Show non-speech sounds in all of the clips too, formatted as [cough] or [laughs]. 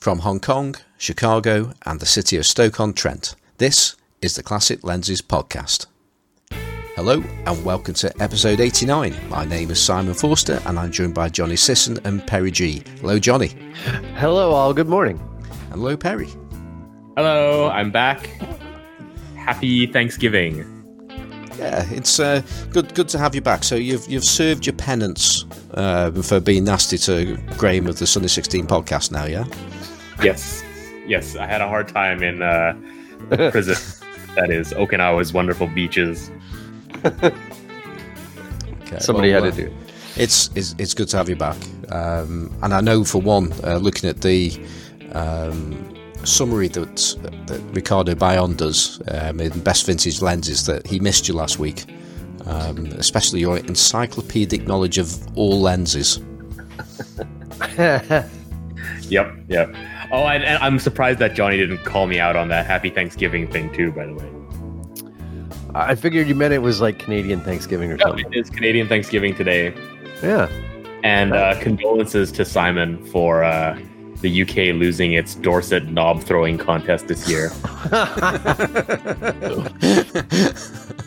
From Hong Kong, Chicago, and the city of Stoke-on-Trent, this is the Classic Lenses Podcast. Hello, and welcome to episode 89. My name is Simon Forster, and I'm joined by Johnny Sisson and Perry G. Hello, Johnny. Hello, all. Good morning. Hello, Perry. Hello, I'm back. Happy Thanksgiving. Yeah, it's uh, good good to have you back. So you've you've served your penance uh, for being nasty to Graham of the Sunny 16 podcast now, yeah? Yes, yes. I had a hard time in uh, prison. [laughs] that is Okinawa's wonderful beaches. Okay, Somebody well, had to do it. It's, it's it's good to have you back, um, and I know for one, uh, looking at the um, summary that, that Ricardo Bayon does um, in Best Vintage Lenses, that he missed you last week, um, especially your encyclopedic knowledge of all lenses. [laughs] Yep, yep. Oh, and, and I'm surprised that Johnny didn't call me out on that Happy Thanksgiving thing too. By the way, I figured you meant it was like Canadian Thanksgiving or no, something. it is Canadian Thanksgiving today, Yeah. and uh, condolences to Simon for uh, the UK losing its Dorset knob throwing contest this year. [laughs] [laughs]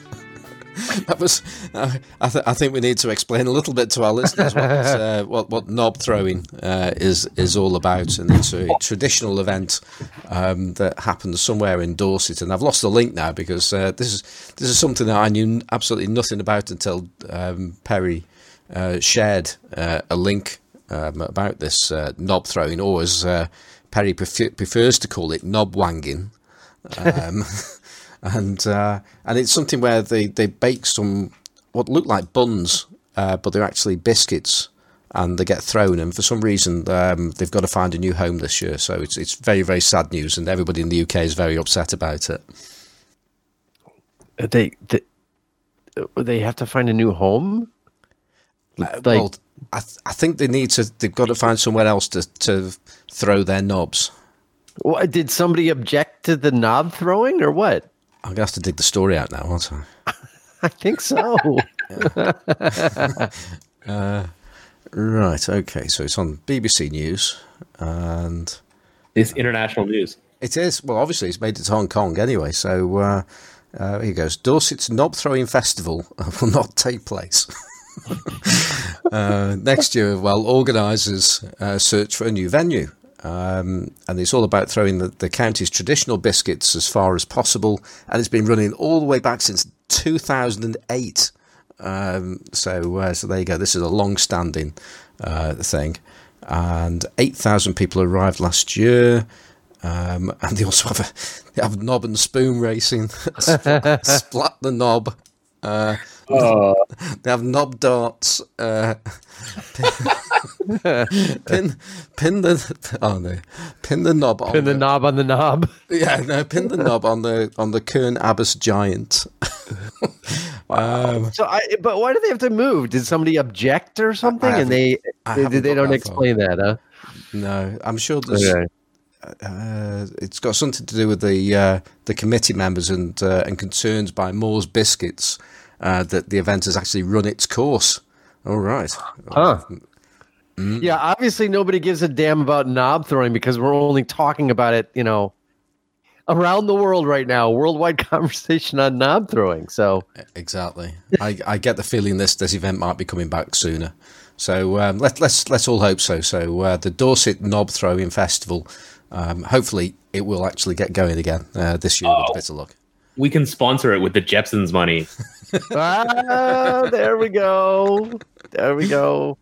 [laughs] That was. Uh, I, th- I think we need to explain a little bit to our listeners what [laughs] uh, what, what knob throwing uh, is is all about, and it's a traditional event um, that happens somewhere in Dorset. And I've lost the link now because uh, this is this is something that I knew absolutely nothing about until um, Perry uh, shared uh, a link um, about this uh, knob throwing, or as uh, Perry prefer- prefers to call it, knob wanging. [laughs] And uh, and it's something where they, they bake some what look like buns, uh, but they're actually biscuits, and they get thrown. And for some reason, um, they've got to find a new home this year. So it's it's very very sad news, and everybody in the UK is very upset about it. They, they they have to find a new home. Like, well, I th- I think they need to. They've got to find somewhere else to to throw their knobs. what, did somebody object to the knob throwing or what? I'm gonna have to dig the story out now, aren't I? [laughs] I think so. [laughs] Right. Okay. So it's on BBC News, and It's international news. It is. Well, obviously, it's made it to Hong Kong anyway. So uh, uh, here goes. Dorset's Knob Throwing Festival [laughs] will not take place. uh, next year, well, organisers uh, search for a new venue. Um, and it's all about throwing the, the county's traditional biscuits as far as possible. And it's been running all the way back since 2008. Um, so, uh, so there you go. This is a long-standing uh, thing, and eight thousand people arrived last year. Um, and they also have a they have knob and spoon racing, [laughs] splat the knob. Uh, they have knob darts. Uh, [laughs] pin, pin the oh no, pin the knob on Pin the knob on the knob. yeah, no, pin the knob on the on the Kern Abbas giant. [laughs] um, So I, but why do they have to move? Did somebody object or something? and they they, they don't that explain that, huh? no, I'm sure there's. Okay. Uh, it's got something to do with the uh, the committee members and uh, and concerns by Moore's Biscuits uh, that the event has actually run its course. All right. Huh. Yeah, obviously nobody gives a damn about knob throwing because we're only talking about it, you know, around the world right now. Worldwide [laughs] conversation on knob throwing. So Exactly. I, I get the feeling this this event might be coming back sooner. So um, let, let's let's all hope so. So uh, the Dorset Knob Throwing Festival, um, hopefully it will actually get going again uh, this year with a bit of luck. We can sponsor it with the Jeppson's money. [laughs] ah, there we go. There we go.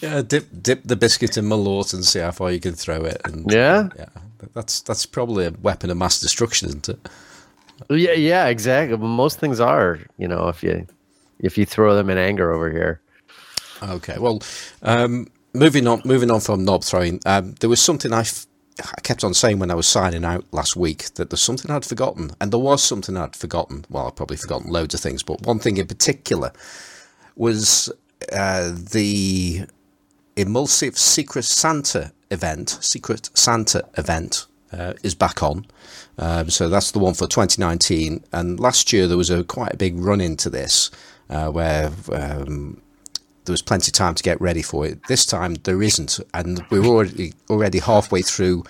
Yeah, dip dip the biscuit in Malort and see how far you can throw it. And Yeah. yeah, that's that's probably a weapon of mass destruction, isn't it? Yeah, yeah, exactly. Well, most things are, you know, if you if you throw them in anger over here. Okay, well, um, moving on, moving on from knob throwing, um, there was something I, f- I kept on saying when I was signing out last week that there's something I'd forgotten, and there was something I'd forgotten. Well, I've probably forgotten loads of things, but one thing in particular was uh, the Emulsive Secret Santa event, Secret Santa event, uh, is back on. Um, so that's the one for 2019. And last year there was a quite a big run into this, uh, where um, there was plenty of time to get ready for it. This time there isn't, and we're already already halfway through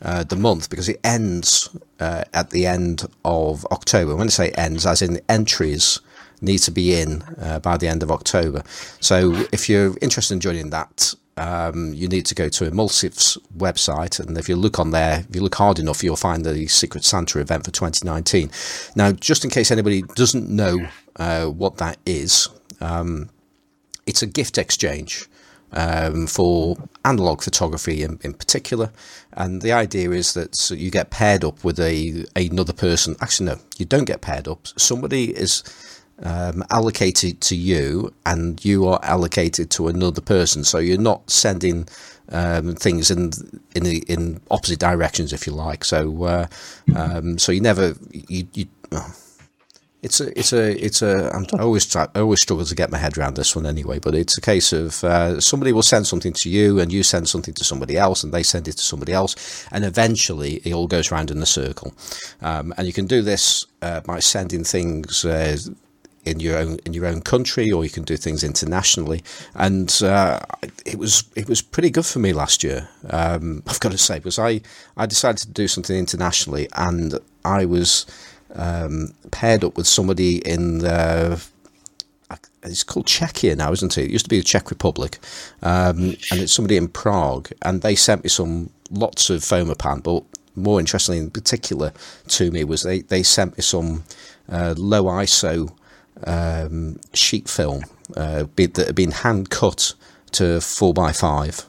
uh, the month because it ends uh, at the end of October. When I say ends, as in entries need to be in uh, by the end of October. So if you're interested in joining that, um, you need to go to Emulsive's website, and if you look on there, if you look hard enough, you'll find the Secret Santa event for 2019. Now, just in case anybody doesn't know uh, what that is, um, it's a gift exchange um, for analog photography in, in, particular. And the idea is that you get paired up with a another person. Actually, no, you don't get paired up. Somebody is um, allocated to you, and you are allocated to another person. So you're not sending um, things in in in opposite directions, if you like. So uh, um, so you never you. you it's a, it's a, it's a. I'm, I always try, I always struggle to get my head around this one anyway. But it's a case of uh, somebody will send something to you, and you send something to somebody else, and they send it to somebody else, and eventually it all goes round in a circle. Um, and you can do this uh, by sending things uh, in your own in your own country, or you can do things internationally. And uh, it was it was pretty good for me last year. Um, [laughs] I've got to say, because I I decided to do something internationally, and I was um, paired up with somebody in the. It's called Czechia now, isn't it? It used to be the Czech Republic, um, and it's somebody in Prague, and they sent me some lots of Fomapan, but more interestingly, in particular to me, was they, they sent me some uh, low ISO um, sheet film uh, that had been hand cut to four by five,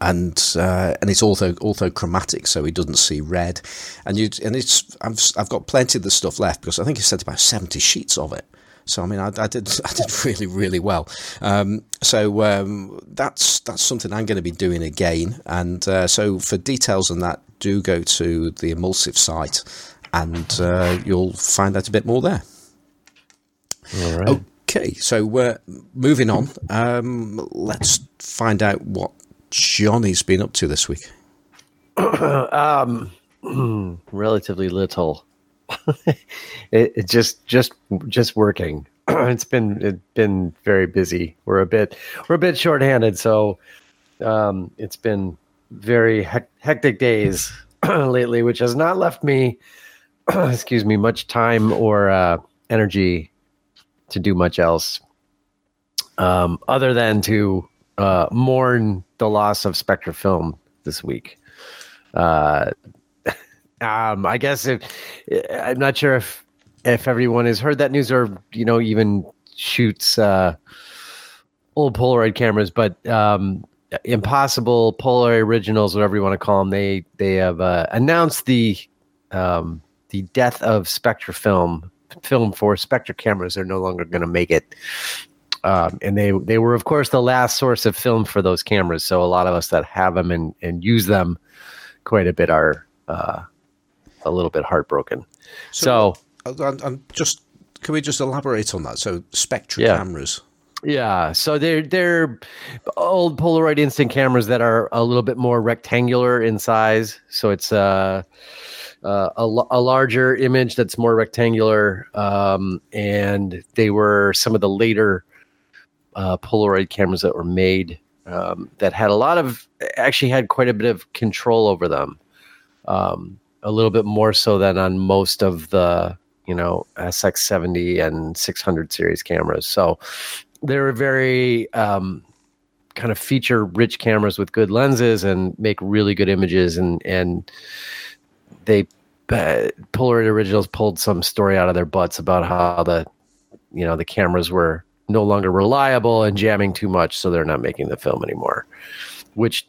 and uh, and it's also orthochromatic, so he doesn't see red, and you and it's I've I've got plenty of the stuff left because I think he sent about seventy sheets of it. So I mean, I, I, did [laughs] I did really really well. Um, so um, that's that's something I'm going to be doing again. And uh, so for details on that, do go to the Emulsive site, and uh, you'll find out a bit more there. All right. Okay, so we're moving on. Um, let's find out what Johnny's been up to this week. [clears throat] um, [clears throat] relatively little. [laughs] it, it, just just just working. [clears throat] it's been it's been very busy. We're a bit we're a bit shorthanded, so um, it's been very hectic days lately, which has not left me, excuse me, much time or uh, energy to do much else um, other than to uh, mourn the loss of Spectra Film this week. Uh, [laughs] um, I guess if, I'm not sure if if everyone has heard that news or you know even shoots uh, old Polaroid cameras, but um, Impossible Polaroid Originals, whatever you want to call them, they they have uh, announced the um, the death of Spectra Film film for Spectra cameras They're no longer going to make it. Um, and they they were of course the last source of film for those cameras. So a lot of us that have them and, and use them quite a bit are uh, a little bit heartbroken. So, so I'm, I'm, just can we just elaborate on that? So Spectra yeah. cameras. Yeah, so they're they're old Polaroid instant cameras that are a little bit more rectangular in size. So it's uh uh, a, a, larger image that's more rectangular, um, and they were some of the later uh, Polaroid cameras that were made um, that had a lot of actually had quite a bit of control over them, um, a little bit more so than on most of the you know SX70 and 600 series cameras. So they were very um, kind of feature rich cameras with good lenses and make really good images and and they uh, Polaroid Originals pulled some story out of their butts about how the you know the cameras were no longer reliable and jamming too much, so they're not making the film anymore. Which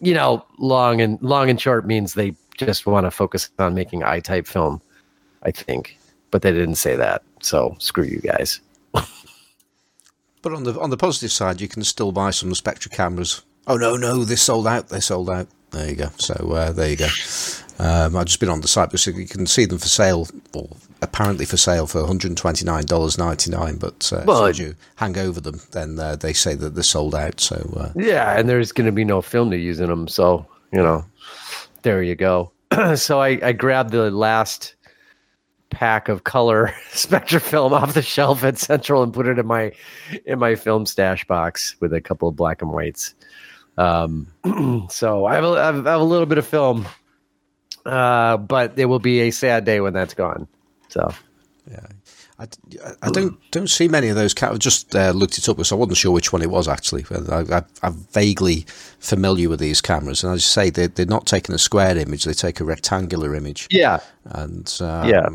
you know, long and long and short means they just want to focus on making I type film, I think. But they didn't say that, so screw you guys. [laughs] but on the on the positive side, you can still buy some Spectra cameras. Oh no, no, they sold out. They sold out. There you go. So uh, there you go. Um, I've just been on the site because you can see them for sale, or apparently for sale for one hundred twenty nine dollars ninety nine. But uh, well, as you hang over them, then uh, they say that they're sold out. So uh, yeah, and there's going to be no film to use in them. So you know, there you go. [clears throat] so I, I grabbed the last pack of color [laughs] Spectrafilm off the shelf at Central and put it in my in my film stash box with a couple of black and whites. Um, [clears throat] so I have, a, I have a little bit of film, uh, but it will be a sad day when that's gone. So yeah. I, I don't don't see many of those. I just uh, looked it up because I wasn't sure which one it was actually. I, am vaguely familiar with these cameras, and as you say, they, they're not taking a square image; they take a rectangular image. Yeah, and um, yeah,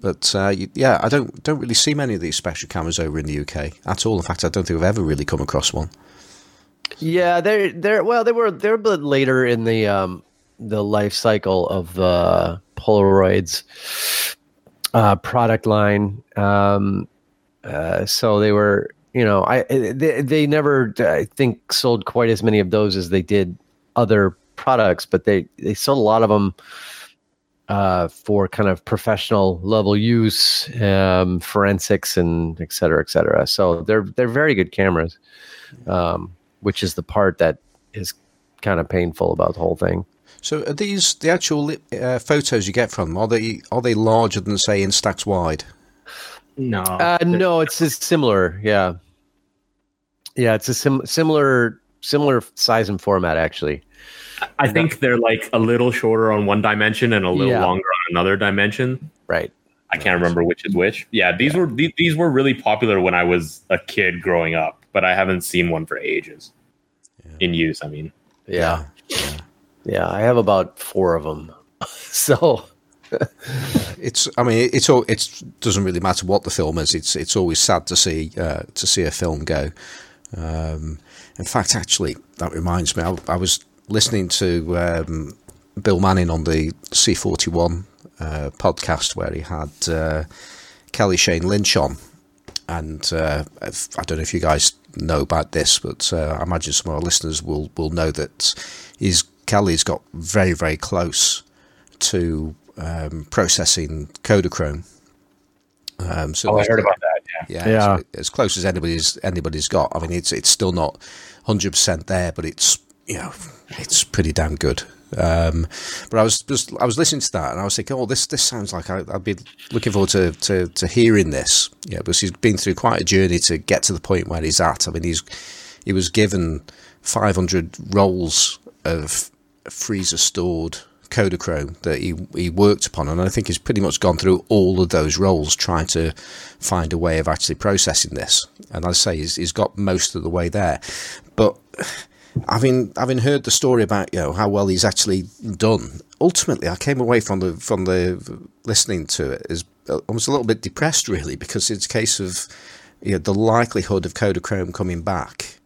but uh, yeah, I don't don't really see many of these special cameras over in the UK at all. In fact, I don't think I've ever really come across one. Yeah, they're they're well, they were they're a bit later in the um the life cycle of the Polaroids uh, product line. Um, uh, so they were, you know, I they, they never, I think, sold quite as many of those as they did other products, but they they sold a lot of them uh, for kind of professional level use, um, forensics, and et cetera, et cetera. So they're they're very good cameras, um, which is the part that is kind of painful about the whole thing. So are these the actual uh, photos you get from them? Are they are they larger than say in Instax wide? No, uh, no, it's, it's similar. Yeah, yeah, it's a sim- similar similar size and format actually. I think they're like a little shorter on one dimension and a little yeah. longer on another dimension. Right. I can't remember which is which. Yeah, these yeah. were these, these were really popular when I was a kid growing up, but I haven't seen one for ages. Yeah. In use, I mean. Yeah. Yeah. I have about four of them. [laughs] so it's I mean it's all it doesn't really matter what the film is. It's it's always sad to see uh, to see a film go. Um, in fact, actually, that reminds me. I, I was listening to um, Bill Manning on the C41 uh, podcast where he had uh, Kelly Shane Lynch on, and uh, I don't know if you guys know about this, but uh, I imagine some of our listeners will will know that he's Kelly's got very, very close to um, processing Kodachrome. Um, so oh, I heard about that. Yeah, yeah, yeah. As, close as anybody's anybody's got. I mean, it's it's still not hundred percent there, but it's you know it's pretty damn good. Um, but I was just I was listening to that and I was thinking, oh, this this sounds like I, would be looking forward to, to, to hearing this. Yeah, because he's been through quite a journey to get to the point where he's at. I mean, he's he was given 500 rolls of freezer stored Kodachrome that he, he worked upon, and I think he's pretty much gone through all of those roles trying to find a way of actually processing this. And I say he's, he's got most of the way there, but having having heard the story about you know how well he's actually done, ultimately I came away from the from the listening to it as almost a little bit depressed really because it's a case of you know, the likelihood of Kodachrome coming back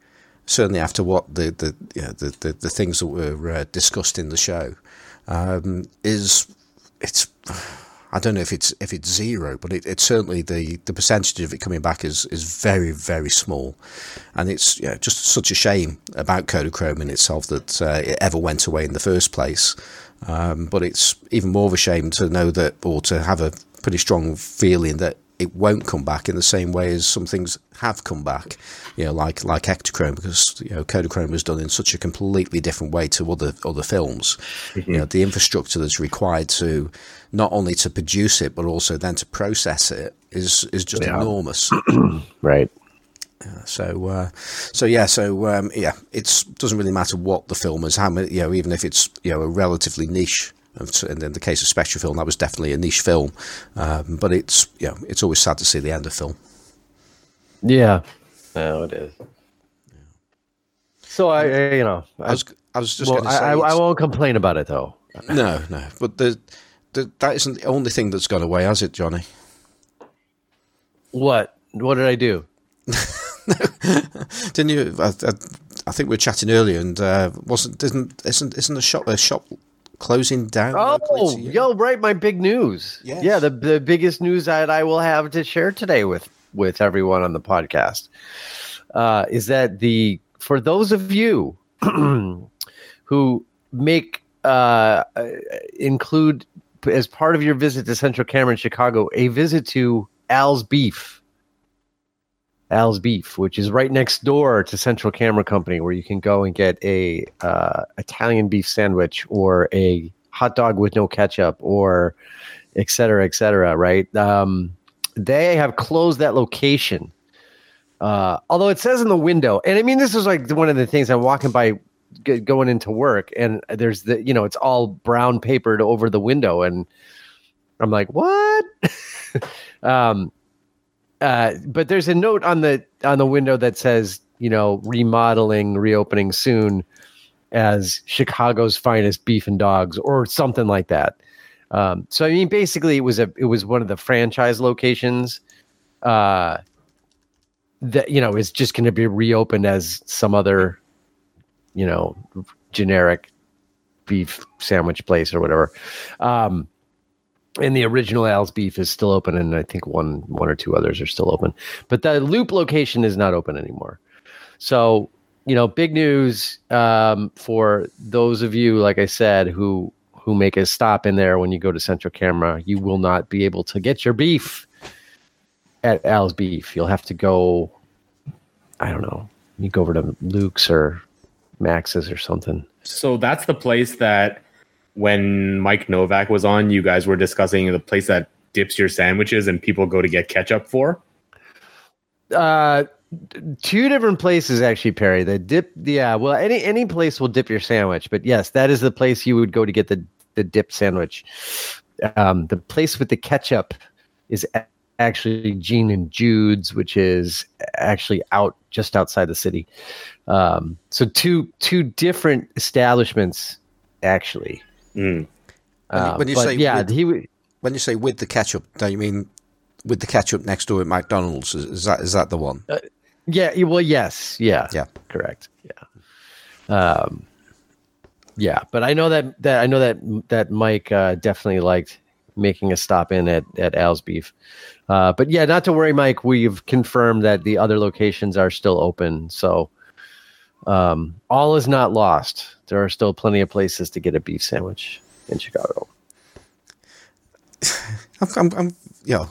certainly after what the the you know, the, the, the things that were uh, discussed in the show um, is it's I don't know if it's if it's zero, but it, it's certainly the, the percentage of it coming back is is very very small, and it's just such a shame about Kodachrome in itself that uh, it ever went away in the first place. Um, but it's even more of a shame to know that, or to have a pretty strong feeling that it won't come back in the same way as some things have come back, you know, like like Ektachrome, because you know Kodachrome was done in such a completely different way to other other films. Mm-hmm. You know, the infrastructure that's required to not only to produce it but also then to process it is is just yeah. [clears throat] enormous. right. Uh, so, uh, so yeah, so um, yeah, it doesn't really matter what the film is, how many, you know, even if it's you know a relatively niche and in the case of special Spectrafilm, that was definitely a niche film. Um, but it's you know, it's always sad to see the end of film. Yeah, no, it is. So I, I, you know, I, was I was just well, I, I, won't complain about it though. No, no, but the, the that isn't the only thing that's gone away, has it, Johnny? What? What did I do? [laughs] Didn't you? I, I, I, think we were chatting earlier, and uh, wasn't isn't isn't isn't a shop a shop closing down. Oh, yo, right, my big news. Yes. Yeah, the the biggest news that I will have to share today with with everyone on the podcast uh, is that the for those of you [clears throat] who make uh, include as part of your visit to Central Camera in Chicago a visit to Al's Beef Al's Beef, which is right next door to Central Camera Company, where you can go and get a uh, Italian beef sandwich or a hot dog with no ketchup or et cetera, et cetera. Right? Um, they have closed that location. Uh, although it says in the window, and I mean, this is like one of the things I'm walking by g- going into work, and there's the, you know, it's all brown papered over the window, and I'm like, what? [laughs] um, uh, but there's a note on the on the window that says, you know, remodeling, reopening soon, as Chicago's finest beef and dogs, or something like that. Um, so I mean, basically, it was a it was one of the franchise locations. Uh, that you know is just going to be reopened as some other, you know, generic beef sandwich place or whatever. Um, and the original Al's Beef is still open, and I think one one or two others are still open. But the Loop location is not open anymore. So you know, big news um, for those of you, like I said, who who make a stop in there when you go to Central Camera. You will not be able to get your beef at Al's Beef. You'll have to go. I don't know. You go over to Luke's or Max's or something. So that's the place that when Mike Novak was on, you guys were discussing the place that dips your sandwiches and people go to get ketchup for. Uh, two different places actually, Perry. The dip, yeah. Well, any any place will dip your sandwich, but yes, that is the place you would go to get the the dip sandwich. Um, the place with the ketchup is actually Gene and Jude's, which is actually out just outside the city. Um, so two two different establishments actually. Mm. When you- Uh, when you say yeah, with- he w- When you say with the ketchup, do you mean with the ketchup next door at McDonald's? Is, is that is that the one? Yeah. Well, yes. Yeah. Yeah. Correct. Yeah. Um. Yeah, but I know that that I know that that Mike uh, definitely liked making a stop in at at Al's Beef. Uh, but yeah, not to worry, Mike. We've confirmed that the other locations are still open, so um, all is not lost. There are still plenty of places to get a beef sandwich in Chicago. [laughs] I'm, I'm,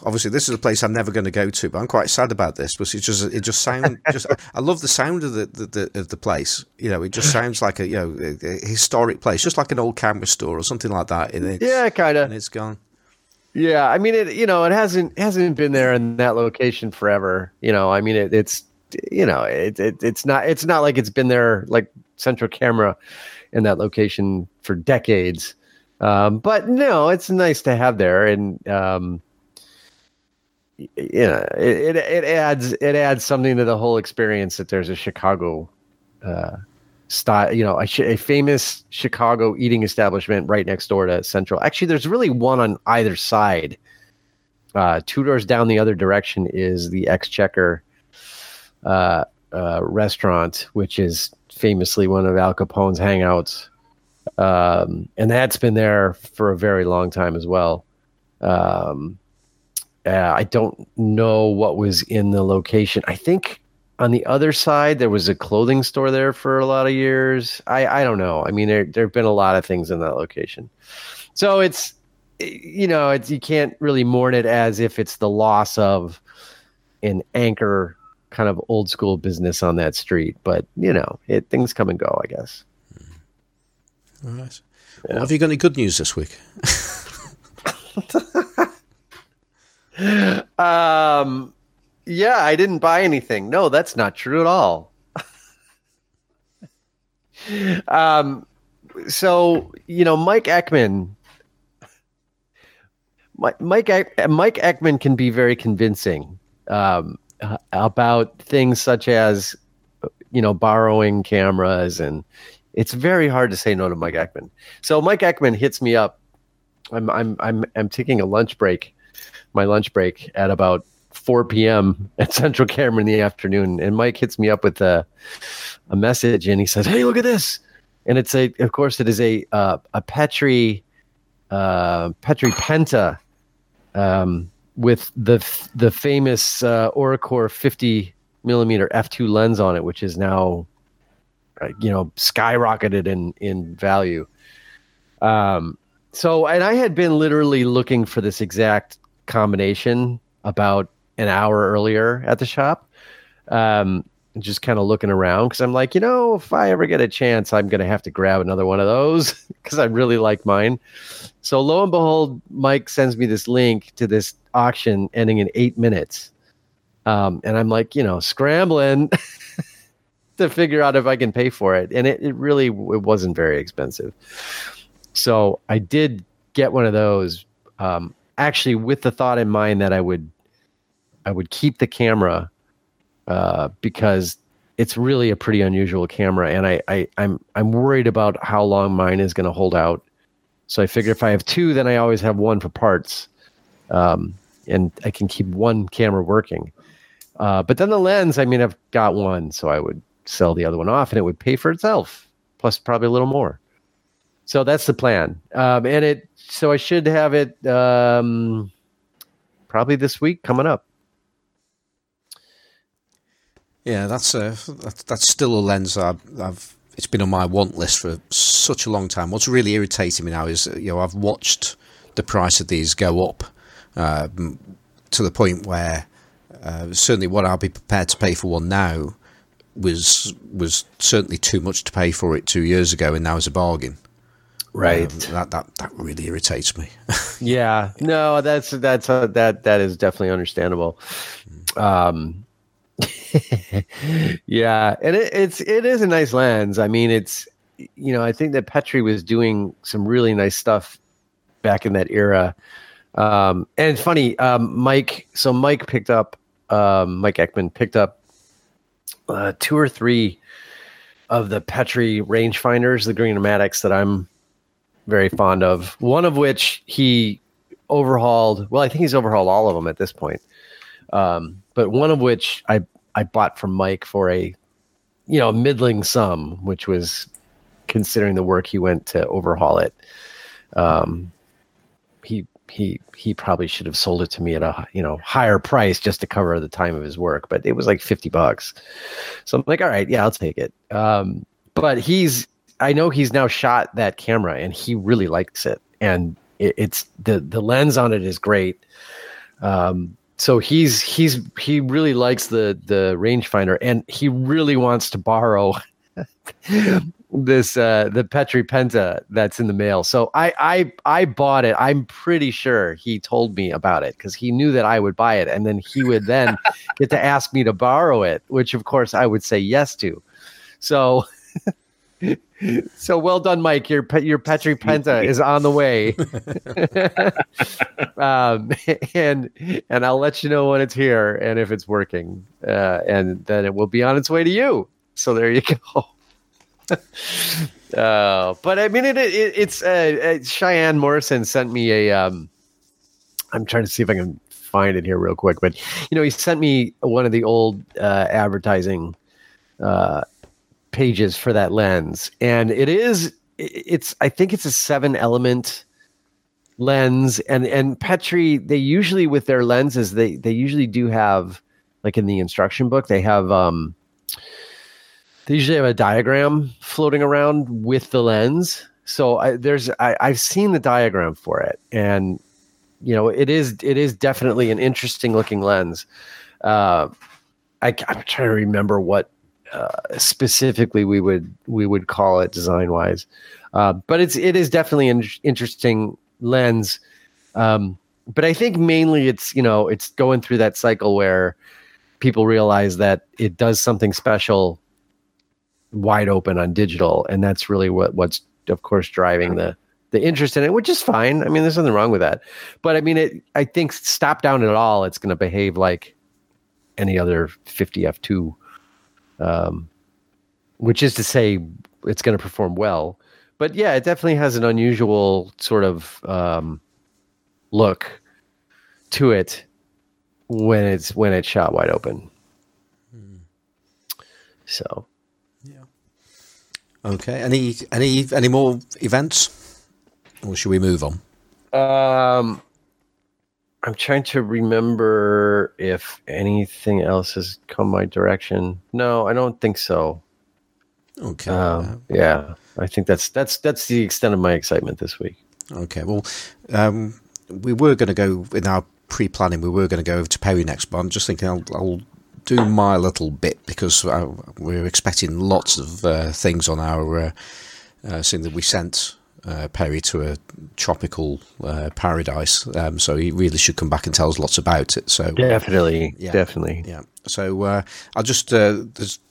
obviously this is a place I'm never going to go to, but I'm quite sad about this. But it just, it just sound, [laughs] just, I love the sound of the, the, the of the place. You know, it just sounds like a, you know, a, a historic place, just like an old camera store or something like that. And it's, Yeah, kind of. and it's gone. Yeah, I mean it. You know, it hasn't hasn't been there in that location forever. You know, I mean it, it's you know it, it it's not it's not like it's been there like central camera in that location for decades. Um, but no, it's nice to have there, and um, it, it it adds it adds something to the whole experience that there's a Chicago uh, style, you know, a, a famous Chicago eating establishment right next door to Central. Actually, there's really one on either side. Uh, two doors down the other direction is the Exchequer uh, uh, restaurant, which is famously one of Al Capone's hangouts. Um, and that's been there for a very long time as well. Um, uh, I don't know what was in the location. I think on the other side there was a clothing store there for a lot of years. I I don't know. I mean there there've been a lot of things in that location. So it's you know, it's you can't really mourn it as if it's the loss of an anchor kind of old school business on that street, but you know, it things come and go, I guess. All right. Well, have you got any good news this week? [laughs] Um yeah, I didn't buy anything. No, that's not true at all. [laughs] um so, you know, Mike Eckman Mike Mike, Mike Eckman can be very convincing um, uh, about things such as you know borrowing cameras and it's very hard to say no to Mike Eckman. So Mike Eckman hits me up. I'm I'm I'm I'm taking a lunch break, my lunch break at about 4 p.m. at Central Camera in the afternoon, and Mike hits me up with a a message, and he says, "Hey, look at this!" And it's a, of course, it is a uh, a Petri uh, Petri Penta um, with the the famous uh, Orikkor 50 millimeter f2 lens on it, which is now uh, you know skyrocketed in in value. Um, so, and I had been literally looking for this exact combination about an hour earlier at the shop. Um, just kind of looking around because I'm like, you know, if I ever get a chance, I'm going to have to grab another one of those [laughs] because I really like mine. So lo and behold, Mike sends me this link to this auction ending in eight minutes. Um, and I'm like, you know, scrambling [laughs] to figure out if I can pay for it. And it, it really it wasn't very expensive. So I did get one of those, um, actually with the thought in mind that I would I would keep the camera uh, because it's really a pretty unusual camera, and I, I I'm I'm worried about how long mine is going to hold out. So I figure if I have two, then I always have one for parts, um, and I can keep one camera working. Uh, but then the lens, I mean, I've got one, so I would sell the other one off, and it would pay for itself, plus probably a little more. So that's the plan, um, and it. So I should have it um, probably this week coming up. Yeah, that's a that's, still a lens I've, I've it's been on my want list for such a long time. What's really irritating me now is you know I've watched the price of these go up to the point where uh, certainly what I'll be prepared to pay for one now was was certainly too much to pay for it two years ago, and now is a bargain. Right. Um, that that that really irritates me. [laughs] yeah. No, that's that's uh, that that is definitely understandable. Um, [laughs] yeah, and it, it's it is a nice lens. I mean, it's you know I think that Petri was doing some really nice stuff back in that era. Um, and funny, um, Mike. So Mike picked up um, Mike Eckman picked up uh, two or three of the Petri rangefinders, the green Greenomatics that I'm very fond of. One of which he overhauled. Well, I think he's overhauled all of them at this point. Um, but one of which I I bought from Mike for a you know middling sum, which was considering the work he went to overhaul it. Um, he he probably should have sold it to me at a you know higher price just to cover the time of his work, but it was like fifty bucks. So I'm like, all right, yeah, I'll take it. Um, but he's I know he's now shot that camera and he really likes it, and it, it's the the lens on it is great. Um, so he's he's he really likes the the rangefinder and he really wants to borrow [laughs] this uh the Petri Penta that's in the mail. So I I I bought it. I'm pretty sure he told me about it because he knew that I would buy it and then he would then [laughs] get to ask me to borrow it, which of course I would say yes to. So [laughs] so well done, Mike. Your your Petri Penta is on the way, [laughs] um, and and I'll let you know when it's here and if it's working, uh, and then it will be on its way to you. So there you go. [laughs] uh, but I mean, it, it it's uh, uh, Cheyenne Morrison sent me a. Um, I'm trying to see if I can find it here real quick, but you know, he sent me one of the old uh, advertising uh, pages for that lens, and it is it's I think it's a seven element lens, and and Petri they usually with their lenses they they usually do have like in the instruction book they have um they usually have a diagram floating around with the lens. So I, there's I, I've seen the diagram for it, and you know it is it is definitely an interesting looking lens. Uh, I, I'm trying to remember what uh, specifically we would we would call it design wise, uh, but it's it is definitely an interesting lens. Um, but I think mainly it's you know it's going through that cycle where people realize that it does something special wide open on digital, and that's really what what's of course driving the the interest in it, which is fine. I mean, there's nothing wrong with that. But I mean, it. I think stop down at all, it's going to behave like any other 50 f2, um, which is to say, it's going to perform well. But yeah, it definitely has an unusual sort of um, look to it when it's when it's shot wide open. Hmm. So Okay. Any any any more events, or should we move on? Um, I'm trying to remember if anything else has come my direction. No, I don't think so. Okay. Um, yeah, I think that's that's that's the extent of my excitement this week. Okay. Well, um, we were going to go in our pre-planning. We were going to go over to Perry next, but I'm just thinking I'll, I'll do my little bit because uh, we're expecting lots of uh, things on our uh, uh, seeing that we sent uh, Perry to a tropical uh, paradise. Um, so he really should come back and tell us lots about it. So Definitely, Yeah. definitely. yeah. So uh, I'll just uh,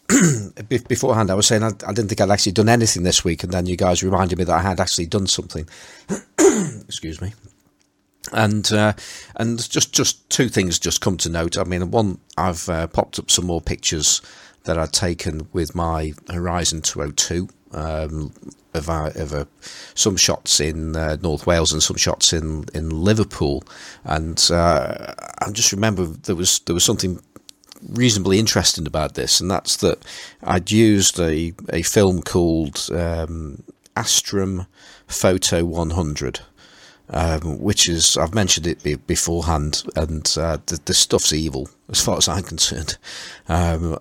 [clears throat] beforehand I was saying I, I didn't think I'd actually done anything this week, and then you guys reminded me that I had actually done something. [clears throat] Excuse me. And uh, and just just two things just come to note. I mean, one I've uh, popped up some more pictures that I'd taken with my Horizon 202 um, of, uh, of uh, some shots in uh, North Wales and some shots in, in Liverpool, and uh, I just remember there was there was something reasonably interesting about this, and that's that I'd used a a film called um, Astrum Photo 100 um, which is I've mentioned it be- beforehand, and uh, the, the stuff's evil as far as I'm [laughs] concerned. Um,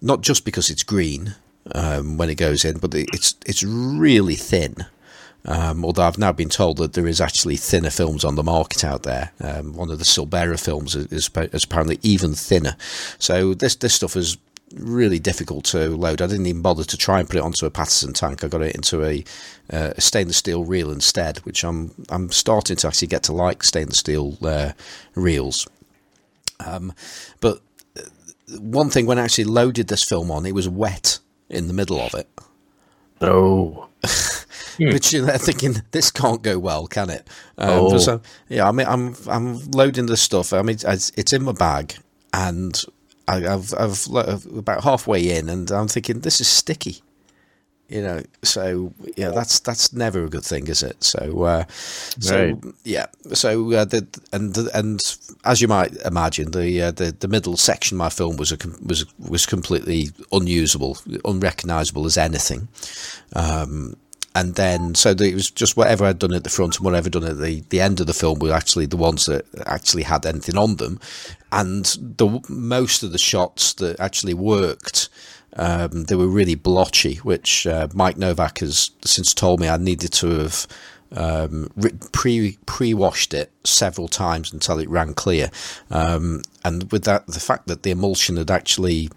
not just because it's green um, when it goes in, but it's it's really thin. Um, although I've now been told that there is actually thinner films on the market out there. Um, one of the Silberra films is, is, apparently even thinner. So this this stuff is really difficult to load. I didn't even bother to try and put it onto a Paterson tank. I got it into a, uh, a stainless steel reel instead, which I'm I'm starting to actually get to like stainless steel uh, reels. Um, but uh, one thing when I actually loaded this film on, it was wet in the middle of it. Oh, Which you're there thinking this can't go well, can it? Um, Oh. So yeah, I mean, I'm I'm loading the stuff. I mean, it's, it's in my bag, and I, I've I've about halfway in, and I'm thinking this is sticky. You know, so yeah, that's that's never a good thing, is it? So, uh, so Right. yeah, so uh, the and and as you might imagine, the uh, the the middle section of my film was a com- was was completely unusable, unrecognizable as anything. Um, and then so it was just whatever I'd done at the front and whatever I'd done at the, the end of the film were actually the ones that actually had anything on them, and the most of the shots that actually worked. Um, they were really blotchy, which uh, Mike Novak has since told me I needed to have um, pre pre washed it several times until it ran clear. Um, and with that, the fact that the emulsion had actually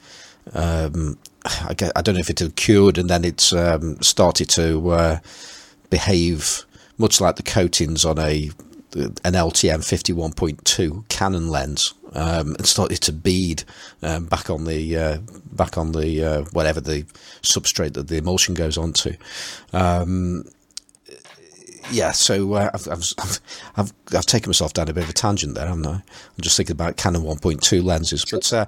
um, I, get, I don't know if it had cured and then it's um, started to uh, behave much like the coatings on a an LTM 51.2 Canon lens um, and started to bead um, back on the uh, back on the uh, whatever the substrate that the emulsion goes onto. Um, yeah, so uh, I've, I've, I've I've taken myself down a bit of a tangent there, haven't I? I'm just thinking about Canon 1.2 lenses, but uh,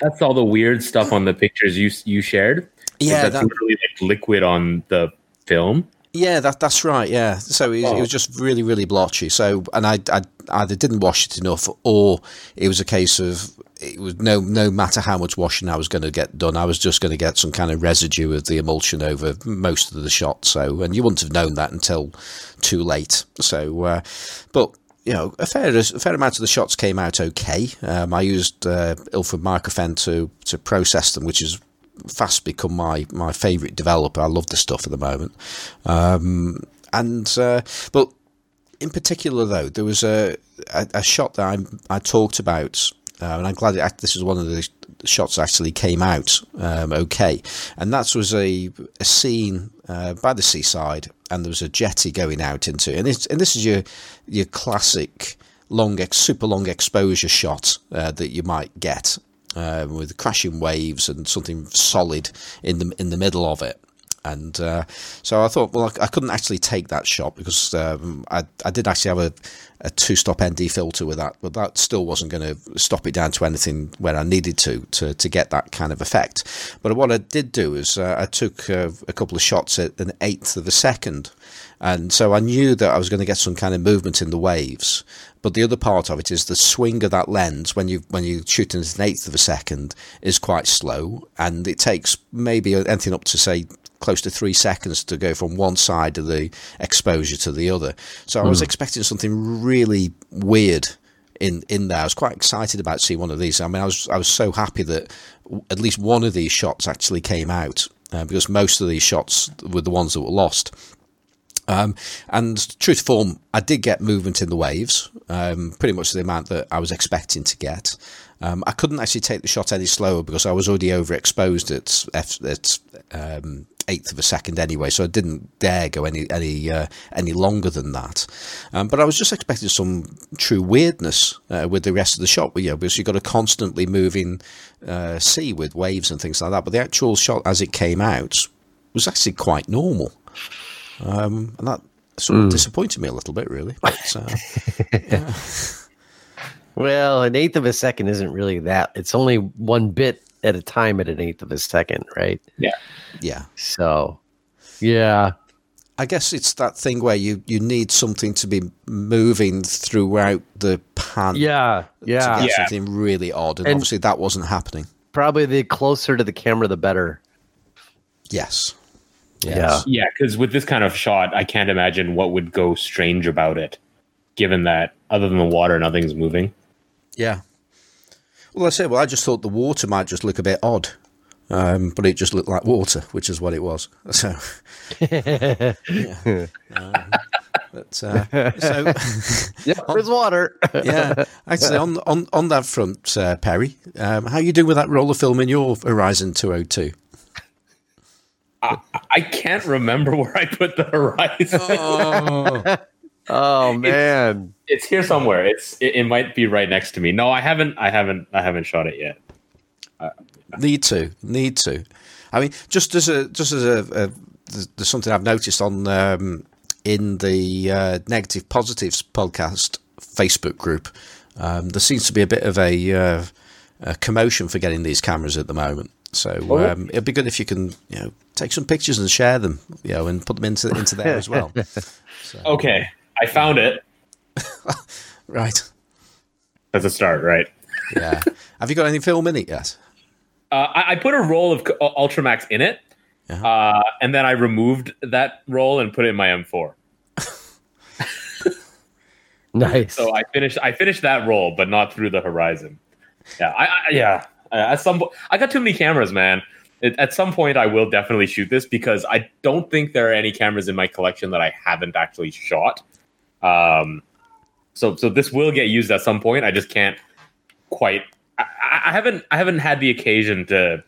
That's all the weird stuff on the pictures you you shared. yeah, that's that, literally like liquid on the film. Yeah, that that's right. Yeah, so it, it was just really, really blotchy. So, and I, I either didn't wash it enough, or it was a case of it was no no matter how much washing I was going to get done, I was just going to get some kind of residue of the emulsion over most of the shot. So, and you wouldn't have known that until too late. So, uh, but you know, a fair a fair amount of the shots came out okay. Um, I used uh, Ilford Microphen to to process them, which is fast become my my favourite developer. I love the stuff at the moment. Um, and uh, but in particular though, there was a a, a shot that I I talked about. Uh, and I'm glad it, this is one of the shots actually came out um, okay. And that was a, a scene uh, by the seaside, and there was a jetty going out into, and it's, and this is your your classic long, super long exposure shot uh, that you might get uh, with crashing waves and something solid in the in the middle of it. And uh, so I thought, well, I, I couldn't actually take that shot because um, I, I did actually have a, a two stop ND filter with that, but that still wasn't going to stop it down to anything where I needed to, to to get that kind of effect. But what I did do is uh, I took uh, a couple of shots at an eighth of a second. And so I knew that I was going to get some kind of movement in the waves. But the other part of it is the swing of that lens when you when you shoot in an eighth of a second is quite slow, and it takes maybe anything up to say close to three seconds to go from one side of the exposure to the other. So I was expecting something really weird in in there. I was quite excited about seeing one of these. I mean, I was I was so happy that at least one of these shots actually came out uh, because most of these shots were the ones that were lost. Um, and true to form, I did get movement in the waves, um, pretty much the amount that I was expecting to get. Um, I couldn't actually take the shot any slower because I was already overexposed at, F, at um, eighth of a second anyway, so I didn't dare go any any uh, any longer than that. Um, but I was just expecting some true weirdness uh, with the rest of the shot, you know, because you've got a constantly moving uh, sea with waves and things like that. But the actual shot as it came out was actually quite normal, um, and that sort of mm. disappointed me a little bit, really. But, uh, [laughs] yeah. Well, an eighth of a second isn't really that. It's only one bit at a time at an eighth of a second, right? Yeah. Yeah. So, yeah. I guess it's that thing where you, you need something to be moving throughout the pan. Yeah. Yeah. To get yeah. something really odd. And, and obviously that wasn't happening. Probably the closer to the camera, the better. Yes. Yes. Yeah. Yeah. Because with this kind of shot, I can't imagine what would go strange about it, given that other than the water, nothing's moving. Yeah. Well, I say, well, I just thought the water might just look a bit odd, um, but it just looked like water, which is what it was. [laughs] So, [laughs] yeah. Um, but, uh, so, [laughs] yeah, there's water. yeah, actually, on on on that front, uh, Perry, um, how you doing with that roll of film in your Horizon 202? I, I can't remember where I put the Horizon. Oh. Oh man, it's, it's here somewhere. It's it, it, might be right next to me. No, I haven't. I haven't. I haven't shot it yet. Uh, need to. Need to. I mean, just as a just as a, a there's something I've noticed on um, in the uh, negative positives podcast Facebook group. Um, there seems to be a bit of a, uh, a, commotion for getting these cameras at the moment. So oh. um, it'd be good if you can, you know, take some pictures and share them, you know, and put them into into there as well. [laughs] So. Okay, I found it. [laughs] right. That's a start, right? yeah. Have you got any film in it yet? Uh, I, I, put a roll of Ultramax in it, uh-huh. uh, and then I removed that roll and put it in my M4. [laughs] nice. So I finished. I finished that roll, but not through the horizon. Yeah. I, I yeah. At some, I got too many cameras, man. It, at some point, I will definitely shoot this because I don't think there are any cameras in my collection that I haven't actually shot. Um, so so this will get used at some point. I just can't quite. I, haven't I haven't had the occasion to.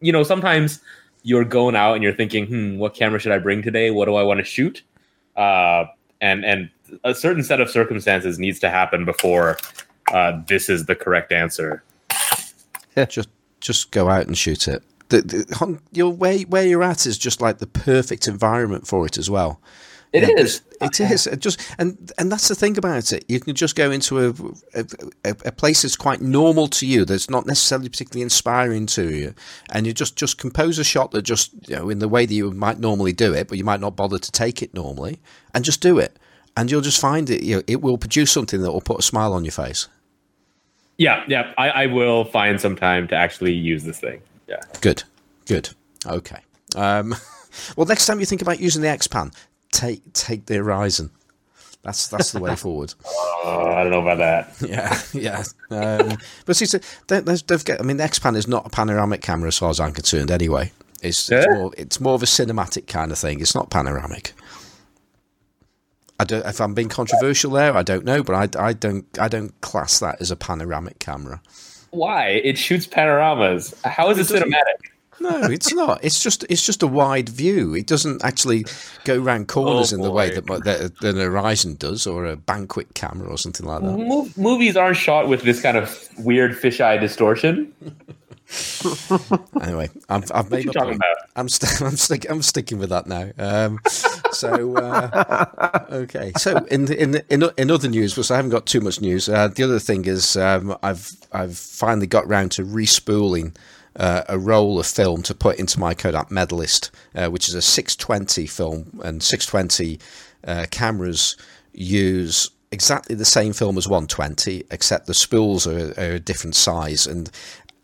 You know, sometimes you're going out and you're thinking, hmm, what camera should I bring today? What do I want to shoot? Uh, and and a certain set of circumstances needs to happen before uh, this is the correct answer. Yeah, just just go out and shoot it. The, the, your where where you're at is just like the perfect environment for it as well. It yeah, is. It is. It just and and that's the thing about it. You can just go into a, a, a place that's quite normal to you. That's not necessarily particularly inspiring to you, and you just just compose a shot that just you know in the way that you might normally do it, but you might not bother to take it normally, and just do it, and you'll just find it. You know, it will produce something that will put a smile on your face. Yeah, yeah. I, I will find some time to actually use this thing. Yeah. Good. Good. Okay. Um, [laughs] well, next time you think about using the X Pan, take take the horizon. That's that's the way [laughs] forward. Uh, I don't know about that. [laughs] Yeah, yeah. Um, but see, they've, they've get, I mean, the X Pan is not a panoramic camera as far as I'm concerned. Anyway, it's yeah. it's, more, it's more of a cinematic kind of thing. It's not panoramic. I don't. If I'm being controversial there, I don't know, but I, I don't I don't class that as a panoramic camera. Why? It shoots panoramas. How is it, it cinematic? No, it's not. It's just it's just a wide view. It doesn't actually go around corners oh, in the way that, that, that an Horizon does, or a banquet camera, or something like that. Mo- movies aren't shot with this kind of weird fisheye distortion. [laughs] anyway, I've, I've made my point. About? I'm st- [laughs] I'm, stick- I'm sticking with that now. Um, so uh, okay. So in in in in other news, because I haven't got too much news. Uh, the other thing is um, I've I've finally got round to respooling uh, a roll of film to put into my Kodak Medalist, uh, which is a 620 film, and 620 uh, cameras use exactly the same film as 120, except the spools are, are a different size, and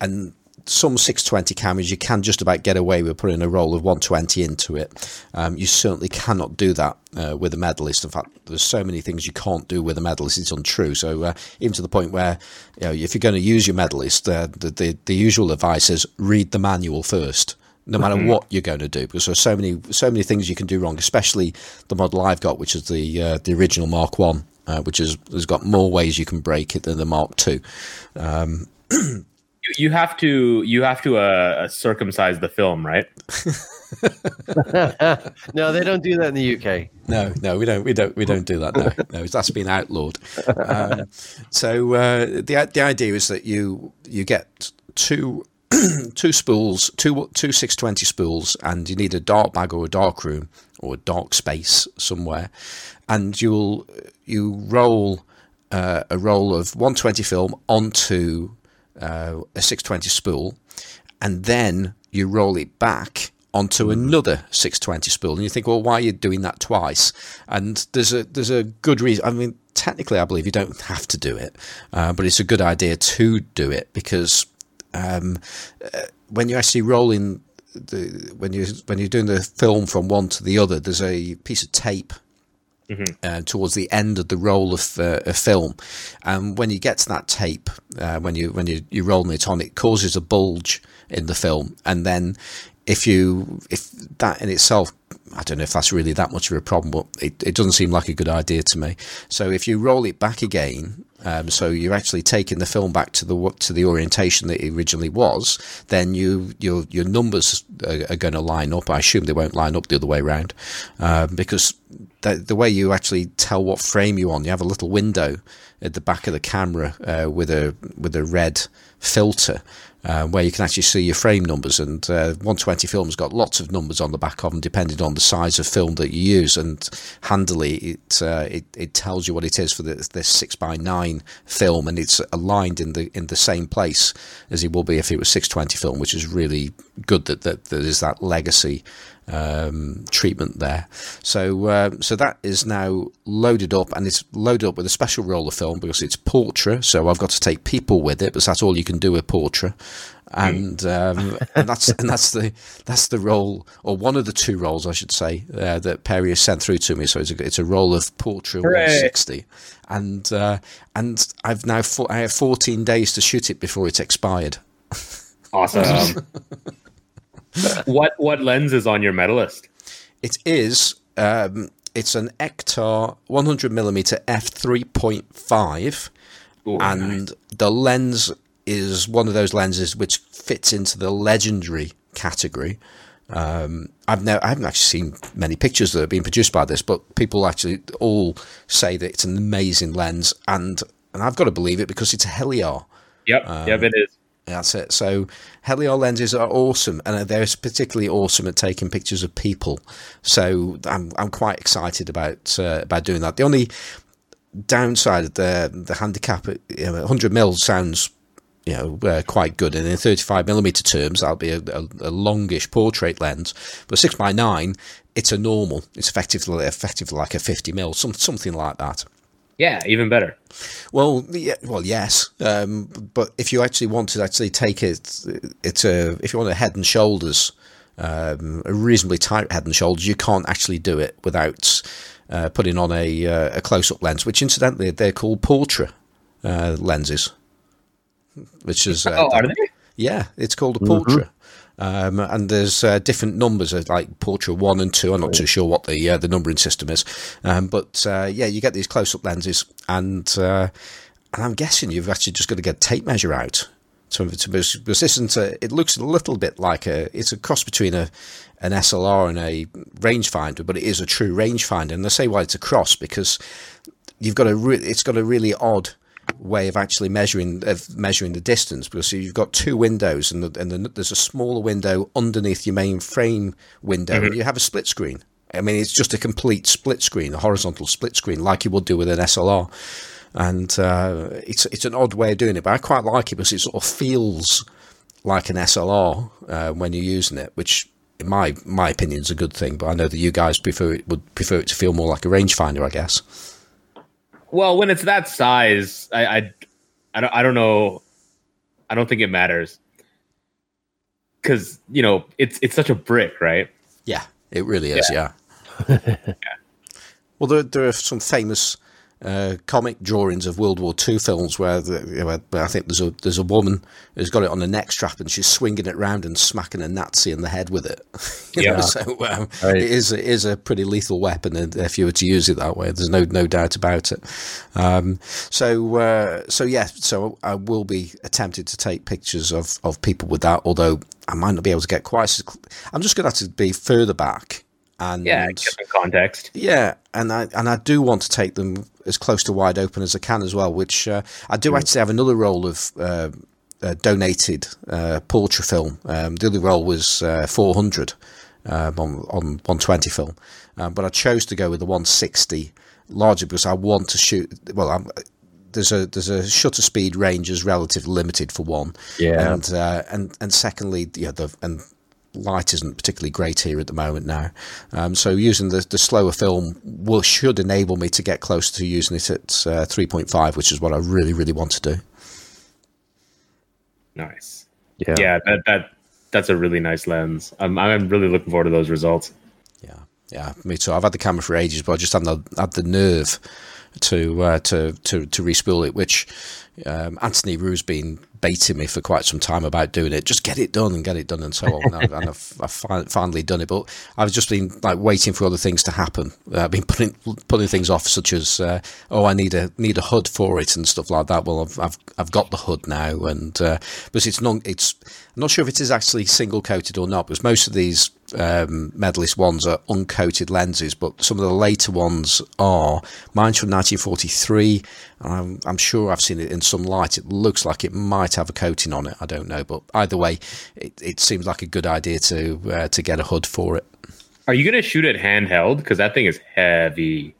and some 620 cameras you can just about get away with putting a roll of 120 into it. Um, you certainly cannot do that uh, with a medalist. In fact, there's so many things you can't do with a medalist. It's untrue. So uh, even to the point where you know if you're going to use your medalist, uh, the, the, the usual advice is read the manual first. no matter what you're going to do, because there's so many so many things you can do wrong. Especially the model I've got, which is the uh, the original Mark One, uh, which is has got more ways you can break it than the Mark Two. Um, [clears throat] You- You have to you have to uh, circumcise the film, right? [laughs] [laughs] no, they don't do that in the UK. No, no, we don't, we don't, we don't do that. No, no, that's been outlawed. Um, so uh, the the idea is that you you get two [clears throat] two spools, two two six twenty spools, and you need a dark bag or a dark room or a dark space somewhere, and you'll you roll uh, a roll of one twenty film onto uh, a six twenty spool, and then you roll it back onto another 620 spool and you think well why are you doing that twice? And there's a there's a good reason i mean technically i believe you don't have to do it uh, but it's a good idea to do it because um, uh, when you're actually rolling the when you when you're doing the film from one to the other there's a piece of tape uh, towards the end of the roll of, uh, of film, and when you get to that tape, uh, when you when you you're rolling it on, it causes a bulge in the film, and then if you if that in itself. I don't know if that's really that much of a problem, but it, it doesn't seem like a good idea to me. So if you roll it back again, um, so you're actually taking the film back to the to the orientation that it originally was, then you your your numbers are, are going to line up. I assume they won't line up the other way around, um, because the, the way you actually tell what frame you're on, you have a little window at the back of the camera uh, with a with a red filter. Uh, where you can actually see your frame numbers, and uh, 120 film's got lots of numbers on the back of them, depending on the size of film that you use. And handily, it uh, it, it tells you what it is for the, this six by nine film, and it's aligned in the in the same place as it will be if it was 620 film, which is really good that that there is that legacy um, treatment there. So uh, so that is now loaded up, and it's loaded up with a special roll of film because it's Portra. So I've got to take people with it, because that's all you can do with Portra. And, um, [laughs] and that's and that's the that's the role or one of the two roles I should say uh, that Perry has sent through to me. So it's a, it's a roll of Portra Hooray. 160, and uh, and I've now fo- I have 14 days to shoot it before it's expired. Awesome. [laughs] what what lens is on your medalist? It is. Um, it's an Ektar 100 millimeter f 3.5, Ooh, and the lens is one of those lenses which fits into the legendary category. Um, I've never, I haven't actually seen many pictures that have been produced by this, but people actually all say that it's an amazing lens, and and I've got to believe it because it's a Heliar. Yep, yep, it is. That's it. So Heliar lenses are awesome, and they're particularly awesome at taking pictures of people. So I'm I'm quite excited about uh, about doing that. The only downside of the the handicap, you know, 100 mil sounds you know uh, quite good, and in 35 millimeter terms, that'll be a, a, a longish portrait lens. But six by nine, it's a normal. It's effectively effectively like a 50 mil, some something like that. Yeah, even better. Well, yeah, well, yes, um, but if you actually want to actually take it, it's a if you want a head and shoulders, um, a reasonably tight head and shoulders, you can't actually do it without uh, putting on a uh, a close up lens, which incidentally they're called portrait uh, lenses, which is uh, Oh, are they? yeah, it's called a Portra. Um, and there's uh, different numbers, like Portra one and two. I'm not too sure what the uh, the numbering system is, um, but uh, yeah, you get these close up lenses, and uh, and I'm guessing you've actually just got to get a tape measure out to to because this isn't a, it looks a little bit like a it's a cross between a an SLR and a rangefinder, but it is a true rangefinder. And I say why it's a cross because you've got a re- it's got a really odd way of actually measuring of measuring the distance because you've got two windows and, the, and the, there's a smaller window underneath your main frame window and you have a split screen. I mean, it's just a complete split screen, a horizontal split screen, like you would do with an SLR. And uh, it's it's an odd way of doing it, but I quite like it because it sort of feels like an SLR uh, when you're using it, which in my my opinion is a good thing. But I know that you guys prefer it would prefer it to feel more like a rangefinder, I guess. Well, when it's that size, I, I, I don't, I don't know. I don't think it matters because you know it's it's such a brick, right? Yeah, it really is. Yeah. [laughs] Well, there, there are some famous uh, comic drawings of World War II films where, the, you know, I think there's a there's a woman who's got it on a neck strap and she's swinging it around and smacking a Nazi in the head with it. [laughs] yeah. Know, so um, right. it is it is a pretty lethal weapon if you were to use it that way. There's no no doubt about it. Um, so uh, so yeah, so I will be attempting to take pictures of of people with that, although I might not be able to get quite. As, I'm just going to have to be further back and yeah, give them context. Yeah, and I and I do want to take them as close to wide open as I can as well. Which uh, I do mm. actually have another roll of uh, uh, donated uh, Portra film. Um, the other roll was uh, 400 um, on on 120 film, um, but I chose to go with the 160 larger because I want to shoot. Well, I'm, there's a there's a shutter speed range is relatively limited for one. Yeah, and uh, and and secondly, yeah, the and light isn't particularly great here at the moment now. Um, so using the, the slower film will should enable me to get close to using it at uh, 3.5, which is what I really really want to do. Nice. Yeah. Yeah. That that that's a really nice lens. I'm I'm really looking forward to those results. Yeah. Yeah. Me too. I've had the camera for ages, but I just haven't had the nerve to uh, to to to respool it, which um, Anthony Rue's been baiting me for quite some time about doing it. Just get it done and get it done and so on. and I've, and I've, I've, finally done it, but I've just been like waiting for other things to happen. I've been putting putting things off, such as uh, oh, I need a need a hood for it and stuff like that. Well, I've I've, I've got the hood now, and uh, but it's not. It's I'm not sure if it is actually single coated or not, because most of these um, medalist ones are uncoated lenses, but some of the later ones are. Mine's from 1943. I'm, I'm, sure I've seen it in some light. It looks like it might have a coating on it. I don't know, but either way, it, it seems like a good idea to uh, to get a hood for it. Are you going to shoot it handheld? Because that thing is heavy.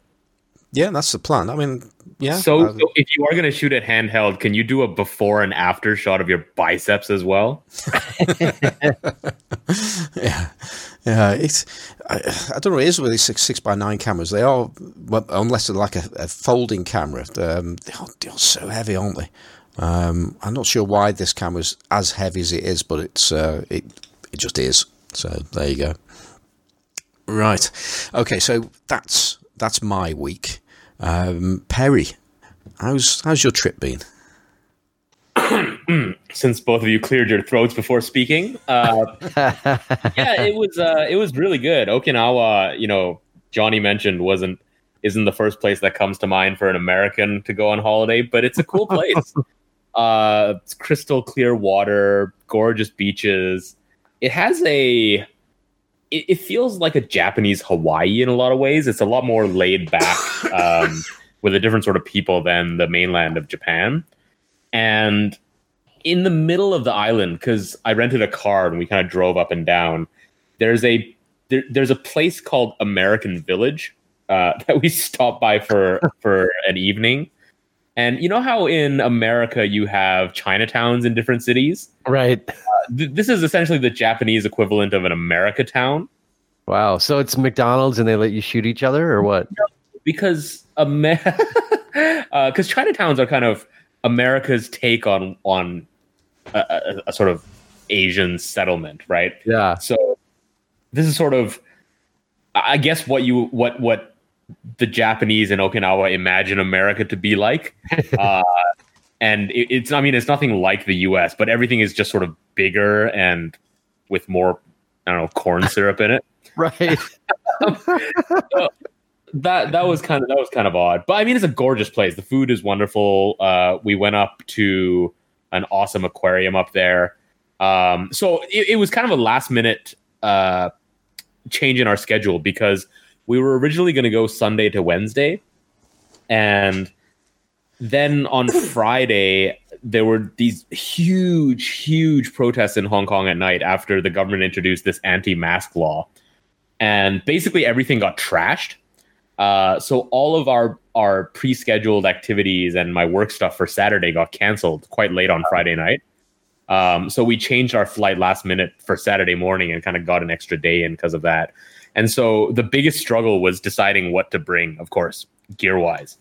Yeah, that's the plan. I mean, yeah. So, so if you are going to shoot it handheld, can you do a before and after shot of your biceps as well? [laughs] [laughs] yeah, yeah. It's I, I, don't know. It is with these six six by nine cameras. They are, unless they're like a, a folding camera. Um, they, are, they are so heavy, aren't they? Um, I'm not sure why this camera's as heavy as it is, but it's uh, it it just is. So there you go. Right. Okay. So that's that's my week. Um, Perry, how's how's your trip been? [clears throat] Since both of you cleared your throats before speaking, uh, [laughs] yeah, it was uh, it was really good. Okinawa, you know, Johnny mentioned wasn't isn't the first place that comes to mind for an American to go on holiday, but it's a cool place. [laughs] uh, it's crystal clear water, gorgeous beaches. It has a it, it, feels like a Japanese Hawaii in a lot of ways. It's a lot more laid back [laughs] um, with a different sort of people than the mainland of Japan. And in the middle of the island, because I rented a car and we kind of drove up and down, there's a there, there's a place called American Village uh, [laughs] that we stopped by for for an evening. And you know how in America you have Chinatowns in different cities? Right. Uh, th- this is essentially the Japanese equivalent of an America town. Wow. So it's McDonald's and they let you shoot each other or what? because Amer- [laughs] uh, cause Chinatowns are kind of America's take on, on a, a, a sort of Asian settlement, right? Yeah. So this is sort of, I guess what you, what, what the Japanese in Okinawa imagine America to be like. [laughs] Uh, and it, it's, I mean, it's nothing like the US, but everything is just sort of bigger and with more, I don't know, corn syrup in it. [laughs] Right. [laughs] so that that was kind of that was kind of odd, but I mean, it's a gorgeous place. The food is wonderful. Uh, we went up to an awesome aquarium up there. Um, so it, it was kind of a last minute uh, change in our schedule because we were originally going to go Sunday to Wednesday, and then on [coughs] Friday there were these huge, huge protests in Hong Kong at night after the government introduced this anti-mask law, and basically everything got trashed. Uh, so all of our our pre-scheduled activities and my work stuff for Saturday got canceled quite late on Friday night. Um, so we changed our flight last minute for Saturday morning and kind of got an extra day in because of that. And so the biggest struggle was deciding what to bring, of course, gear wise.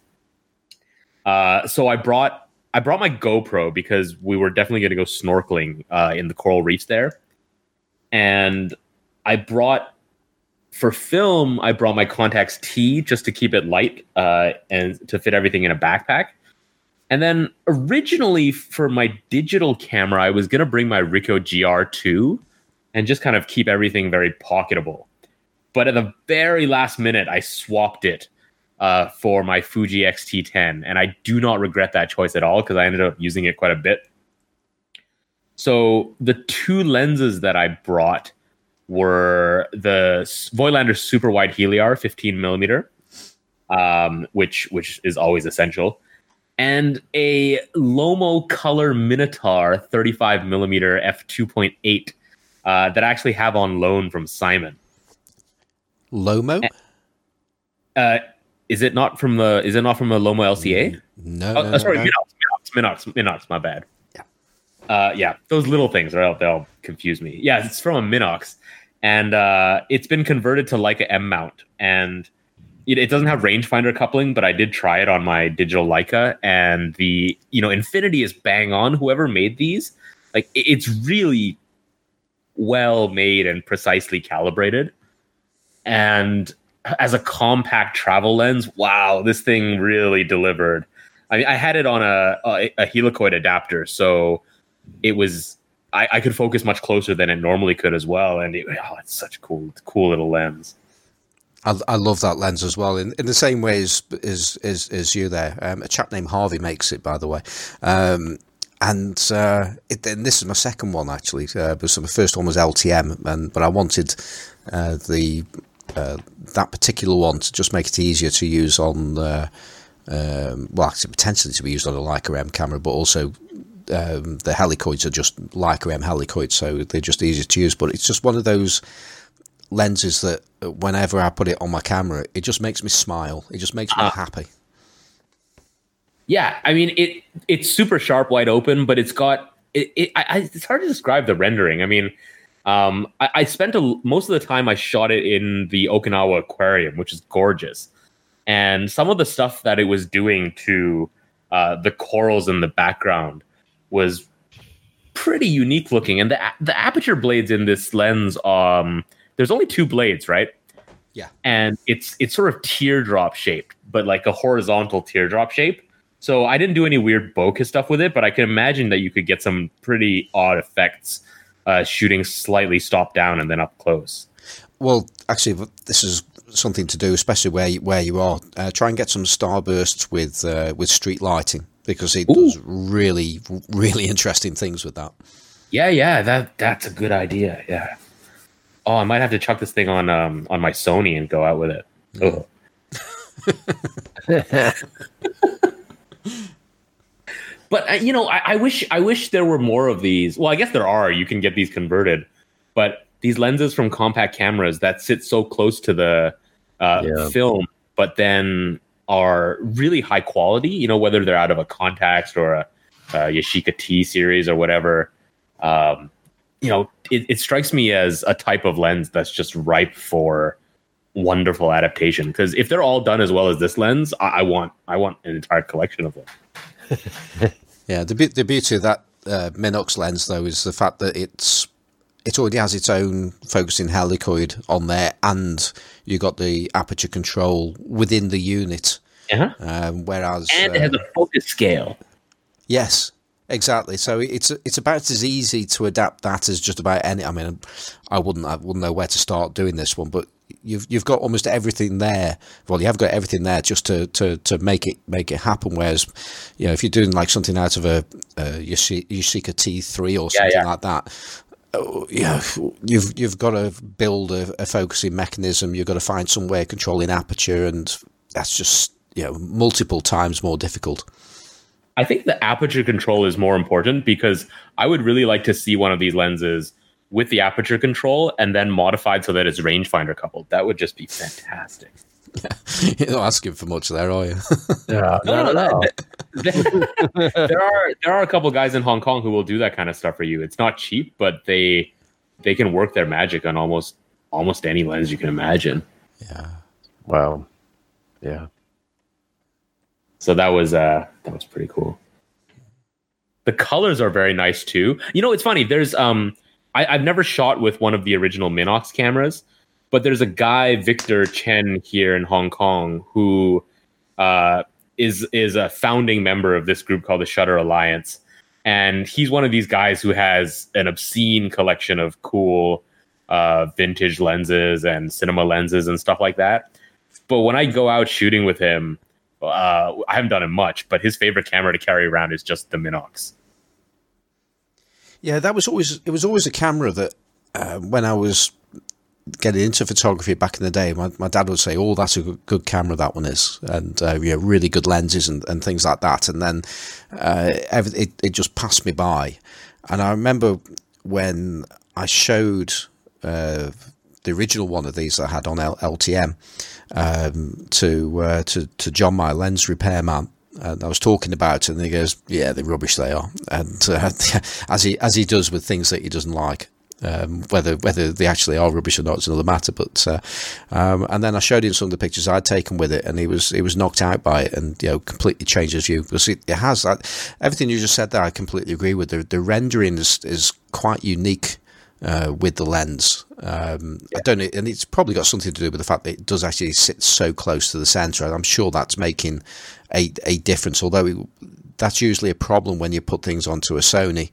Uh, so I brought I brought my GoPro because we were definitely going to go snorkeling uh, in the coral reefs there, and I brought for film, I brought my Contax T just to keep it light uh, and to fit everything in a backpack. And then originally for my digital camera, I was going to bring my Ricoh GR2 and just kind of keep everything very pocketable. But at the very last minute, I swapped it uh, for my Fuji X-T10, and I do not regret that choice at all because I ended up using it quite a bit. So the two lenses that I brought were the Voigtlander Super Wide Heliar 15 millimeter, um, which which is always essential, and a Lomo Color Minotar 35 millimeter f 2.8 uh, that I actually have on loan from Simon. Lomo. Uh, is it not from the? Is it not from a Lomo LCA? No, Oh, no, uh, sorry, no. Minox, Minox, Minox, Minox. My bad. Yeah. Uh, yeah, those little things are they'll confuse me. Yeah, it's from a Minox, and uh, it's been converted to Leica M mount, and it, it doesn't have rangefinder coupling, but I did try it on my digital Leica, and the you know Infinity is bang on. Whoever made these, like it- it's really well made and precisely calibrated, and as a compact travel lens, wow, this thing really delivered. I mean, I had it on a a, a helicoid adapter, so it was I, I could focus much closer than it normally could as well. And it, oh, it's such a cool, cool little lens. I, I love that lens as well. In, in the same way as as as, as you there, um, a chap named Harvey makes it, by the way. Um, and uh, it, this is my second one actually. Uh, so my first one was LTM, and but I wanted uh, the uh, that particular one to just make it easier to use on. Uh, um, well, actually, potentially to be used on a Leica M camera, but also um, the helicoids are just Leica M helicoids, so they're just easier to use. But it's just one of those lenses that uh, whenever I put it on my camera, it just makes me smile. It just makes me Ah. happy. Yeah, I mean it. It's super sharp, wide open, but it's got it. it I, I, it's hard to describe the rendering. I mean, um, I, I spent a, most of the time I shot it in the Okinawa Aquarium, which is gorgeous, and some of the stuff that it was doing to uh, the corals in the background was pretty unique looking. And the the aperture blades in this lens, um, there's only two blades, right? Yeah. and it's it's sort of teardrop shaped, but like a horizontal teardrop shape. So I didn't do any weird bokeh stuff with it, but I can imagine that you could get some pretty odd effects uh, shooting slightly stop down and then up close. Well, actually, this is something to do, especially where you, where you are. Uh, try and get some starbursts with uh, with street lighting because it Ooh. does really really [laughs] interesting things with that. Yeah, yeah, that that's a good idea. Yeah. Oh, I might have to chuck this thing on um on my Sony and go out with it. Ugh. [laughs] But uh, you know, I, I wish I wish there were more of these. Well, I guess there are. You can get these converted, but these lenses from compact cameras that sit so close to the uh, Yeah. film, but then are really high quality. You know, whether they're out of a Contax or a, a Yashica T series or whatever. Um, you know, it, it strikes me as a type of lens that's just ripe for wonderful adaptation. Because if they're all done as well as this lens, I, I want I want an entire collection of them. [laughs] Yeah, the be- the beauty of that uh, Minox lens though is the fact that it's it already has its own focusing helicoid on there, and you got the aperture control within the unit. Uh-huh. Um, whereas, and it uh, has a focus scale. yes, exactly. So it's it's about as easy to adapt that as just about any. I mean, I wouldn't I wouldn't know where to start doing this one, but you've you've got almost everything there. Well, you have got everything there just to, to, to make it make it happen. Whereas, you know, if you're doing like something out of a, a Yashi- Yashica T3 or Yeah, something yeah. like that. oh, Yeah, you've you've got to build a, a focusing mechanism. You've got to find some way of controlling aperture, and that's just you know multiple times more difficult. I think the aperture control is more important because I would really like to see one of these lenses with the aperture control and then modified so that it's rangefinder coupled. That would just be fantastic. [laughs] You're not asking for much there, are you? [laughs] Yeah, No, no, no, no. [laughs] there are there are a couple guys in Hong Kong who will do that kind of stuff for you. It's not cheap, but they they can work their magic on almost almost any lens you can imagine. yeah. Wow. Yeah. So that was uh that was pretty cool. The colors are very nice too. You know, it's funny. There's um I, I've never shot with one of the original Minox cameras, But there's a guy, Victor Chen, here in Hong Kong, who uh, is is a founding member of this group called the Shutter Alliance, and he's one of these guys who has an obscene collection of cool uh, vintage lenses and cinema lenses and stuff like that. But when I go out shooting with him, uh, I haven't done it much, but his favorite camera to carry around is just the Minox. Yeah, that was always it was always a camera that uh, when I was getting into photography back in the day, my, my dad would say, "Oh, that's a good, camera that one is," and uh, yeah, really good lenses and, and things like that. And then uh, it it just passed me by, and I remember when I showed uh, the original one of these I had on L- LTM um, to uh, to to John, my lens repairman. And I was talking about it, and he goes, "Yeah, they're rubbish. They are." And uh, [laughs] as he as he does with things that he doesn't like, um, whether whether they actually are rubbish or not is another matter. But uh, um, and then I showed him some of the pictures I'd taken with it, and he was he was knocked out by it, and you know completely changed his view because it, it has that everything you just said there. I completely agree with. The the rendering is is quite unique. Uh, with the lens, um, yeah. I don't know, and it's probably got something to do with the fact that it does actually sit so close to the center. I'm sure that's making a a difference. Although it, that's usually a problem when you put things onto a Sony,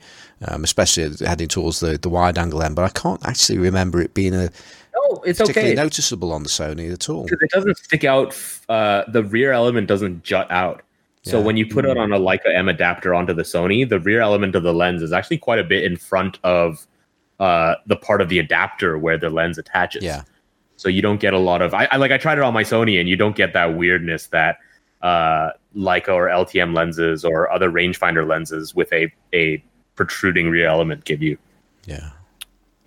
um, especially heading towards the, the wide angle end. But I can't actually remember it being a no, it's particularly okay. noticeable on the Sony at all. Because it doesn't stick out. Uh, the rear element doesn't jut out. So yeah. when you put it on a Leica M adapter onto the Sony, the rear element of the lens is actually quite a bit in front of uh, the part of the adapter where the lens attaches. Yeah. So you don't get a lot of I, I like I tried it on my Sony and you don't get that weirdness that uh, Leica or LTM lenses or other rangefinder lenses with a a protruding rear element give you. Yeah.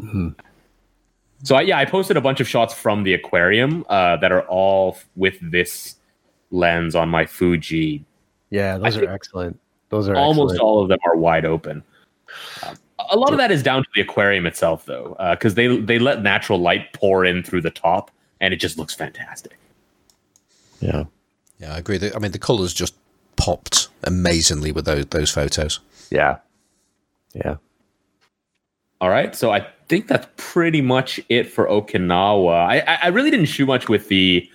Mm-hmm. So I, yeah, I posted a bunch of shots from the aquarium uh, that are all with this lens on my Fuji. Yeah, those I are excellent. Those are almost excellent. all of them are wide open. Um, a lot of that is down to the aquarium itself, though, because uh, they they let natural light pour in through the top, and it just looks fantastic. Yeah. Yeah, I agree. I mean, the colours just popped amazingly with those those photos. Yeah, yeah. All right, so I think that's pretty much it for Okinawa. I I really didn't shoot much with the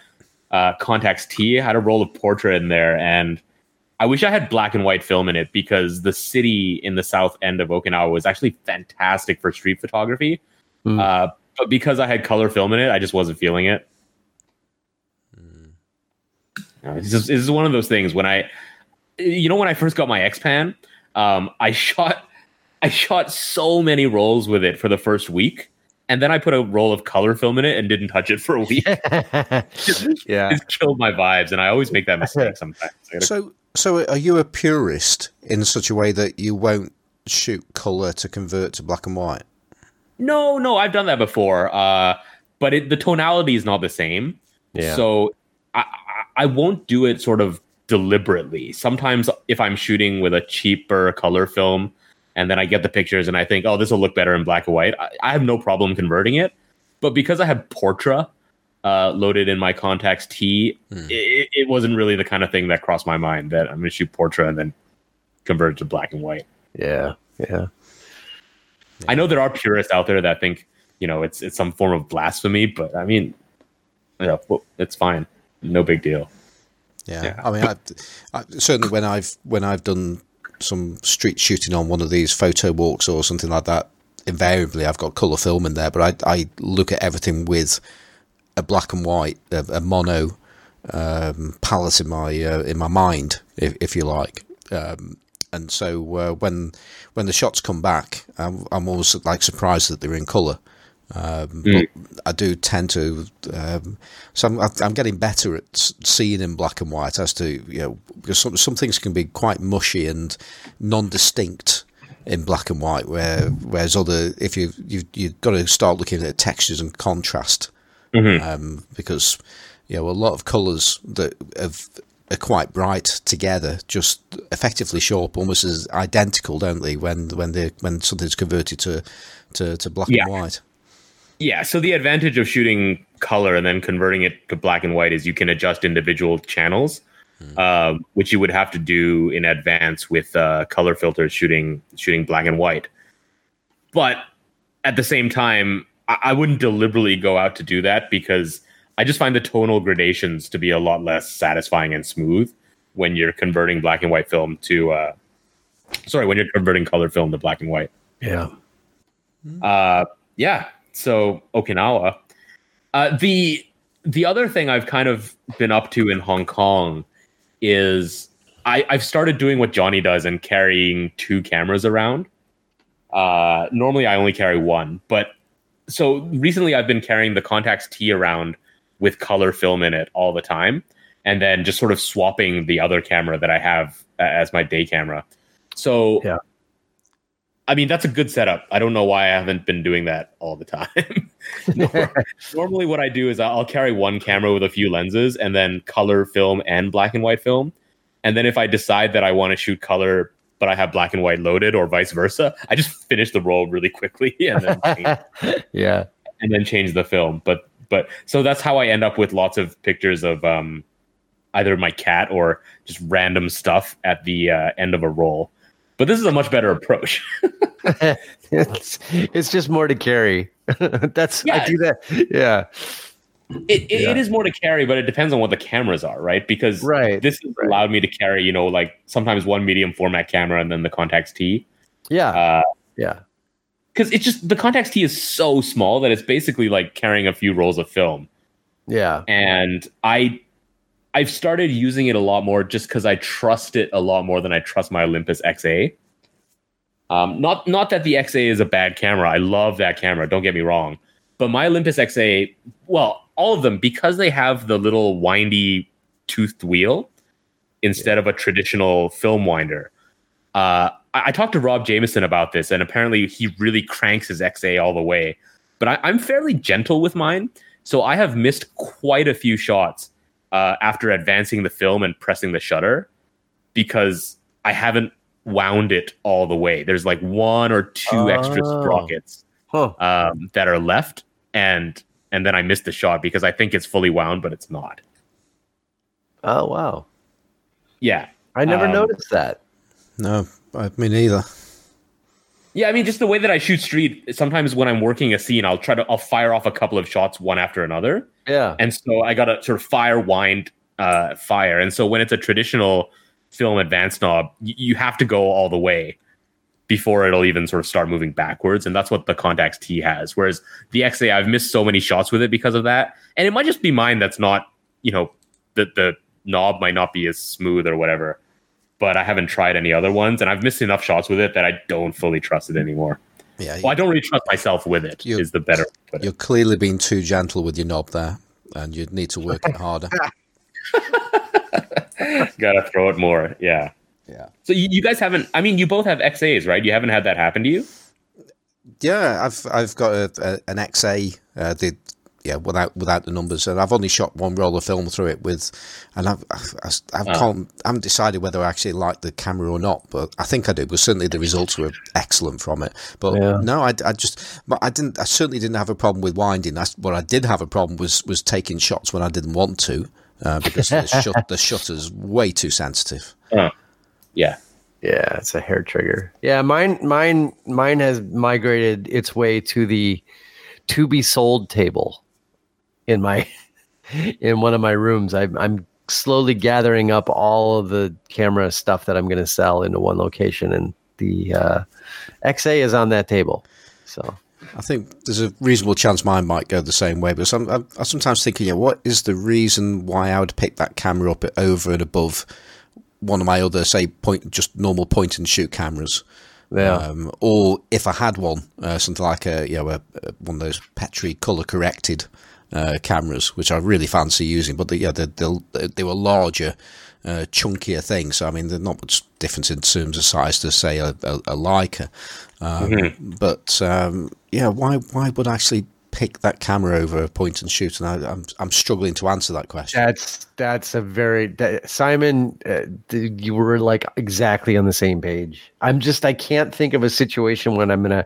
uh, Contax T. I had a roll of Portra in there, and I wish I had black and white film in it because the city in the south end of Okinawa was actually fantastic for street photography. Mm. Uh, but because I had color film in it, I just wasn't feeling it. It's just it's one of those things when I, you know, when I first got my X-Pan, um, I [laughs] shot I shot so many rolls with it for the first week, and then I put a roll of color film in it and didn't touch it for a week. [laughs] yeah, [laughs] it killed my vibes, and I always make that mistake sometimes. So, so are you a purist in such a way that you won't shoot color to convert to black and white? No, no, I've done that before, uh, but it, the tonality is not the same. Yeah. So I, I won't do it sort of deliberately. Sometimes if I'm shooting with a cheaper color film and then I get the pictures and I think, oh, this will look better in black and white, I, I have no problem converting it. But because I have Portra uh, loaded in my Contax T, hmm. it, it, wasn't really the kind of thing that crossed my mind that I'm going to shoot Portra and then convert it to black and white. Yeah, yeah. I know there are purists out there that think, you know, it's it's some form of blasphemy, but I mean, yeah, well, it's fine no big deal. Yeah, yeah. I mean, I, I, certainly when I've when I've done some street shooting on one of these photo walks or something like that, invariably I've got color film in there, but I I look at everything with a black and white, a, a mono um, palette in my uh, in my mind, if, if you like. Um, and so uh, when when the shots come back, I'm, I'm always like surprised that they're in color. Um, mm. But I do tend to, um, so I'm, I'm, getting better at seeing in black and white as to, you know, because some, some things can be quite mushy and non-distinct in black and white, where whereas other, if you you you've got to start looking at textures and contrast, mm-hmm. um, because you know a lot of colours that have, are quite bright together just effectively show up almost as identical, don't they? When when they when something's converted to to, to black yeah. and white. Yeah, so the advantage of shooting color and then converting it to black and white is you can adjust individual channels, mm. uh, which you would have to do in advance with uh, color filters shooting shooting black and white. But at the same time, I, I wouldn't deliberately go out to do that because I just find the tonal gradations to be a lot less satisfying and smooth when you're converting black and white film to uh, sorry when you're converting color film to black and white. Yeah. Uh, yeah. So Okinawa. Uh, the the other thing I've kind of been up to in Hong Kong is I, I've started doing what Johnny does and carrying two cameras around. Uh, normally I only carry one, but so recently I've been carrying the Contax T around with color film in it all the time, and then just sort of swapping the other camera that I have uh, as my day camera. So Yeah. I mean that's a good setup. I don't know why I haven't been doing that all the time. [laughs] [laughs] Normally, what I do is I'll carry one camera with a few lenses, and then color film and black and white film. And then if I decide that I want to shoot color, but I have black and white loaded, or vice versa, I just finish the roll really quickly [laughs] and then change [laughs] yeah. and then change the film. But but so that's how I end up with lots of pictures of um, either my cat or just random stuff at the uh, end of a roll. But this is a much better approach. [laughs] it's it's just more to carry. That's I do that. Yeah. It, it, Yeah. it is more to carry, but it depends on what the cameras are, right? Because Right. this has right. allowed me to carry, you know, like sometimes one medium format camera and then the Contax T. Yeah. Uh, yeah. because it's just the Contax T is so small that it's basically like carrying a few rolls of film. Yeah. and I I've started using it a lot more just because I trust it a lot more than I trust my Olympus XA. Um, not not that the XA is a bad camera. I love that camera. Don't get me wrong, but my Olympus XA, well, all of them because they have the little windy toothed wheel instead of a traditional film winder. Uh, I, I talked to Rob Jameson about this, and apparently he really cranks his XA all the way. But I, I'm fairly gentle with mine, so I have missed quite a few shots uh, after advancing the film and pressing the shutter because I haven't wound it all the way. There's like one or two extra Oh. sprockets Huh. um, that are left, and and then I missed the shot because I think it's fully wound, but it's not. Oh wow. Yeah, I never Um, noticed that. No, I me neither. Yeah, I mean, just the way that I shoot street. Sometimes when I'm working a scene, I'll try to I'll fire off a couple of shots one after another, Yeah. and so I got to sort of fire wind uh, fire. And so when it's a traditional film advance knob, y- you have to go all the way before it'll even sort of start moving backwards, and that's what the Contax T has. Whereas the XA, I've missed so many shots with it because of that, and it might just be mine that's not, you know, the the knob might not be as smooth or whatever. But I haven't tried any other ones, and I've missed enough shots with it that I don't fully trust it anymore. Yeah, Well, I don't really trust myself with it. Is the better. way to put it. you're clearly being too gentle with your knob there, and you'd need to work it harder. [laughs] Gotta throw it more. Yeah. Yeah. So you, you guys haven't. I mean, you both have XAs, right? You haven't had that happen to you. Yeah, I've I've got a, a, an XA. Uh, the yeah, without without the numbers, and I've only shot one roll of film through it with, and I've I've, I've Ah. can't, I haven't decided whether I actually like the camera or not, but I think I do. Because certainly the results were excellent from it. But Yeah. no, I, I just but I didn't. I certainly didn't have a problem with winding. That's what I did have a problem was was taking shots when I didn't want to. Uh, because the, shut, [laughs] the shutter's way too sensitive. Yeah. Yeah, it's a hair trigger. Yeah, mine mine mine has migrated its way to the to be sold table in my [laughs] in one of my rooms. I, I'm slowly gathering up all of the camera stuff that I'm going to sell into one location, and the uh, XA is on that table. So I think there's a reasonable chance mine might go the same way, but I'm, I'm, I'm sometimes thinking, yeah, what is the reason why I would pick that camera up over and above one of my other, say, point just normal point and shoot cameras? yeah, Um, or if I had one, uh, something like a you know a, a, one of those Petri color corrected uh, cameras, which I really fancy using, but they, yeah, they, they, they were larger, uh, chunkier things. So I mean, they're not much difference in terms of size to say a, a, a Leica, um, but um, yeah, why why would I actually pick that camera over a point and shoot? And I, I'm I'm struggling to answer that question. that's that's a very that, Simon. Uh, you were like exactly on the same page. I'm just I can't think of a situation when I'm gonna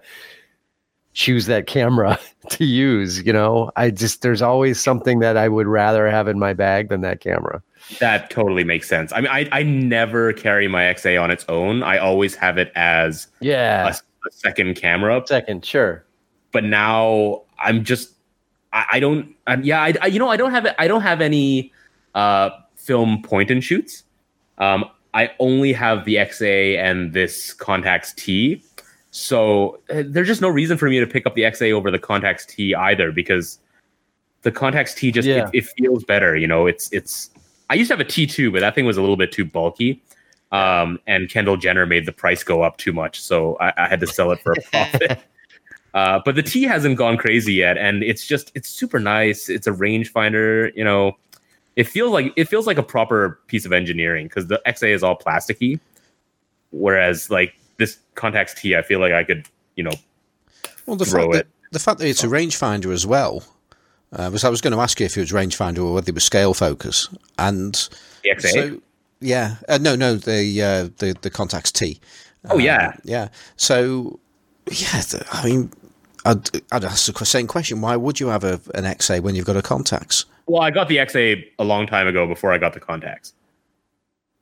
choose that camera [laughs] to use. You know, I just there's always something that I would rather have in my bag than that camera. That totally makes sense. I mean, I, I never carry my XA on its own. I always have it as a, Yeah, a second camera. second, sure. But now I'm just I, I don't I'm, yeah I, I you know I don't have I don't have any uh film point and shoots. Um, I only have the XA and this Contax T. So uh, there's just no reason for me to pick up the XA over the Contax T either because the Contax T just Yeah. it, it feels better. You know, it's it's. I used to have a T2, but that thing was a little bit too bulky. Um, and Kendall Jenner made the price go up too much, so I, I had to sell it for a profit. [laughs] uh, but the T hasn't gone crazy yet, and it's just it's super nice. It's a rangefinder, you know. It feels like it feels like a proper piece of engineering because the XA is all plasticky, whereas like this Contax T, I feel like I could, you know, Well, the throw fact, that, it. the fact that it's a rangefinder as well, uh, was I was going to ask you if it was rangefinder or whether it was scale focus, and the XA. so yeah, uh, no, no, the uh, the the Contax T. oh yeah, Yeah. So, yeah, I mean, I'd, I'd ask the same question. Why would you have a, an XA when you've got a Contax? Well, I got the XA a long time ago before I got the Contax.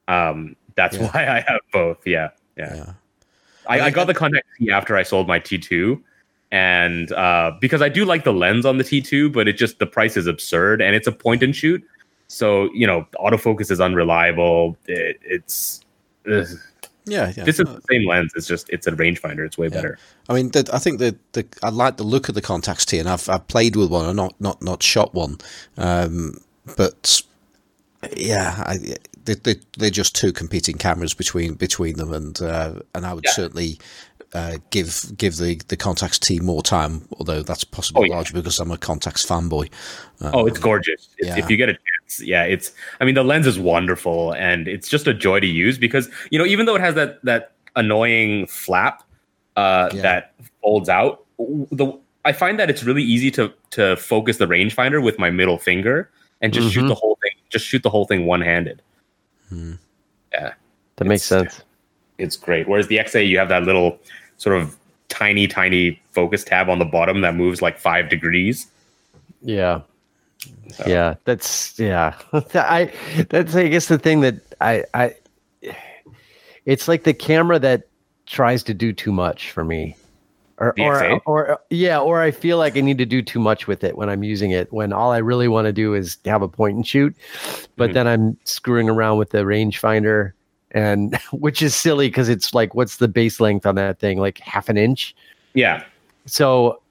Um, that's Yeah. why I have both. Yeah, yeah. Yeah. I, I got the Contax T after I sold my T2, and uh, because I do like the lens on the T2, but it just the price is absurd, and it's a point and shoot. So you know, autofocus is unreliable. It, it's ugh. Yeah, yeah. this is the same lens. It's just it's a rangefinder. It's way better. I mean, the, I think that the I like the look of the Contax T, and I've I've played with one, and not not not shot one, um, but yeah, I, they, they, they're just two competing cameras between between them, and uh, and I would Yeah. certainly uh, give give the the Contax T more time, although that's possibly Oh, yeah. largely because I'm a Contax fanboy. Oh, it's gorgeous. It's, yeah. If you get a chance, yeah, it's. I mean, the lens is wonderful, and it's just a joy to use because you know, even though it has that that annoying flap uh, Yeah. that folds out, the I find that it's really easy to to focus the rangefinder with my middle finger and just shoot Mhm. the whole thing. Just shoot the whole thing one handed. Hmm. Yeah, That makes It's- sense. It's great. Whereas the XA, you have that little sort of tiny, tiny focus tab on the bottom that moves like five degrees. Yeah. So- Yeah, that's yeah. [laughs] I that's I guess the thing that I I it's like the camera that tries to do too much for me. Or or, or yeah, or I feel like I need to do too much with it when I'm using it when all I really want to do is have a point and shoot. But Mhm. then I'm screwing around with the rangefinder and [laughs] which is silly because it's like what's the base length on that thing? Like half an inch. Yeah, So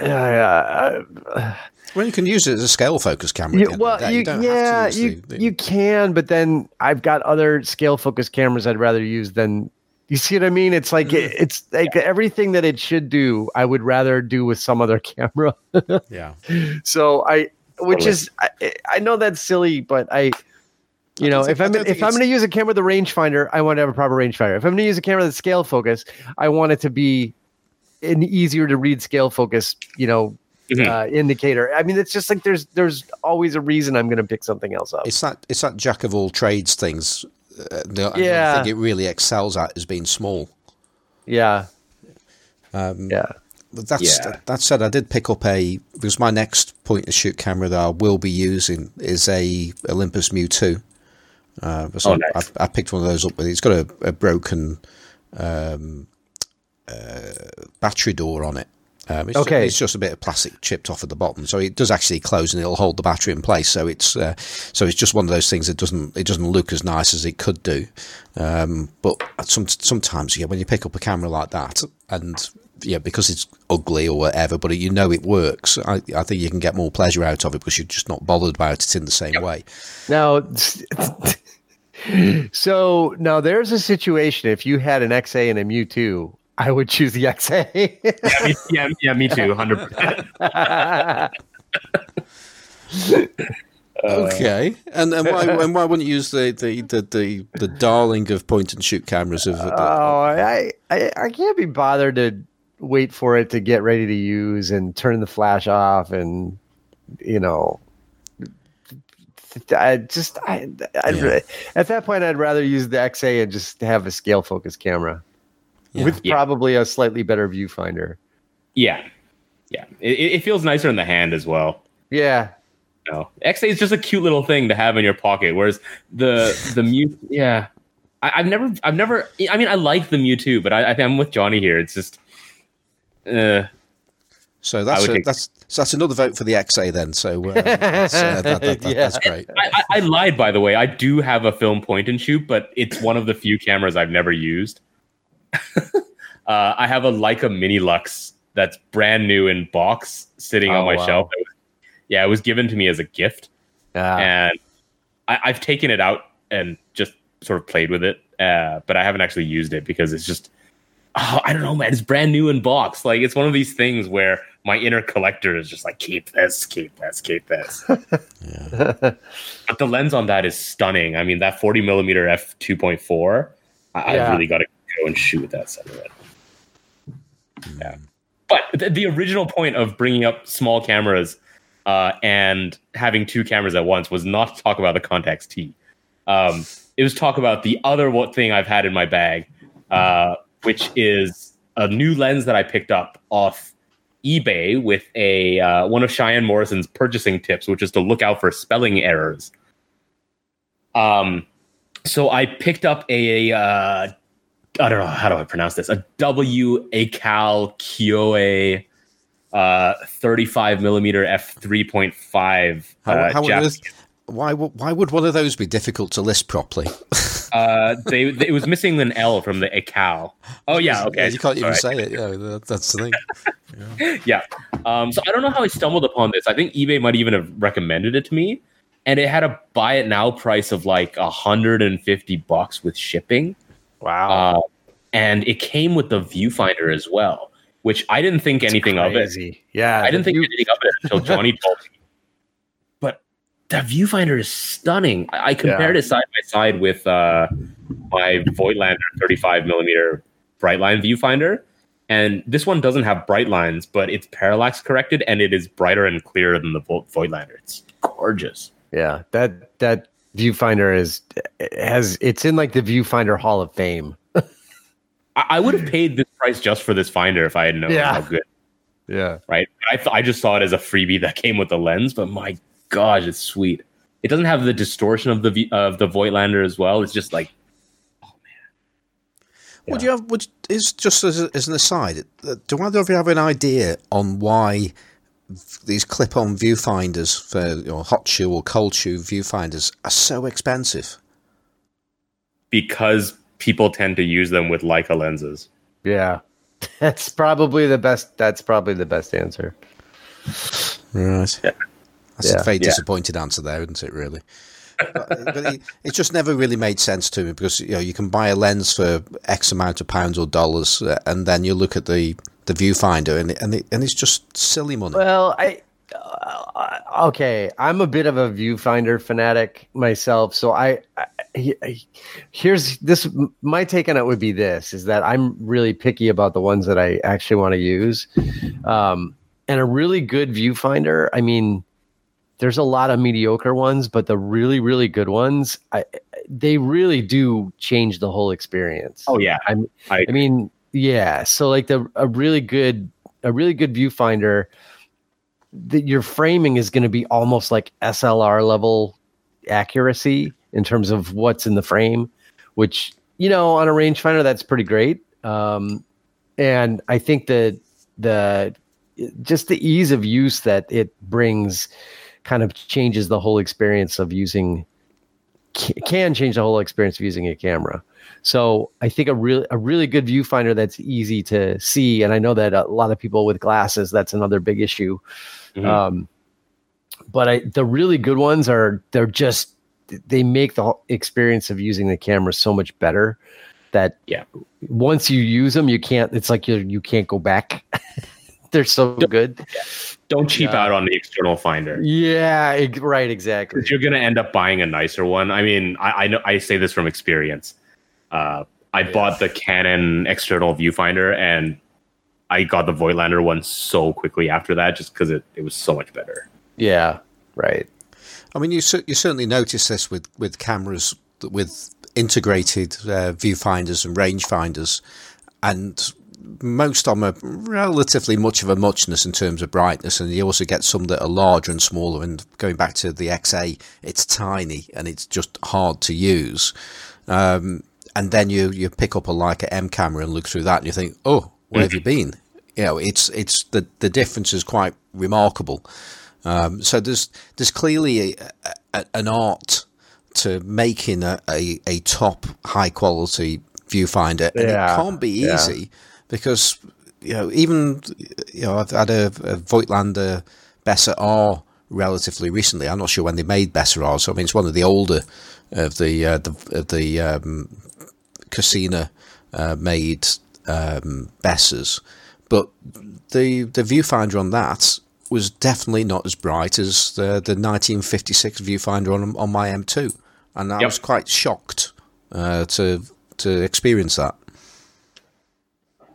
uh, Well, you can use it as a scale focus camera. at Yeah, the end of well, the day. you, yeah, you the, the, you can, but then I've got other scale focus cameras I'd rather use than. You see what I mean? It's like Mm. it's like everything that it should do, I would rather do with some other [laughs] camera. yeah. So I, which Totally. is, I, I know that's silly, but I, you know, if I'm if I'm going to use a camera with a rangefinder, I want to have a proper rangefinder. If I'm going to use a camera that's scale focus, I want it to be an easier to read scale focus, you know, Mhm. uh, indicator. I mean, it's just like there's there's always a reason I'm going to pick something else up. It's that it's that jack of all trades things. Uh, the, I think it really excels at is being small. Yeah, Um, yeah. But that's Yeah. that, said, I did pick up a because my next point and shoot camera that I will be using is a Olympus Mu two. Uh, so Oh, nice. I, I picked one of those up. With it's got a, a broken um, uh, battery door on it. Um, it's, Okay. it's just a bit of plastic chipped off at the bottom, so it does actually close and it'll hold the battery in place. So it's uh, so it's just one of those things that doesn't it doesn't look as nice as it could do. Um, but some, sometimes, yeah, when you pick up a camera like that, and yeah, because it's ugly or whatever, but you know it works, I, I think you can get more pleasure out of it because you're just not bothered about it in the same way. Now, [laughs] so now there's a situation. If you had an XA and a Mu two, I would choose the XA. yeah, me, yeah, yeah, me too, hundred percent. [laughs] Okay, and and why and why wouldn't you use the the, the, the, the darling of point and shoot cameras of the, oh, I, I I can't be bothered to wait for it to get ready to use and turn the flash off and you know. I just I I'd, Yeah. at that point I'd rather use the XA and just have a scale focus camera Yeah. with Yeah. probably a slightly better viewfinder. Yeah, yeah. It, it it feels nicer in the hand as well. Yeah, no, XA is just a cute little thing to have in your pocket, whereas the the Mu, [laughs] yeah. I, I've never, I've never. I mean, I like the Mu two, but I, I think I'm with Johnny here. It's just, uh, So that's a, that's so that's another vote for the XA then. So uh, that's, uh, that, that, that, [laughs] yeah. that's great. I, I, lied by the way. I do have a film point and shoot, but it's one of the few cameras I've never used. [laughs] uh, I have a Leica Minilux that's brand new in box, sitting oh, on my wow. shelf. It was, yeah, it was given to me as a gift, and I, have taken it out and just sort of played with it, uh, but I haven't actually used it because it's just oh, I don't know, man. It's brand new in box. Like it's one of these things where my inner collector is just like, keep this, keep this, keep this. [laughs] but the lens on that is stunning. I mean, that 40 millimeter f 2.4, I, yeah. I really got to go and shoot with that center. Yeah. But the, the, original point of bringing up small cameras uh, and having two cameras at once was not to talk about the Contax T. Um, it was talk about the other thing I've had in my bag, uh, which is a new lens that I picked up off eBay with a uh, one of Cheyenne Morrison's purchasing tips, which is to look out for spelling errors. Um, so I picked up a uh, I don't know how do I pronounce this a W a cal Kyoei uh, 35 millimeter f 3.5. How, uh, how why why would one of those be difficult to list properly? [laughs] uh, they, they, it was missing an L from the Ecal. Oh yeah, okay. Yeah, you can't even say it. Yeah, that, that's the thing. Yeah. [laughs] yeah. Um, so I don't know how I stumbled upon this. I think eBay might even have recommended it to me, and it had a buy it now price of like hundred and fifty bucks with shipping. Wow. Uh, and it came with the viewfinder as well, which I didn't think anything of it. Yeah, I didn't think view- anything of it until Johnny [laughs] told me that viewfinder is stunning. I, I compared yeah. it side by side with uh, my Voigtlander 35 millimeter Brightline viewfinder, and this one doesn't have bright lines, but it's parallax corrected and it is brighter and clearer than the Voigtlander. It's gorgeous. Yeah, that that viewfinder is has it's in like the viewfinder Hall of Fame. [laughs] I, I would have paid this price just for this finder if I had known yeah. how good. Yeah. Right. I th- I just saw it as a freebie that came with the lens, but my gosh, it's sweet. It doesn't have the distortion of the of the Voigtlander as well. It's just like, oh man. Yeah. Would you have? Would is just as, a, as an aside? Uh, do either of you have an idea on why these clip-on viewfinders for your hot shoe or cold shoe viewfinders are so expensive? Because people tend to use them with Leica lenses. Yeah, [laughs] that's probably the best. That's probably the best answer. Right. Yeah. That's yeah, a very yeah. disappointed answer there, isn't it? Really, but, but it, it, just never really made sense to me because you know you can buy a lens for X amount of pounds or dollars, uh, and then you look at the the viewfinder, and it, and it, and it's just silly money. Well, I uh, okay, I'm a bit of a viewfinder fanatic myself, so I, I, here's this. My take on it would be this: is that I'm really picky about the ones that I actually want to use, um, and a really good viewfinder. I mean there's a lot of mediocre ones, but the really, really good ones, I, they really do change the whole experience. Oh yeah, I'm, I, I mean, yeah. So like the a really good, a really good viewfinder, that your framing is going to be almost like SLR level accuracy in terms of what's in the frame, which you know on a rangefinder that's pretty great. Um, and I think that the just the ease of use that it brings kind of changes the whole experience of using can change the whole experience of using a camera. So I think a really a really good viewfinder that's easy to see, and I know that a lot of people with glasses that's another big issue. Mm-hmm. Um, but I, the really good ones are they're just they make the experience of using the camera so much better that yeah once you use them you can't it's like you you can't go back [laughs] they're so good don't cheap yeah. out on the external finder. Yeah, right, exactly. You're going to end up buying a nicer one. I mean, I, I know I say this from experience. Uh, I yeah. bought the Canon external viewfinder, and I got the Voigtlander one so quickly after that, just because it, it was so much better. Yeah, right. I mean, you you certainly notice this with with cameras with integrated uh, viewfinders and rangefinders, and most of them are relatively much of a muchness in terms of brightness, and you also get some that are larger and smaller. And going back to the XA, it's tiny and it's just hard to use. Um, and then you you pick up a Leica M camera and look through that, and you think, oh, where have you been? you know, it's it's the the difference is quite remarkable. Um, so there's there's clearly a, a, an art to making a, a, a top high quality viewfinder, and Yeah, it can't be yeah. Because you know even you know I've had a, a Voigtlander Bessa R relatively recently. I'm not sure when they made Bessa R, so I mean it's one of the older of the uh, the of the um, Cosina uh, made um, Bessas, but the the viewfinder on that was definitely not as bright as the the 1956 viewfinder on on my M2, and I Yep. was quite shocked uh, to to experience that.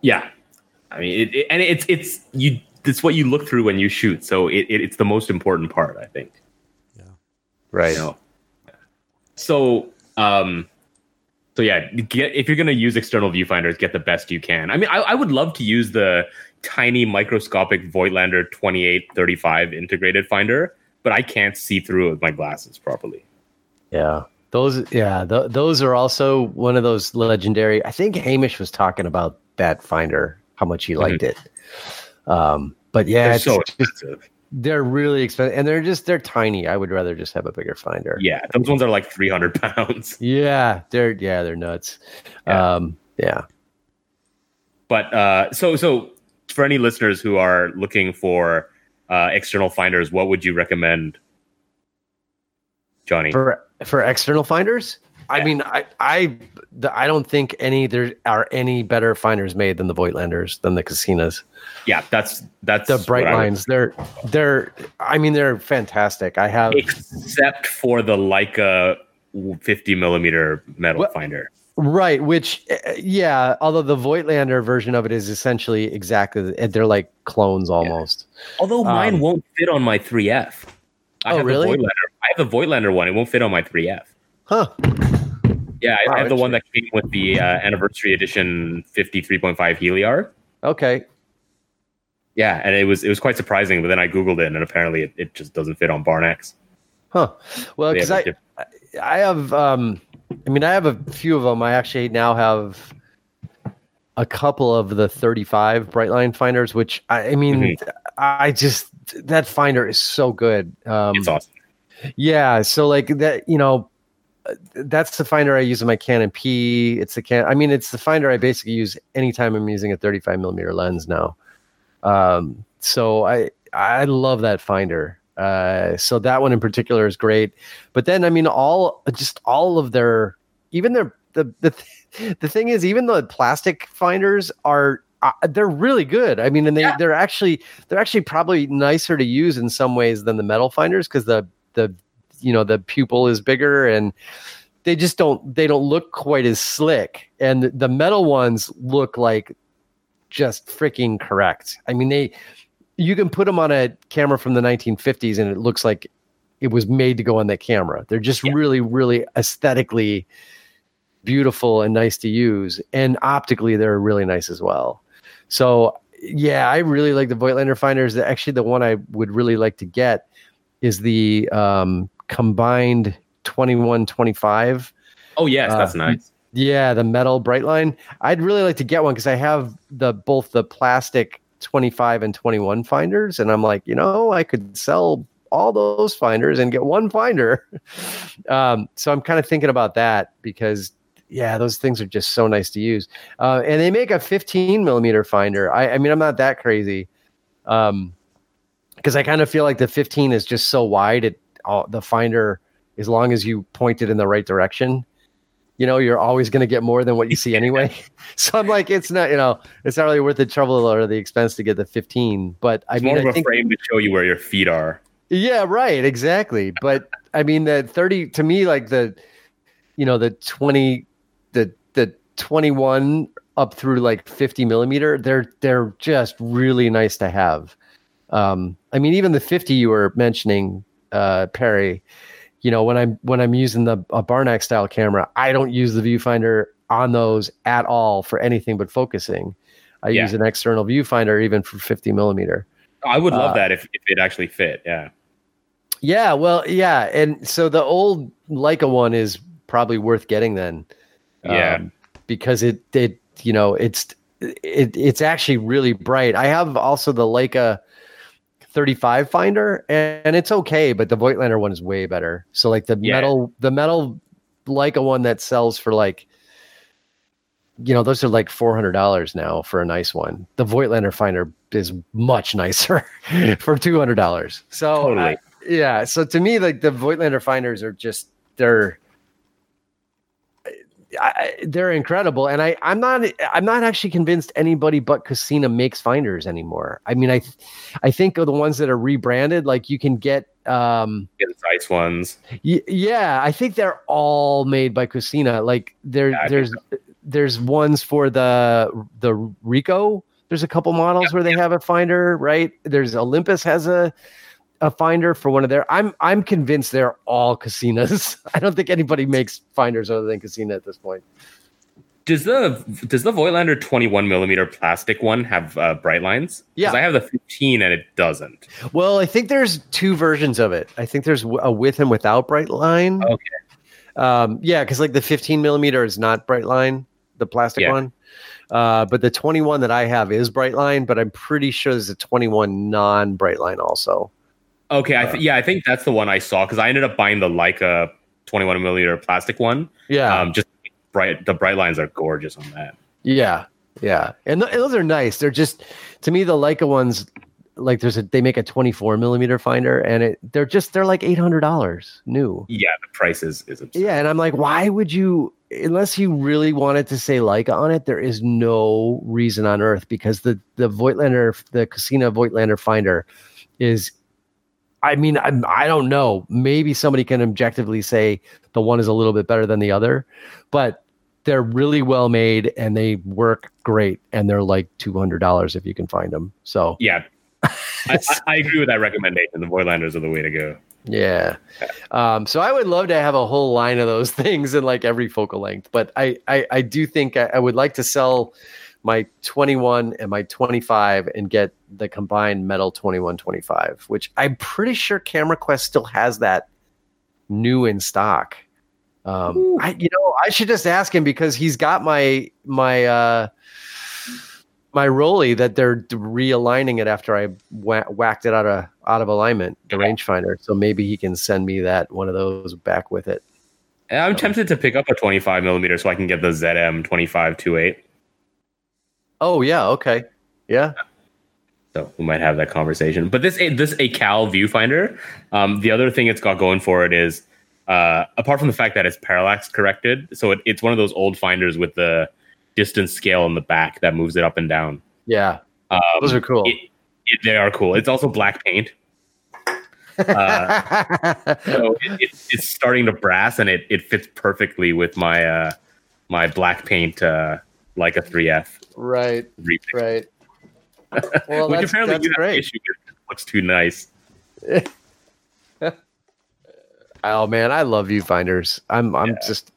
Yeah, I mean, it, it- and it's it's you. It's what you look through when you shoot. So it, it it's the most important part, I think. Yeah. Right. Know? So um, so yeah, get if you're gonna use external viewfinders, get the best you can. I mean, I, I would love to use the tiny microscopic Voigtlander 2835 integrated finder, but I can't see through it with my glasses properly. Yeah. Those yeah, th- those are also one of those legendary. I think Hamish was talking about that finder, how much he liked it. Um, but yeah, They're it's so just- expensive. they're really expensive and they're just they're tiny. I would rather just have a bigger finder. Yeah, those ones are like 300 pounds. [laughs] Yeah, they're yeah, they're nuts. Yeah. Um, yeah. but uh, so so for any listeners who are looking for uh, external finders, what would you recommend, Johnny? For for external finders, I mean, I I the, I don't think any there are any better finders made than the Voigtlanders than the Cosinas. yeah, that's that's The bright lines, they're they're. I mean, they're fantastic. I have except for the Leica 50 millimeter metal What- finder. Right, which uh, yeah, although the Voigtlander version of it is essentially exactly they're like clones almost. Although mine Um, won't fit on my 3F. I Oh, have really? I have the Voigtlander one. It won't fit on my 3F. Huh. Yeah, I, Wow, have the one that came with the uh, anniversary edition 53.5 Heliar. Okay. Yeah, and it was it was quite surprising. But then I googled it, and apparently it, it just doesn't fit on Barnacks. Huh. Well, because I I have um I mean I have a few of them. I actually now have a couple of the 35 Brightline finders, which I, I mean Mm-hmm. I just that finder is so good. Um, it's awesome. Yeah, so like that, you know, that's the finder I use in my Canon P. It's the can. I mean, it's the finder I basically use anytime I'm using a 35 millimeter lens now. Um, so I I love that finder. Uh, so that one in particular is great. But then I mean, all just all of their even their the the [laughs] the thing is, even the plastic finders are. Uh, they're really good. I mean, and they Yeah. they're actually they're actually probably nicer to use in some ways than the metal finders because the the you know the pupil is bigger and they just don't they don't look quite as slick. And the, metal ones look like just freaking correct. I mean they you can put them on a camera from the 1950s and it looks like it was made to go on that camera. They're just Yeah. really really aesthetically beautiful and nice to use. And optically they're really nice as well. So yeah i really like the voigtlander finders. Actually the one i would really like to get is the um, combined 2125 Oh yes, uh, that's nice. yeah the metal bright line i'd really like to get one because i have the both the plastic 25 and 21 finders and i'm like you know i could sell all those finders and get one finder [laughs] um, so i'm kind of thinking about that because yeah those things are just so nice to use uh, and they make a 15 millimeter finder i, I mean i'm not that crazy um, because I kind of feel like the 15 is just so wide. It all, the finder, as long as you point it in the right direction, you know, you're always going to get more than what you see [laughs] anyway. [laughs] so I'm like, it's not, you know, it's not really worth the trouble or the expense to get the 15. But I It's mean, more I of a think, frame to show you where your feet are. yeah, right, exactly. But I mean, the 30 to me, like the, you know, the 20, the the 21 up through like 50 millimeter, they're they're just really nice to have. Um, I mean, even the 50 you were mentioning, uh, Perry, you know, when I'm when I'm using the a Barnack style camera, I don't use the viewfinder on those at all for anything but focusing. I Yeah. use an external viewfinder even for 50 millimeter. I would love Uh, that if, if it actually fit. Yeah. Yeah, well, yeah, and so the old Leica one is probably worth getting then. Yeah. um, because it it you know it's it, it's actually really bright. I have also the Leica 35 finder, and, it's okay, but the Voigtlander one is way better. So like the yeah. metal, the metal Leica one that sells for like, you know, those are like four hundred dollars now for a nice one. The Voigtlander finder is much nicer [laughs] for two hundred dollars. So totally. I, yeah, so to me, like the Voigtlander finders are just they're I, they're incredible, and I I'm not I'm not actually convinced anybody but Cosina makes finders anymore. I mean, I I think of the ones that are rebranded, like you can get um get the Zeiss ones. Y- yeah, I think they're all made by Cosina. Like there yeah, there's so. there's ones for the the Ricoh. There's a couple models yeah, where they yeah. have a finder, right? There's Olympus has a a finder for one of their. I'm I'm convinced they're all Cosinas [laughs] I don't think anybody makes finders other than Cosina at this point. Does the does the Voigtlander 21 millimeter plastic one have uh, bright lines? Yeah, I have the 15 and it doesn't. Well, I think there's two versions of it. I think there's a with and without bright line. Okay. Um, yeah, because like the 15 millimeter is not bright line, the plastic yeah. one. Uh, but the 21 that I have is bright line, but I'm pretty sure there's a 21 non bright line also. Okay, I th- yeah, I think that's the one I saw because I ended up buying the Leica 21 millimeter plastic one. Yeah, um, just bright. The bright lines are gorgeous on that. Yeah, yeah, and, th- those are nice. They're just to me the Leica ones. Like there's a they make a 24 millimeter finder and it they're just they're like eight hundred dollars new. Yeah, the price is is absurd. Yeah, and I'm like, why would you unless you really wanted to say Leica on it, there is no reason on earth because the the Voigtlander, the Cosina Voigtlander finder is I mean, I, I don't know. Maybe somebody can objectively say the one is a little bit better than the other, but they're really well made and they work great. And they're like two hundred dollars if you can find them. So yeah, [laughs] I, I, agree with that recommendation. The Voigtlanders are the way to go. Yeah. Um, so I would love to have a whole line of those [laughs] things in like every focal length, but I I, I do think I, I would like to sell my 21 and my 25 and get the combined metal 21 25 which i'm pretty sure CameraQuest still has that new in stock um i you know i should just ask him because he's got my my uh my Rollei that they're realigning it after I wha- whacked it out of out of alignment, the rangefinder. So maybe he can send me that one of those back with it. I'm tempted to pick up a 25 millimeter so I can get the ZM 2528. Oh yeah, okay, yeah. So we might have that conversation. But this this Acal viewfinder, um, the other thing it's got going for it is, uh, apart from the fact that it's parallax corrected, so it, it's one of those old finders with the distance scale in the back that moves it up and down. Yeah, um, those are cool. It, it, they are cool. It's also black paint. Uh, [laughs] so it, it's starting to brass, and it, it fits perfectly with my uh, my black paint uh, Leica 3F. Right. Remix. Right. [laughs] Well, Which that's, apparently that's you great. issue with. looks too nice. [laughs] oh man, I love viewfinders. I'm I'm yeah. just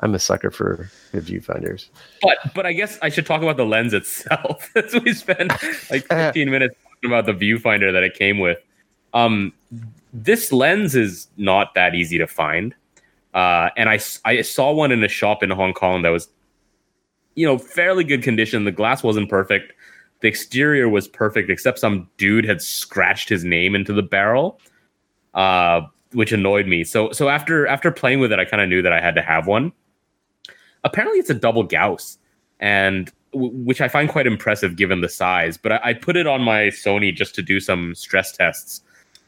I'm a sucker for viewfinders. But but I guess I should talk about the lens itself. [laughs] As we spent like 15 minutes talking about the viewfinder that it came with. Um, this lens is not that easy to find. Uh, and I, I saw one in a shop in Hong Kong that was you know, fairly good condition. The glass wasn't perfect. The exterior was perfect, except some dude had scratched his name into the barrel, uh, which annoyed me. So, so after after playing with it, I kind of knew that I had to have one. Apparently, it's a double Gauss, and w- which I find quite impressive given the size. But I, I put it on my Sony just to do some stress tests,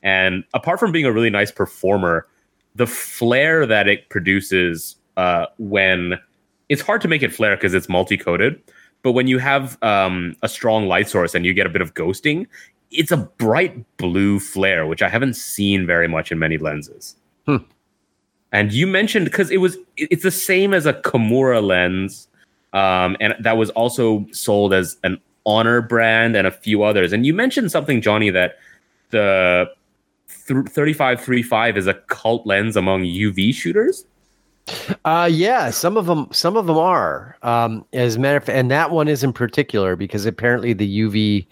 and apart from being a really nice performer, the flare that it produces uh, when it's hard to make it flare because it's multi-coated. But when you have um, a strong light source and you get a bit of ghosting, it's a bright blue flare, which I haven't seen very much in many lenses. Hmm. And you mentioned because it was it's the same as a Komura lens, um, and that was also sold as an Honor brand and a few others. And you mentioned something, Johnny, that the th- 3535 is a cult lens among UV shooters. Uh, yeah, some of them, some of them are. Um, as a matter of fact, and that one is in particular because apparently the UV,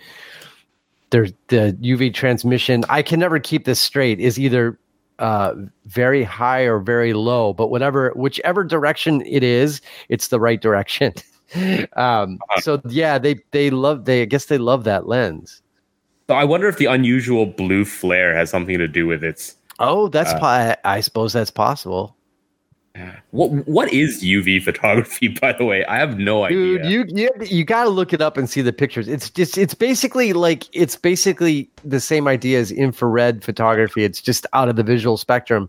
there's the UV transmission. I can never keep this straight. Is either uh, very high or very low, but whatever, whichever direction it is, it's the right direction. [laughs] um, so yeah, they they love they I guess they love that lens. So I wonder if the unusual blue flare has something to do with its. Oh, that's uh, po- I suppose that's possible. What what is UV photography? [laughs] By the way, I have no Dude, idea. You you you got to look it up and see the pictures. It's just it's basically like it's basically the same idea as infrared photography. It's just out of the visual spectrum,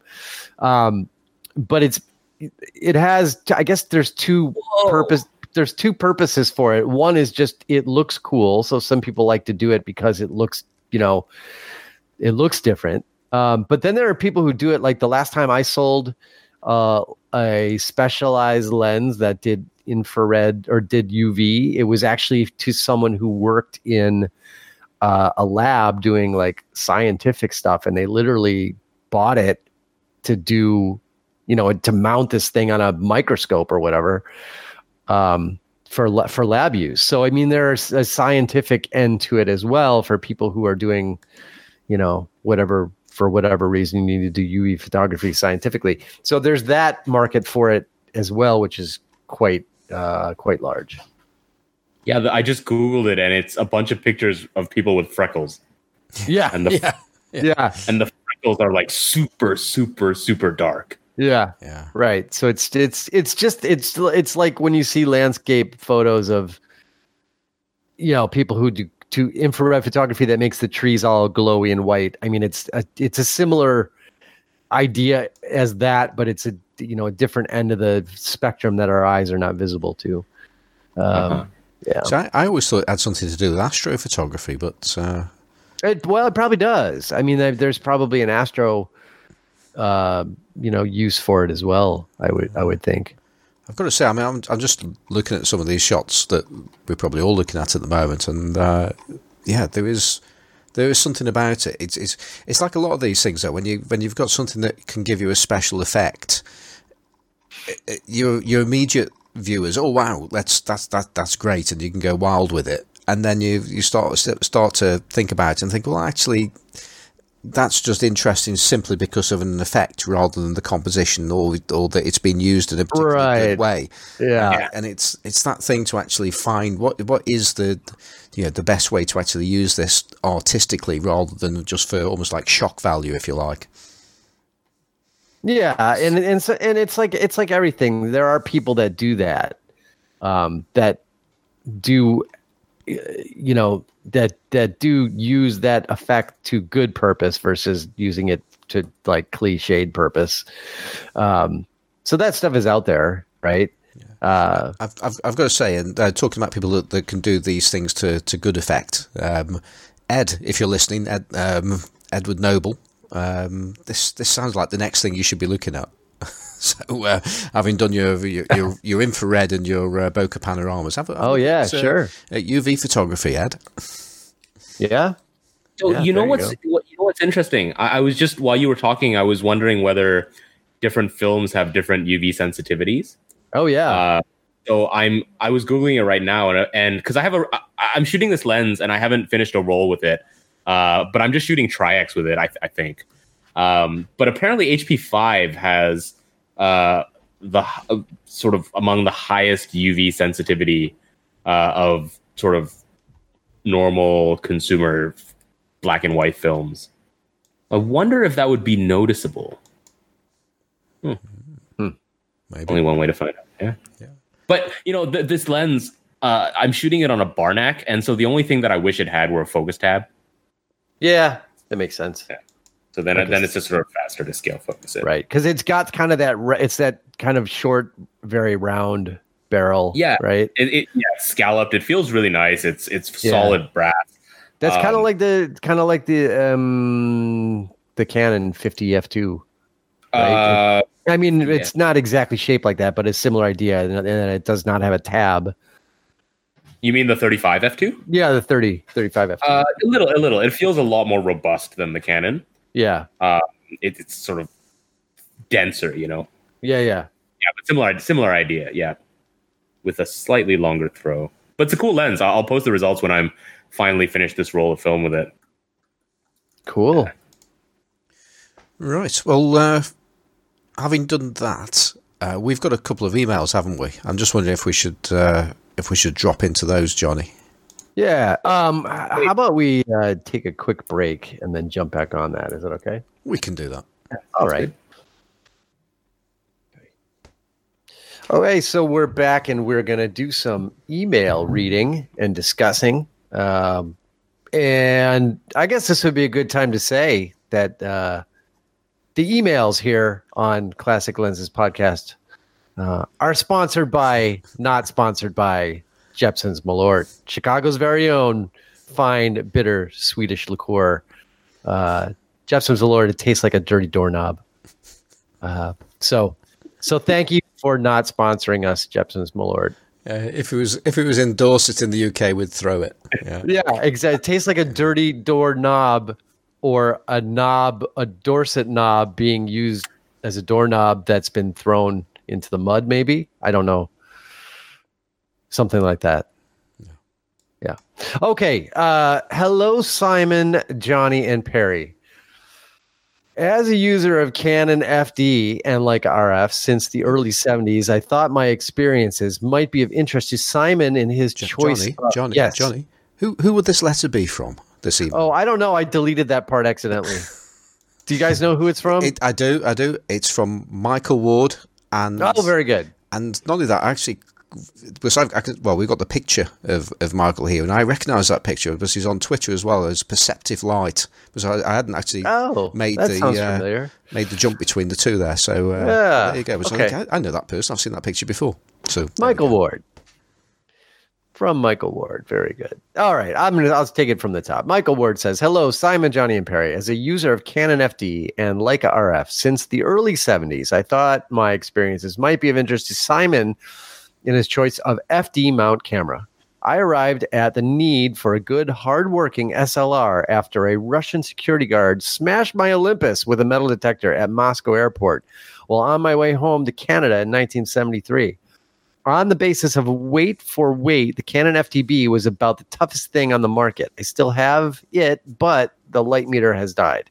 um, but it's it has. I guess there's two Whoa. purpose. There's two purposes for it. One is just it looks cool, so some people like to do it because it looks you know it looks different. Um, but then there are people who do it like the last time I sold uh, a specialized lens that did infrared or did UV. It was actually to someone who worked in uh, a lab doing like scientific stuff, and they literally bought it to do, you know, to mount this thing on a microscope or whatever. Um, for for lab use. So I mean, there's a scientific end to it as well for people who are doing, you know, whatever for whatever reason you need to do UV photography scientifically. So there's that market for it as well, which is quite uh, quite large. Yeah, I just googled it, and it's a bunch of pictures of people with freckles. Yeah, and the yeah, yeah, and the freckles are like super, super, super dark. Yeah, yeah, right. So it's it's it's just it's it's like when you see landscape photos of you know people who do to infrared photography that makes the trees all glowy and white. I mean, it's a, it's a similar idea as that, but it's a you know a different end of the spectrum that our eyes are not visible to. Um, uh-huh. Yeah. So I, I, always thought it had something to do with astrophotography, but uh... it, well, it probably does. I mean, there's probably an astro, uh, you know, use for it as well. I would I would think. I've got to say, I mean, I'm, I'm, just looking at some of these shots that we're probably all looking at at the moment, and uh, yeah, there is there is something about it. It's it's it's like a lot of these things though. When you when you've got something that can give you a special effect, your your immediate viewers, oh wow, that's that's that that's great, and you can go wild with it. And then you you start start to think about it and think, well, actually, that's just interesting simply because of an effect rather than the composition or or that it's been used in a particular right. way. Yeah. and it's it's that thing to actually find what what is the you know the best way to actually use this artistically rather than just for almost like shock value, if you like. Yeah, and and so and it's like it's like everything. There are people that do that, um, that do you know that that do use that effect to good purpose versus using it to like cliched purpose um so that stuff is out there right yeah. uh, I've, I've, I've got to say, and uh, talking about people that, that can do these things to, to good effect, um, Ed, if you're listening, Ed, um, Edward Noble, um, this this sounds like the next thing you should be looking at. [laughs] So, uh, having done your, your your, your infrared and your uh, bokeh panoramas, have, have oh yeah, uh, sure, UV photography, Ed. Yeah. So yeah, you know what's you, what, you know what's interesting? I, I, was just while you were talking, I was wondering whether different films have different UV sensitivities. Oh yeah. Uh, so I'm I was googling it right now, and and because I have a I'm shooting this lens and I haven't finished a roll with it, uh, but I'm just shooting Tri-X with it. I, I think. Um, but apparently HP five has uh, the uh, sort of among the highest UV sensitivity uh, of sort of normal consumer black and white films. I wonder if that would be noticeable. Hmm. Hmm. Maybe. Only one way to find out. Yeah. Yeah. But you know, th- this lens, uh, I'm shooting it on a Barnack, and so the only thing that I wish it had were a focus tab. Yeah, that makes sense. Yeah. So then, then it's just sort of faster to scale focus it. Right, because it's got kind of that. It's that kind of short, very round barrel. Yeah, right. It, it yeah, scalloped. It feels really nice. It's it's yeah. solid brass. That's um, kind of like the kind of like the um the Canon 50 f2. Right? Uh, I mean, yeah. it's not exactly shaped like that, but a similar idea, and, it does not have a tab. You mean the 35 f2? Yeah, the 30 35 f2. Uh, a little, a little. It feels a lot more robust than the Canon. Yeah. Um, it, it's sort of denser, you know. Yeah, yeah. Yeah, but similar, similar idea. Yeah, with a slightly longer throw. But it's a cool lens. I'll, I'll post the results when I'm finally finished this roll of film with it. Cool. Yeah. Right. Well, uh, having done that, uh, we've got a couple of emails, haven't we? I'm just wondering if we should uh, if we should drop into those, Johnny. Yeah. Um, how about we uh, take a quick break and then jump back on that? Is that okay? We can do that. All right. Okay, so we're back and we're going to do some email reading and discussing. Um, and I guess this would be a good time to say that uh, the emails here on Classic Lenses podcast uh, are sponsored by, not sponsored by Jeppson's Malort, Chicago's very own fine, bitter Swedish liqueur. Uh, Jeppson's Malort, it tastes like a dirty doorknob. Uh, so, so thank you for not sponsoring us, Jeppson's Malort. Uh, if it was if it was in Dorset in the UK, we'd throw it. Yeah, [laughs] Yeah, exactly. It tastes like a dirty door knob or a knob, a Dorset knob being used as a doorknob that's been thrown into the mud, maybe. I don't know. Something like that. Yeah. Okay. Uh, hello, Simon, Johnny, and Perry. As a user of Canon FD and Leica RF since the early 70s, I thought my experiences might be of interest to Simon in his choice. Johnny, of- Johnny, yes. Johnny. Who who would this letter be from this evening? Oh, I don't know. I deleted that part accidentally. Do you guys know who it's from? It, I do, I do. It's from Michael Ward, and oh, very good. and not only that, I actually, because I've, I could, well, we've got the picture of, of Michael here, and I recognise that picture because he's on Twitter as well as Perceptive Light. Because I, I hadn't actually Oh, made the uh, made the jump between the two there. So uh, Yeah, there you go. So okay. I, I know that person. I've seen that picture before. So Michael. Ward. From Michael Ward. Very good. All right. I'm gonna I'll take it from the top. Michael Ward says, Hello, Simon, Johnny, and Perry. As a user of Canon FD and Leica RF since the early 70s, I thought my experiences might be of interest to Simon in his choice of FD mount camera. I arrived at the need for a good, hardworking SLR after a Russian security guard smashed my Olympus with a metal detector at Moscow airport while on my way home to Canada in 1973 on the basis of weight for weight, the Canon FTB was about the toughest thing on the market. I still have it, but the light meter has died.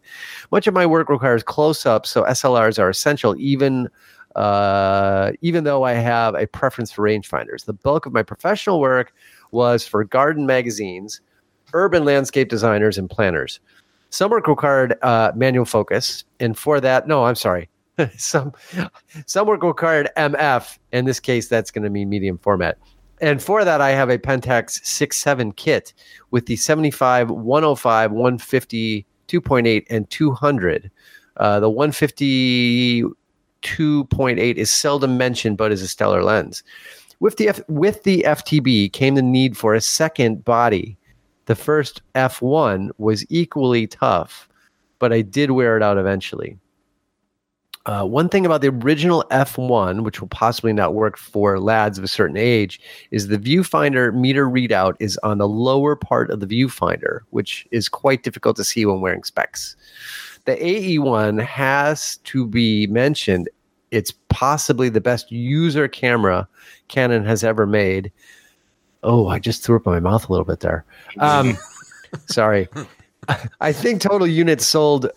Much of my work requires close up, so SLRs are essential, even uh, even though I have a preference for rangefinders. The bulk of my professional work was for garden magazines, urban landscape designers, and planners. Some work required uh, manual focus, and for that, no, I'm sorry. [laughs] some some work required MF. In this case, that's going to mean medium format. And for that, I have a Pentax 6.7 kit with the 75, 105, 150, 2.8, and 200. Uh, the 150 2.8 is seldom mentioned, but is a stellar lens. With the F- with the FTB came the need for a second body. The first F1 was equally tough, but I did wear it out eventually. Uh, one thing about the original F1, which will possibly not work for lads of a certain age, is the viewfinder meter readout is on the lower part of the viewfinder, which is quite difficult to see when wearing specs. The AE1 has to be mentioned. It's possibly the best user camera Canon has ever made. Oh, I just threw up in my mouth a little bit there. Um, [laughs] sorry. I think total units sold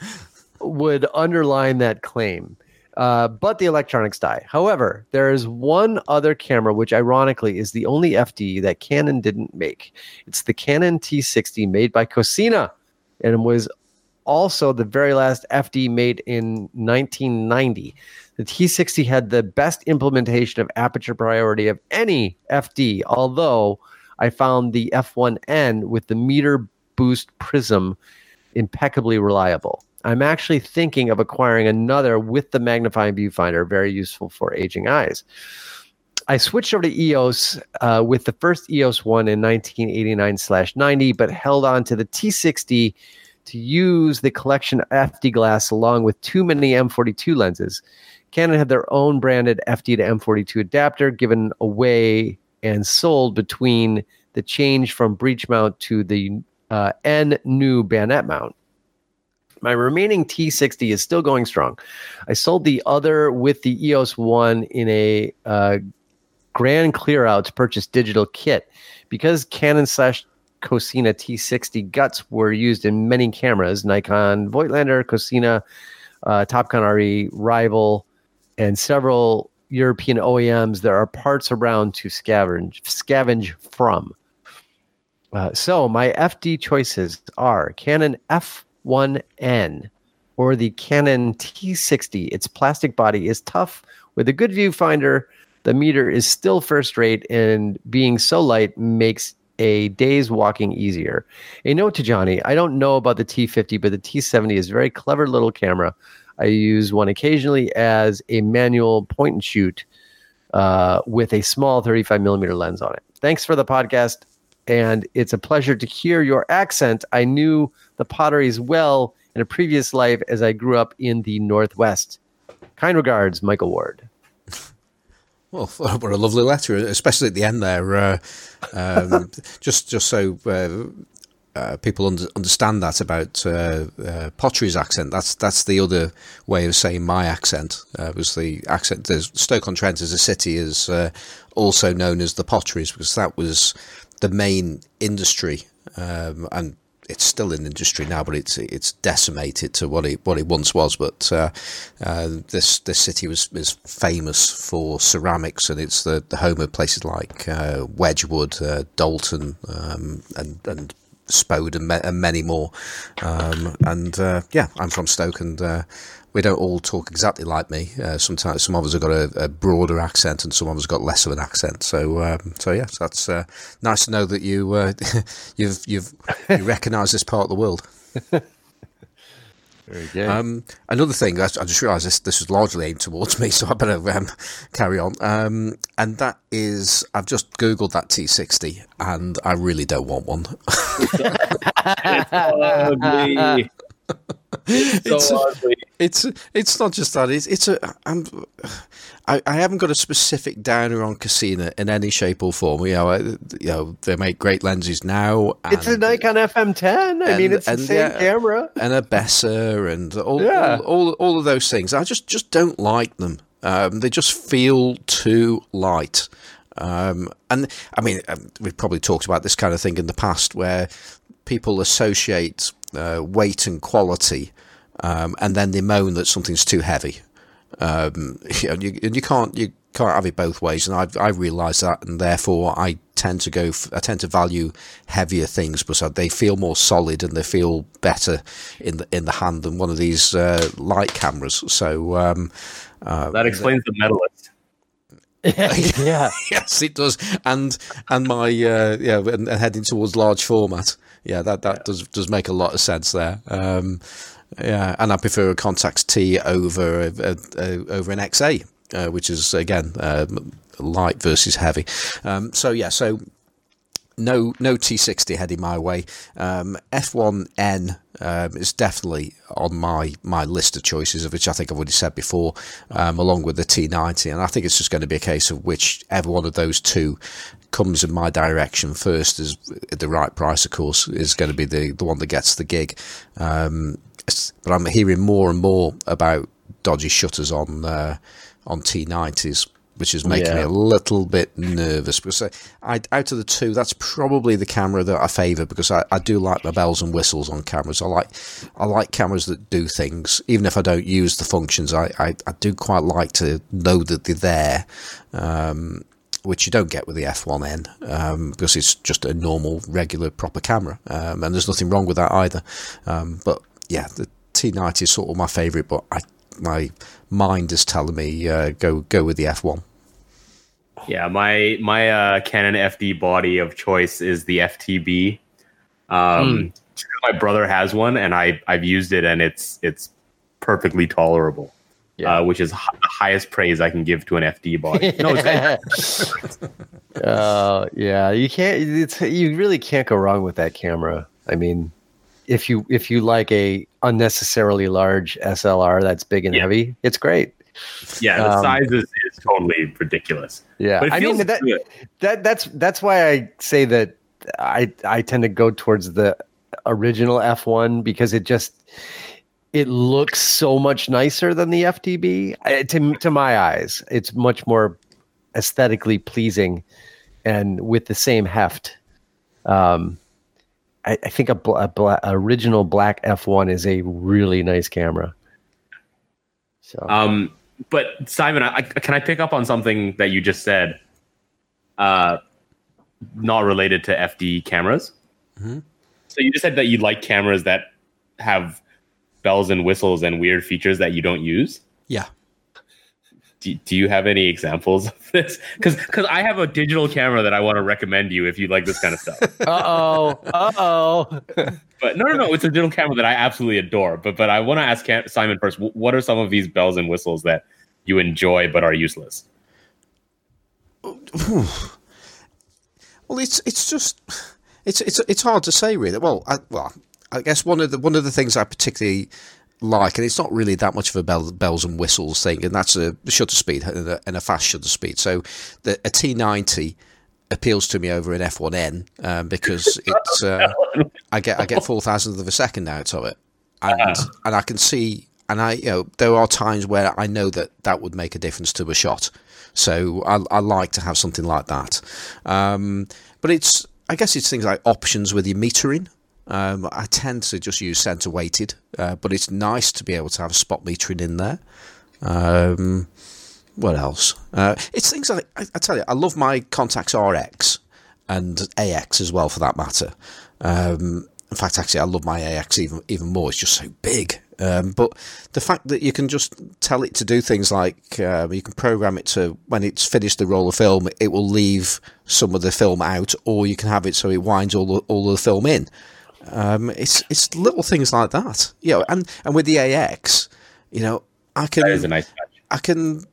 would underline that claim. Uh, but the electronics die. However, there is one other camera, which ironically is the only FD that Canon didn't make. It's the Canon T60 made by Cosina and was also the very last FD made in 1990. The T60 had the best implementation of aperture priority of any FD, although I found the F1N with the meter boost prism impeccably reliable. I'm actually thinking of acquiring another with the magnifying viewfinder, very useful for aging eyes. I switched over to EOS uh, with the first EOS one in 1989 slash 90, but held on to the T60 to use the collection FD glass along with too many M42 lenses. Canon had their own branded FD to M42 adapter given away and sold between the change from breech mount to the uh, N new bayonet mount. My remaining T60 is still going strong. I sold the other with the EOS 1 in a uh, grand clear out to purchase digital kit. Because Canon slash Cosina T60 guts were used in many cameras Nikon Voigtlander, Cosina, uh, Topcon RE, Rival, and several European OEMs, there are parts around to scavenge scavenge from. Uh, so my FD choices are Canon F1N or the Canon T60. Its plastic body is tough with a good viewfinder. The meter is still first rate, and being so light makes a day's walking easier. A note to Johnny I don't know about the T50, but the T70 is a very clever little camera. I use one occasionally as a manual point and shoot uh, with a small 35 millimeter lens on it. Thanks for the podcast. And it's a pleasure to hear your accent. I knew the potteries well in a previous life as I grew up in the Northwest. Kind regards, Michael Ward. Well, [laughs] what a lovely letter, especially at the end there. Uh, um, [laughs] just, just so uh, uh, people under, understand that about uh, uh, Pottery's accent. That's that's the other way of saying my accent. Uh, was the accent? Stoke on Trent as a city is also known as the Potteries because that was the main industry, um, and it's still an industry now, but it's it's decimated to what it what it once was. But uh, uh, this this city was is famous for ceramics, and it's the, the home of places like uh, Wedgwood, uh, Doulton, um, and and Spode, and, me- and many more. Um, and uh, yeah, I'm from Stoke, and uh, we don't all talk exactly like me. Uh, sometimes some of us have got a, a, broader accent, and some of us got less of an accent. So, um, so yes, that's uh, nice to know that you uh, [laughs] you've you've you recognise this part of the world. Very good. Um, another thing, I, I just realised this this was largely aimed towards me, so I better um, carry on. Um, and that is, I've just googled that T60, and I really don't want one. [laughs] it's. It's so it's. Not just that. It's it's a. I'm, I, I haven't got a specific downer on Cosina in any shape or form. You know, I, you know they make great lenses now. it's a Nikon FM10. I and, mean, it's and, the same yeah, camera and a Bessa and all, yeah. all, all all of those things. I just just don't like them. Um, they just feel too light. Um, and I mean, um, we've probably talked about this kind of thing in the past where people associate uh, weight and quality, um, and then they moan that something's too heavy. Um, [laughs] you, know, you, and you can't you can't have it both ways, and I I realise that, and therefore I tend to go I tend to value heavier things because they feel more solid and they feel better in the in the hand than one of these uh, light cameras. So um, uh, that explains the medalist. [laughs] yeah, [laughs] yes, it does, and and my uh, yeah, and, and heading towards large format yeah, that that yeah. does does make a lot of sense there. Um, yeah, and I prefer a Contax T over a, a, a, over an XA, uh, which is again uh, light versus heavy. Um, so yeah, so no no T60 heading my way. Um, F1N um, is definitely on my my list of choices, of which I think I've already said before, um, along with the T90, and I think it's just going to be a case of whichever one of those two comes in my direction first is the right price, of course, is going to be the the one that gets the gig. Um, but I'm hearing more and more about dodgy shutters on uh, on T90s which is making yeah. me a little bit nervous because I, I, out of the two, that's probably the camera that I favour because I, I do like my bells and whistles on cameras. I like I like cameras that do things, even if I don't use the functions. I, I, I do quite like to know that they're there. Um, which you don't get with the F1N um, because it's just a normal, regular, proper camera, um, and there's nothing wrong with that either. Um, but yeah, the T90 is sort of my favourite, but I, my mind is telling me uh, go go with the F1. Yeah, my my uh, Canon FD body of choice is the FTB. Um, mm. My brother has one, and I I've used it, and it's it's perfectly tolerable. Yeah. Uh, which is h- the highest praise I can give to an FD body. [laughs] No, it's [laughs] uh, yeah, you can't. It's you really can't go wrong with that camera. I mean, if you if you like a unnecessarily large SLR that's big and yeah. heavy, it's great. Yeah, the um, size is, is totally ridiculous. Yeah, I mean that, that that's that's why I say that I I tend to go towards the original F1 because it just it looks so much nicer than the FTB to to my eyes. It's much more aesthetically pleasing and with the same heft. Um, I, I think a, a, a, original black F1 is a really nice camera. So, um, but Simon, I, can I pick up on something that you just said? Uh, not related to FD cameras. Mhm. So you just said that you like cameras that have bells and whistles and weird features that you don't use. Yeah. Do, do you have any examples of this? Because because I have a digital camera that I want to recommend you if you like this kind of stuff. [laughs] Uh oh. Uh oh. but no, no, no, it's a digital camera that I absolutely adore. But but I want to ask Cam- Simon first. wh- What are some of these bells and whistles that you enjoy but are useless? [sighs] Well, it's it's just it's it's it's hard to say really. Well, I, well, I guess one of the one of the things I particularly like, and it's not really that much of a bell, bells and whistles thing, and that's a shutter speed and a, and a fast shutter speed. So the a T90 appeals to me over an F1N um, because [laughs] it's uh, [laughs] I get I get four thousandth of a second out of it, and and I can see. And I, you know, there are times where I know that that would make a difference to a shot, so I, I like to have something like that. Um, but it's, I guess it's things like options with your metering. Um, I tend to just use center weighted, uh, but it's nice to be able to have spot metering in there. Um, what else? Uh, it's things like I, I tell you, I love my Contax RX and AX as well, for that matter. Um, in fact, actually, I love my AX even even more. It's just so big. Um, but the fact that you can just tell it to do things like uh, you can program it to when it's finished the roll of film, it will leave some of the film out, or you can have it so it winds all the, all of the film in. Um, it's it's little things like that, you know. And and with the AX, you know, I can That is a nice. I can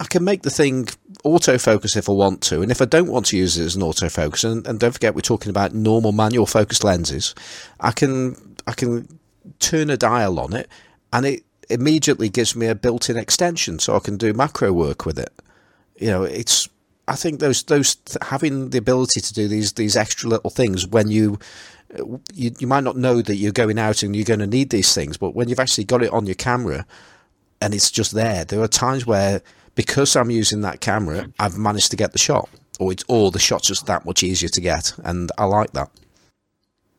I can make the thing autofocus if I want to, and if I don't want to use it as an autofocus, and, and don't forget we're talking about normal manual focus lenses, I can I can turn a dial on it, and it immediately gives me a built-in extension, so I can do macro work with it. You know, it's I think those those having the ability to do these these extra little things when you you, you might not know that you're going out and you're going to need these things, but when you've actually got it on your camera and it's just there, there are times where because I'm using that camera, I've managed to get the shot, or it's or the shot's just that much easier to get, and I like that.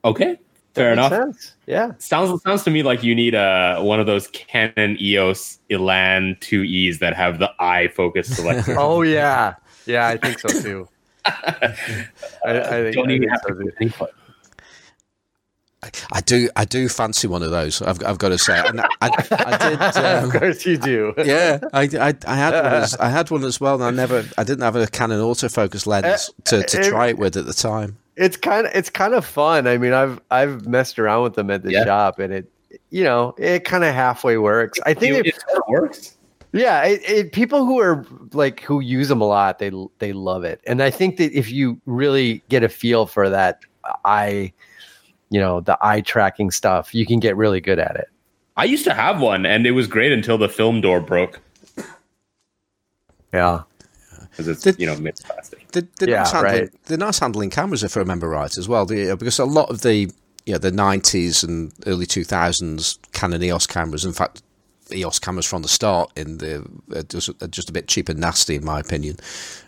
Okay, fair Makes enough. sense. Yeah. Sounds sounds to me like you need a one of those Canon EOS Elan 2Es that have the eye focus [laughs] selector. Oh yeah. Yeah, I think so too. [laughs] I, I think, Don't I even think have so to too. Do. I do, I do fancy one of those. I've, I've got to say, and I, I did. [laughs] Um, of course you do. yeah, I, I, I had one as, [laughs] I had one as well, and I never, I didn't have a Canon autofocus lens to, to try it with at the time. It's kind of it's kind of fun. I mean, I've I've messed around with them at the Yeah. shop, and it you know it kind of halfway works. I think You- if, it works. Yeah, it, it, people who are like who use them a lot, they they love it, and I think that if you really get a feel for that eye, you know, the eye tracking stuff, you can get really good at it. I used to have one, and it was great until the film door broke Yeah, because it's Did- you know mixed plastic. The, the Yeah, nice handling, right. the nice handling cameras, if I remember right, as well. The, because a lot of the, you know, the nineties and early two thousands Canon EOS cameras, in fact, EOS cameras from the start, in the uh, just, uh, just a bit cheap and nasty, in my opinion.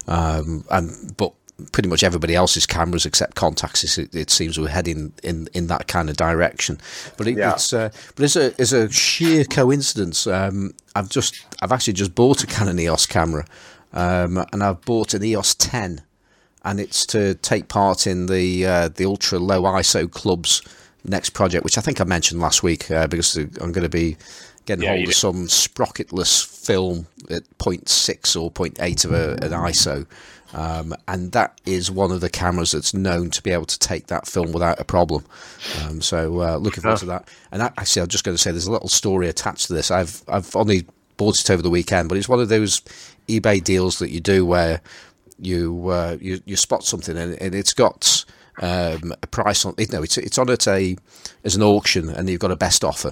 Um, and but pretty much everybody else's cameras except Contax, it, it seems, were heading in, in that kind of direction. But it, Yeah. it's uh, but as a as a sheer coincidence, um, I've just I've actually just bought a Canon EOS camera, um, and I've bought an EOS 10, and it's to take part in the uh, the ultra low ISO club's next project, which I think I mentioned last week uh, because I'm going to be getting Yeah, hold of some sprocketless film at 0.6 or 0.8 of a, an ISO. Um, and that is one of the cameras that's known to be able to take that film without a problem. Um, so uh, looking forward to that. And that, actually, I'm just going to say there's a little story attached to this. I've I've only bought it over the weekend, but it's one of those eBay deals that you do where you uh, you, you spot something and, and it's got um, a price on it. No, it's it's on at a as an auction, and you've got a best offer.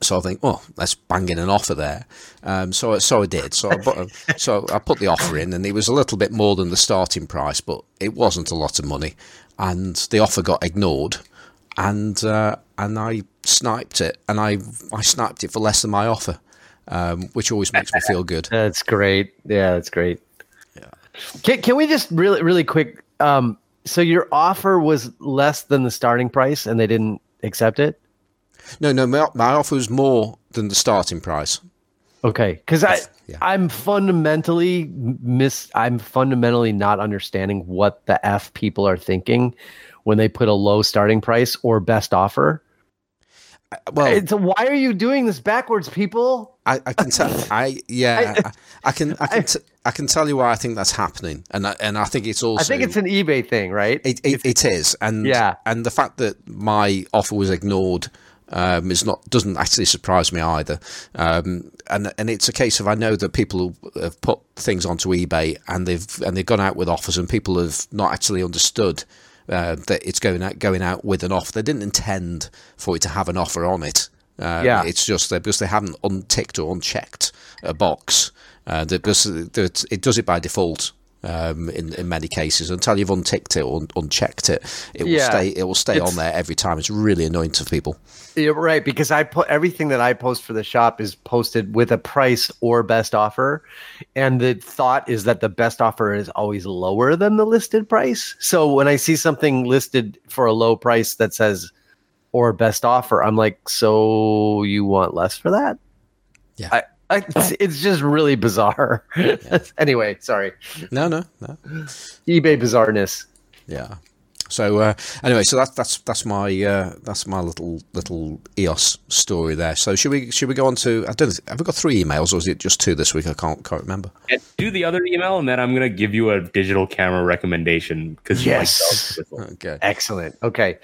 So I think, well, let's bang in an offer there. Um, so so I did. So I put, [laughs] so I put the offer in, and it was a little bit more than the starting price, but it wasn't a lot of money, and the offer got ignored, and uh, and I sniped it, and I I sniped it for less than my offer, um, which always makes me feel good. [laughs] that's great. Yeah, that's great. Yeah. Can can we just really really quick? Um, so your offer was less than the starting price, and they didn't accept it. No, no, my, my offer was more than the starting price. Okay, because I yeah. I'm fundamentally miss I'm fundamentally not understanding what the f people are thinking when they put a low starting price or best offer. Uh, well, It's a why are you doing this backwards, people? I, I can tell. I yeah. [laughs] I, I can. I can. T- I can tell you why I think that's happening, and I, and I think it's also. I think it's an eBay thing, right? It, it, it is, and Yeah. and the fact that my offer was ignored um, is not doesn't actually surprise me either. Um, and and it's a case of I know that people have put things onto eBay and they've and they've gone out with offers, and people have not actually understood. Uh, that it's going out going out with an offer. They didn't intend for it to have an offer on it. Uh, Yeah. it's just that because they haven't unticked or unchecked a box. Uh, that because that it does it by default um, in in many cases. Until you've unticked it or un- unchecked it, it will stay. It will stay on there every time. It's really annoying to people. You're right because I put everything that I post for the shop is posted with a price or best offer, and the thought is that the best offer is always lower than the listed price. So when I see something listed for a low price that says or best offer, I'm like, so you want less for that? Yeah. I, it's, it's just really bizarre. [laughs] anyway, sorry, No, no, no. eBay bizarreness. Yeah. So uh, anyway, so that's that's that's my uh, that's my little little EOS story there. So should we should we go on to I don't know, have we got three emails or is it just two this week? I can't can't remember. And do the other email, and then I'm gonna give you a digital camera recommendation because Yes. Okay. Excellent. Okay.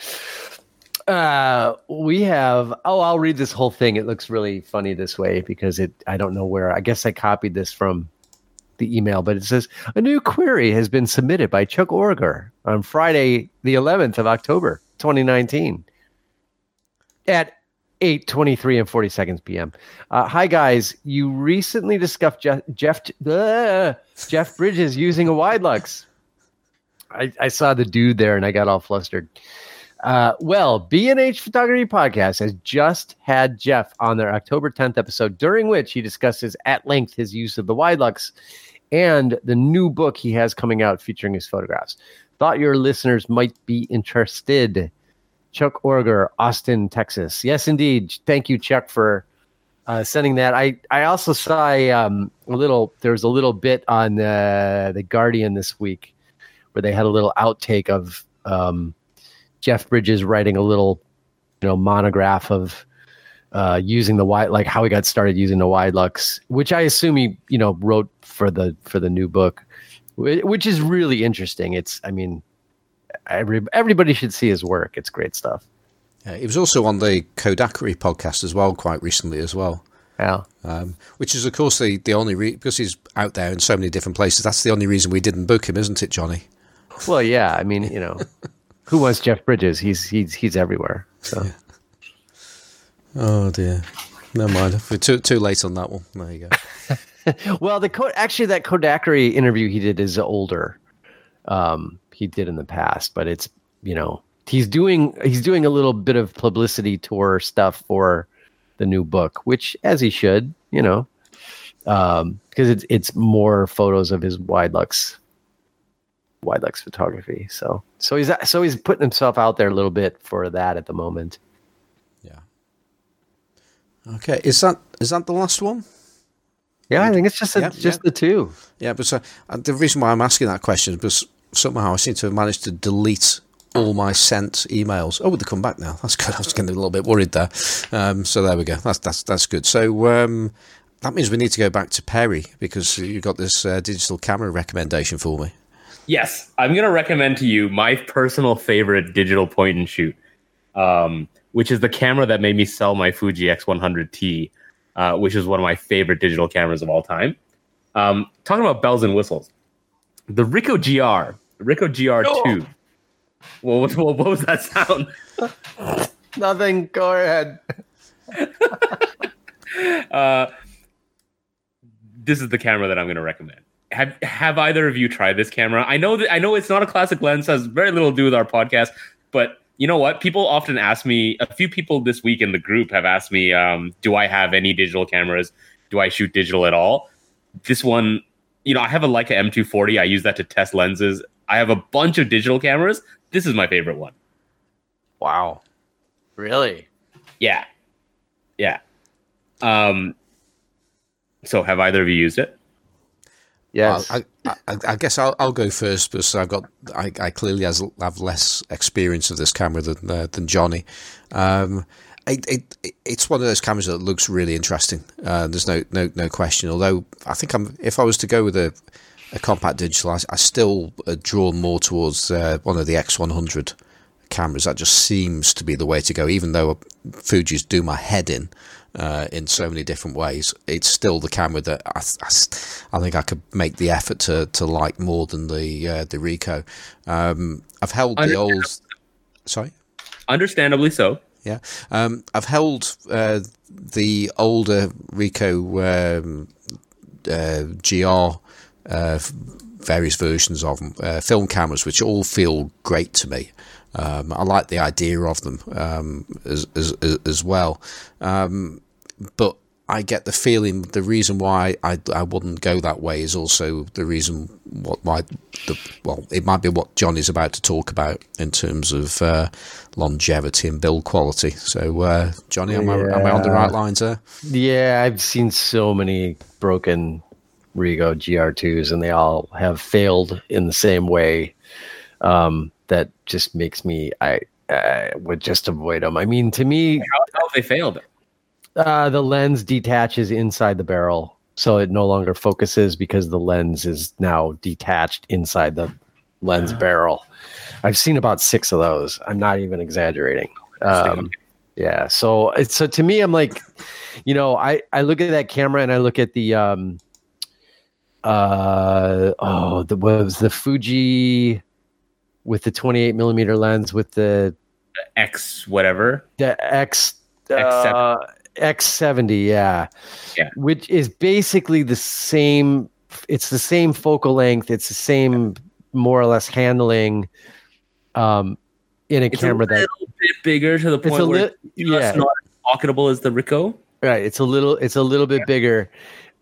Uh, we have. Oh, I'll read this whole thing. It looks really funny this way because it. I don't know where. I guess I copied this from the email, but it says a new query has been submitted by Chuck Orger on Friday, the 11th of October, 2019, at 8:23 and 40 seconds p.m. Uh, hi guys, you recently discussed Jeff Jeff, uh, Jeff Bridges using a Widelux. I, I saw the dude there and I got all flustered. Uh, well, B&H Photography Podcast has just had Jeff on their October 10th episode, during which he discusses at length his use of the Widelux and the new book he has coming out featuring his photographs. Thought your listeners might be interested. Chuck Orger, Austin, Texas. Yes, indeed. Thank you, Chuck, for uh, sending that. I, I also saw a, um, a little, there was a little bit on uh, The Guardian this week where they had a little outtake of um, Jeff Bridges writing a little, you know, monograph of uh, using the wide, like how he got started using the Widelux, which I assume he, you know, wrote for the for the new book, which is really interesting. It's, I mean, every everybody should see his work. It's great stuff. Yeah, he was also on the Kodakery podcast as well, quite recently as well. Yeah. Um, which is, of course, the the only re- because he's out there in so many different places. That's the only reason we didn't book him, isn't it, Johnny? Well, yeah. I mean, you know, [laughs] who was Jeff Bridges? He's he's he's everywhere. So Oh dear. Never mind. We're too too late on that one. There you go. [laughs] well, the code actually that Kodakery interview he did is older. Um, he did in the past, but it's you know he's doing he's doing a little bit of publicity tour stuff for the new book, which as he should, you know, um, because it's it's more photos of his Widelux Widelux photography. So so he's so he's putting himself out there a little bit for that at the moment. Yeah. Okay. Is that is that the last one? Yeah, I think it's just a, Yeah, just yeah. the two. Yeah, but so, uh, the reason why I'm asking that question is because somehow I seem to have managed to delete all my sent emails. Oh, they come back now. That's good. [laughs] I was getting a little bit worried there. Um, so there we go. That's that's that's good. So um, that means we need to go back to Perry because you've got this uh, digital camera recommendation for me. Yes, I'm gonna recommend to you my personal favorite digital point and shoot, um, which is the camera that made me sell my Fuji X100T, uh, which is one of my favorite digital cameras of all time. Um, talking about bells and whistles, the Ricoh GR, Ricoh GR2. Well, what, what, what was that sound? [laughs] Nothing. Go ahead. [laughs] Uh, this is the camera that I'm going to recommend. Have Have either of you tried this camera? I know that I know it's not a classic lens, has very little to do with our podcast, but you know what? People often ask me. A few people this week in the group have asked me, um, "Do I have any digital cameras? Do I shoot digital at all?" This one, you know, I have a Leica M240. I use that to test lenses. I have a bunch of digital cameras. This is my favorite one. Wow. Really? Yeah. Yeah. Um So, have either of you used it? Yes. I, I, I guess I'll, I'll go first because I've got I, I clearly has, have less experience of this camera than uh, than Johnny. Um, it, it, it's one of those cameras that looks really interesting. Uh, there's no, no no question. Although I think I'm if I was to go with a, a compact digital, I, I still uh, drawn more towards uh, one of the X100 cameras. That just seems to be the way to go. Even though Fuji's do my head in uh, in so many different ways, it's still the camera that I, I, I think I could make the effort to, to like more than the uh, the Ricoh. Um, I've held the old. Sorry. Understandably so. Yeah, um, I've held uh, the older Ricoh um, uh, GR uh, various versions of them, uh, film cameras, which all feel great to me. Um, I like the idea of them um, as, as, as well, um, but I get the feeling the reason why I, I wouldn't go that way is also the reason what why the well it might be what John is about to talk about in terms of uh, longevity and build quality. So uh, Johnny, am, yeah. I, am I on the right lines there? Yeah, I've seen so many broken Ricoh GR2s, and they all have failed in the same way. Um, that just makes me I, I would just avoid them. I mean, to me, how, how they failed? Uh, the lens detaches inside the barrel, so it no longer focuses because the lens is now detached inside the lens barrel. I've seen about six of those. I'm not even exaggerating. Um, yeah. So so to me, I'm like, you know, I I look at that camera and I look at the um, uh, oh, the was the Fuji with the 28 millimeter lens with the X whatever the X uh, X70, yeah, yeah, which is basically the same. It's the same focal length. It's the same, more or less, handling. Um, in a it's camera a that bit bigger to the point where li- yeah. not as pocketable as the Ricoh. Right, it's a little, it's a little bit yeah. bigger,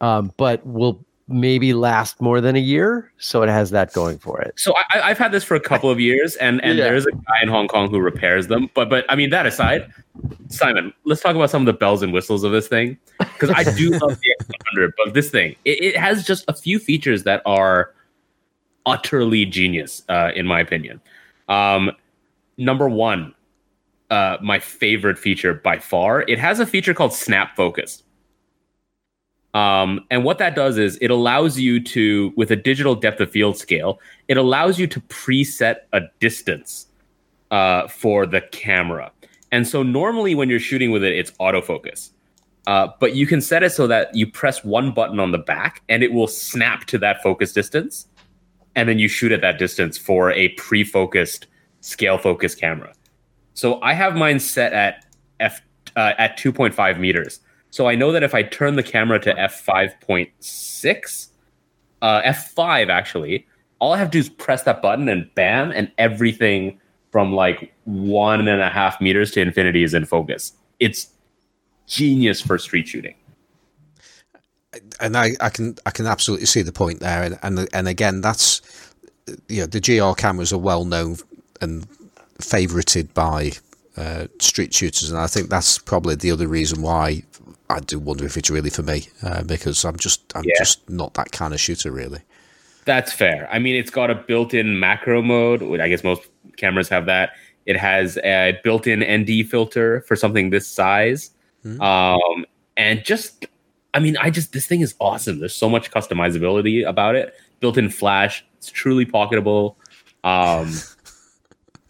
um, but will maybe last more than a year. So it has that going for it. So I, have had this for a couple of years, and and yeah. there's a guy in Hong Kong who repairs them. But but I mean that aside, Simon, let's talk about some of the bells and whistles of this thing because I do love the X100, but this thing it, it, has just a few features that are utterly genius, uh, in my opinion. Um, number one, uh, my favorite feature by far, it has a feature called Snap Focus. Um, and what that does is it allows you to, with a digital depth of field scale, it allows you to preset a distance uh, for the camera. And so normally when you're shooting with it, it's autofocus. Uh, but you can set it so that you press one button on the back and it will snap to that focus distance. And then you shoot at that distance for a pre focused scale focus camera. So I have mine set at f uh, at 2.5 meters. So I know that if I turn the camera to f5.6, uh, f5 actually, all I have to do is press that button and bam, and everything from like one and a half meters to infinity is in focus. It's genius for street shooting. And I, I can I can absolutely see the point there, and and and again that's you know the GR cameras are well known and favorited by uh, street shooters, and I think that's probably the other reason why I do wonder if it's really for me uh, because I'm just I'm yeah. just not that kind of shooter really. That's fair. I mean, it's got a built-in macro mode. I guess most cameras have that. It has a built-in ND filter for something this size, mm-hmm. um, and just I mean, I just this thing is awesome. There's so much customizability about it. Built-in flash. It's truly pocketable. Um,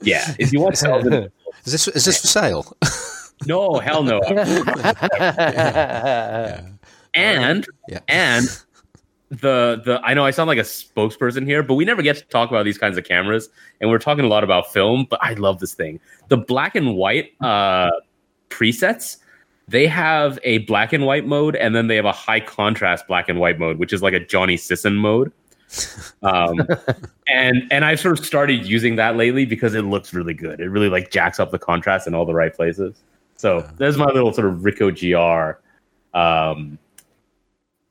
yeah, if you want to sell [laughs] is this is this for sale? [laughs] No, hell no. [laughs] yeah. And yeah. and the the I know I sound like a spokesperson here, but we never get to talk about these kinds of cameras, and we're talking a lot about film. But I love this thing. The black and white uh, presets. They have a black and white mode, and then they have a high contrast black and white mode, which is like a Johnny Sisson mode. [laughs] um, and and I've sort of started using that lately because it looks really good. It really like jacks up the contrast in all the right places. So there's my little sort of Ricoh GR um,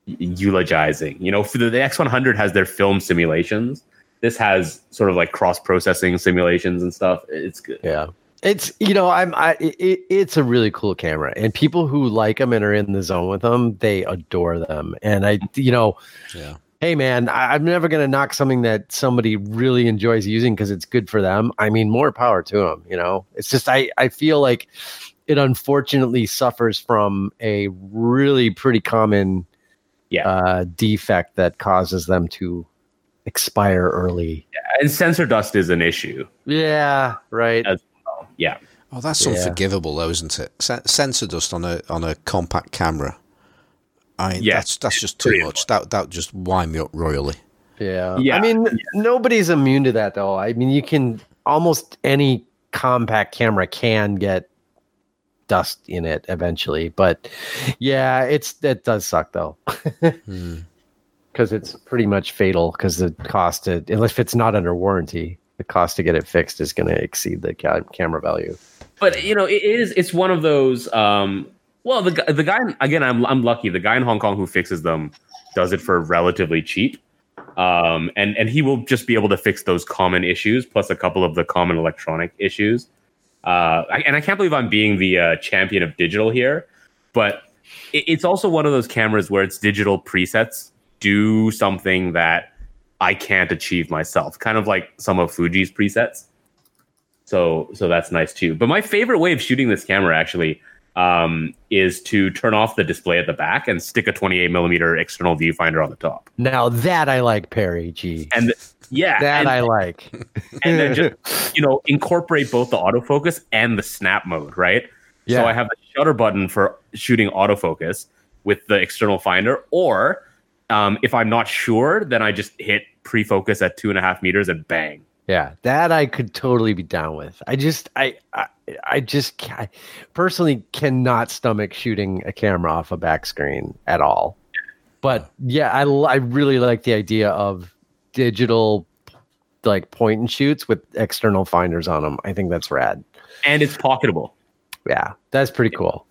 eulogizing. You know, for the, the X100 has their film simulations. This has sort of like cross processing simulations and stuff. It's good. Yeah. It's you know I'm I it, it's a really cool camera and people who like them and are in the zone with them they adore them and I you know Yeah. hey man I, I'm never gonna knock something that somebody really enjoys using because it's good for them I mean more power to them you know it's just I I feel like it unfortunately suffers from a really pretty common Yeah. uh, defect that causes them to expire early And sensor dust is an issue. yeah right As- Yeah. Oh, that's Yeah. unforgivable, though, isn't it? Se- sensor dust on a on a compact camera. I mean, Yeah, that's that's just too pretty much. That that just wind me up royally. Yeah. Yeah. I mean, nobody's immune to that though. I mean, you can almost any compact camera can get dust in it eventually, but yeah, it's it does suck though. Hmm. [laughs] Cuz it's pretty much fatal cuz the cost to if it's not under warranty, the cost to get it fixed is going to exceed the ca- camera value. but you know it is it's one of those um well the the guy again I'm I'm lucky the guy in Hong Kong who fixes them does it for relatively cheap um and and he will just be able to fix those common issues plus a couple of the common electronic issues uh and I can't believe I'm being the uh, champion of digital here but it, it's also one of those cameras where its digital presets do something that I can't achieve myself kind of like some of Fuji's presets so so that's nice too. But my favorite way of shooting this camera actually um, is to turn off the display at the back and stick a 28 millimeter external viewfinder on the top. Now that I like Perry G. And yeah, That and, I like. [laughs] and then just [laughs] you know incorporate both the autofocus and the snap mode, right? Yeah. So I have the shutter button for shooting autofocus with the external finder, or um, if I'm not sure, then I just hit pre-focus at two and a half meters and bang. Yeah, that I could totally be down with. I just, I, I, I just, I personally cannot stomach shooting a camera off a back screen at all. But yeah, I, I really like the idea of digital, like point and shoots with external finders on them. I think that's rad. And it's pocketable. Yeah, that's pretty cool.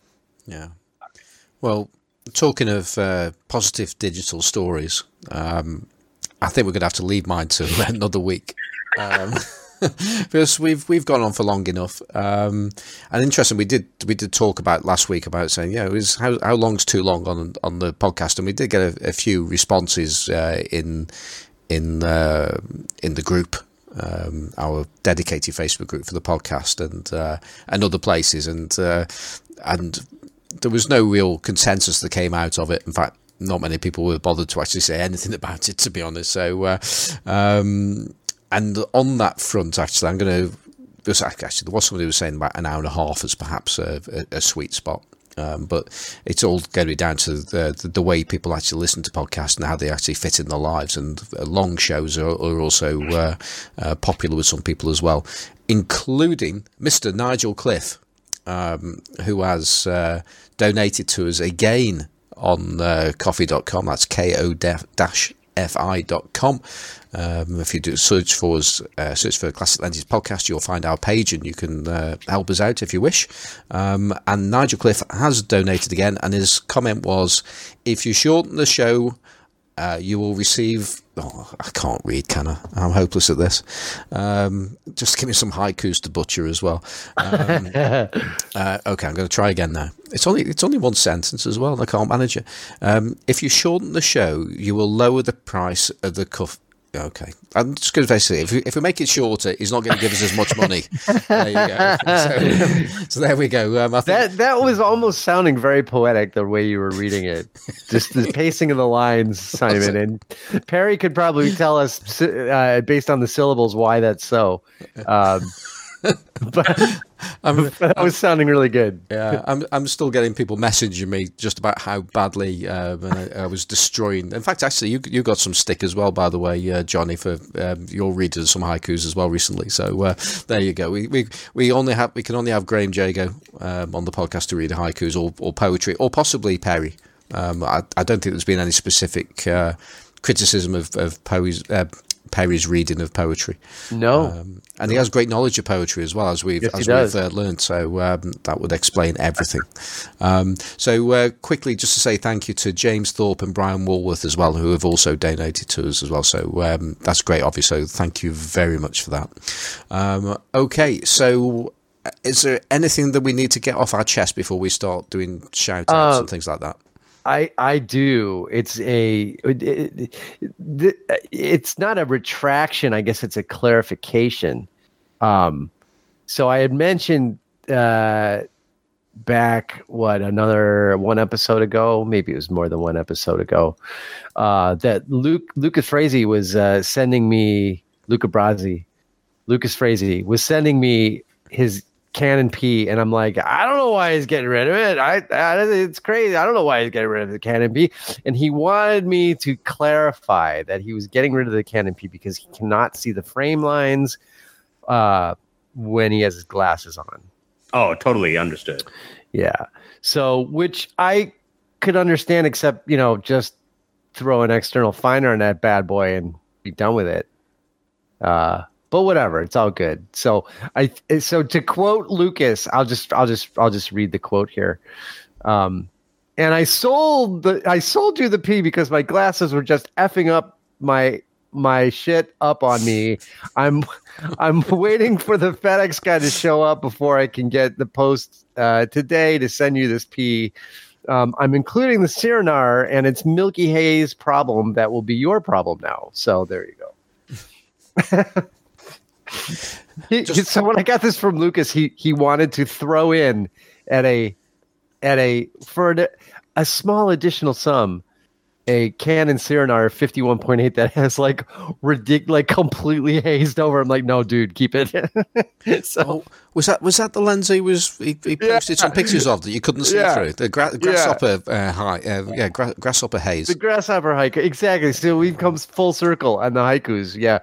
Yeah. Well, talking of uh, positive digital stories, um, I think we're going to have to leave mine to [laughs] another week. Um, [laughs] because we've we've gone on for long enough. Um, and interesting, we did we did talk about last week about saying, yeah, it was how how long's too long on on the podcast, and we did get a, a few responses uh, in in uh, in the group. Um, our dedicated Facebook group for the podcast and uh, and other places and uh, and there was no real consensus that came out of it. In fact, not many people were bothered to actually say anything [laughs] about it, to be honest. So, uh, um, and on that front, actually, I'm going to. Actually, there was somebody who was saying about an hour and a half as perhaps a, a, a sweet spot. Um, but it's all going to be down to the, the, way people actually listen to podcasts and how they actually fit in their lives. And uh, long shows are, are also uh, uh, popular with some people as well, including Mr. Nigel Cliff, um, who has uh, donated to us again on uh, coffee.com. That's ko fi.com. Um, if you do search for us, uh, search for Classic Lenses podcast, you'll find our page and you can uh, help us out if you wish. Um, and Nigel Cliff has donated again, and his comment was if you shorten the show, uh, you will receive. Oh, I can't read, can I? I'm hopeless at this. Um, just give me some haikus to butcher as well. Um, [laughs] uh, okay, I'm going to try again now. It's only it's only one sentence as well. and I can't manage it. Um, if you shorten the show, you will lower the price of the cuff. Okay, I'm just going to basically if we, if we make it shorter, he's not going to give us as much money. [laughs] there you go. So, [laughs] so there we go. Um, think, That that was almost sounding very poetic the way you were reading it. [laughs] Just the pacing of the lines, Simon. And Perry could probably tell us uh, based on the syllables why that's so. Um, but, [laughs] I'm, [laughs] that was sounding really good. Yeah, I'm I'm still getting people messaging me just about how badly um, I, I was destroying. In fact, actually, you you got some stick as well, by the way, uh, Johnny, for um, your readers some haikus as well recently. So uh, there you go. We, we we only have we can only have Graham Jago um, on the podcast to read haikus or, or poetry or possibly Perry. Um, I I don't think there's been any specific uh, criticism of of Perry's, uh, Perry's reading of poetry. No, Um, and he has great knowledge of poetry as well as we've Yes, as we've uh, learned. So um, that would explain everything. Um, so uh, quickly, just to say thank you to James Thorpe and Brian Walworth as well, who have also donated to us as well. So um, that's great, obviously. So thank you very much for that. Um, okay, so is there anything that we need to get off our chest before we start doing shout outs uh, and things like that? I I do. It's a it, it, it's not a retraction. I guess it's a clarification. Um, so I had mentioned uh, back what another one episode ago, maybe it was more than one episode ago, uh, that Luke Lucas Frazee was uh, sending me Luca Brasi, Lucas Frazee was sending me his Canon P, and I'm like, I don't know why he's getting rid of it. I, I, it's crazy. I don't know why he's getting rid of the Canon P. And he wanted me to clarify that he was getting rid of the Canon P because he cannot see the frame lines uh, when he has his glasses on. Oh, totally understood. Yeah. So, which I could understand, except you know, just throw an external finder on that bad boy and be done with it. Uh, but whatever, it's all good. So I so to quote Lucas, I'll just I'll just I'll just read the quote here. Um, and I sold the I sold you the P because my glasses were just effing up my my shit up on me. I'm [laughs] I'm waiting for the FedEx guy to show up before I can get the post uh, today to send you this P. Um, I'm including the Serenar and its Milky Haze problem that will be your problem now. So there you go. [laughs] he, Just, so when I got this from Lucas, he he wanted to throw in at a at a for a, a small additional sum a Canon Serenar 51.8 that has like ridiculous, like completely [laughs] hazed over. I'm like, no, dude, keep it. [laughs] so oh, was that was that the lens he was he, he posted yeah. some pictures of that you couldn't see yeah. through the gra- grasshopper yeah. Uh, high, uh, yeah, gra- grasshopper haze. The grasshopper haiku, exactly. So we've come full circle on the haikus. Yeah.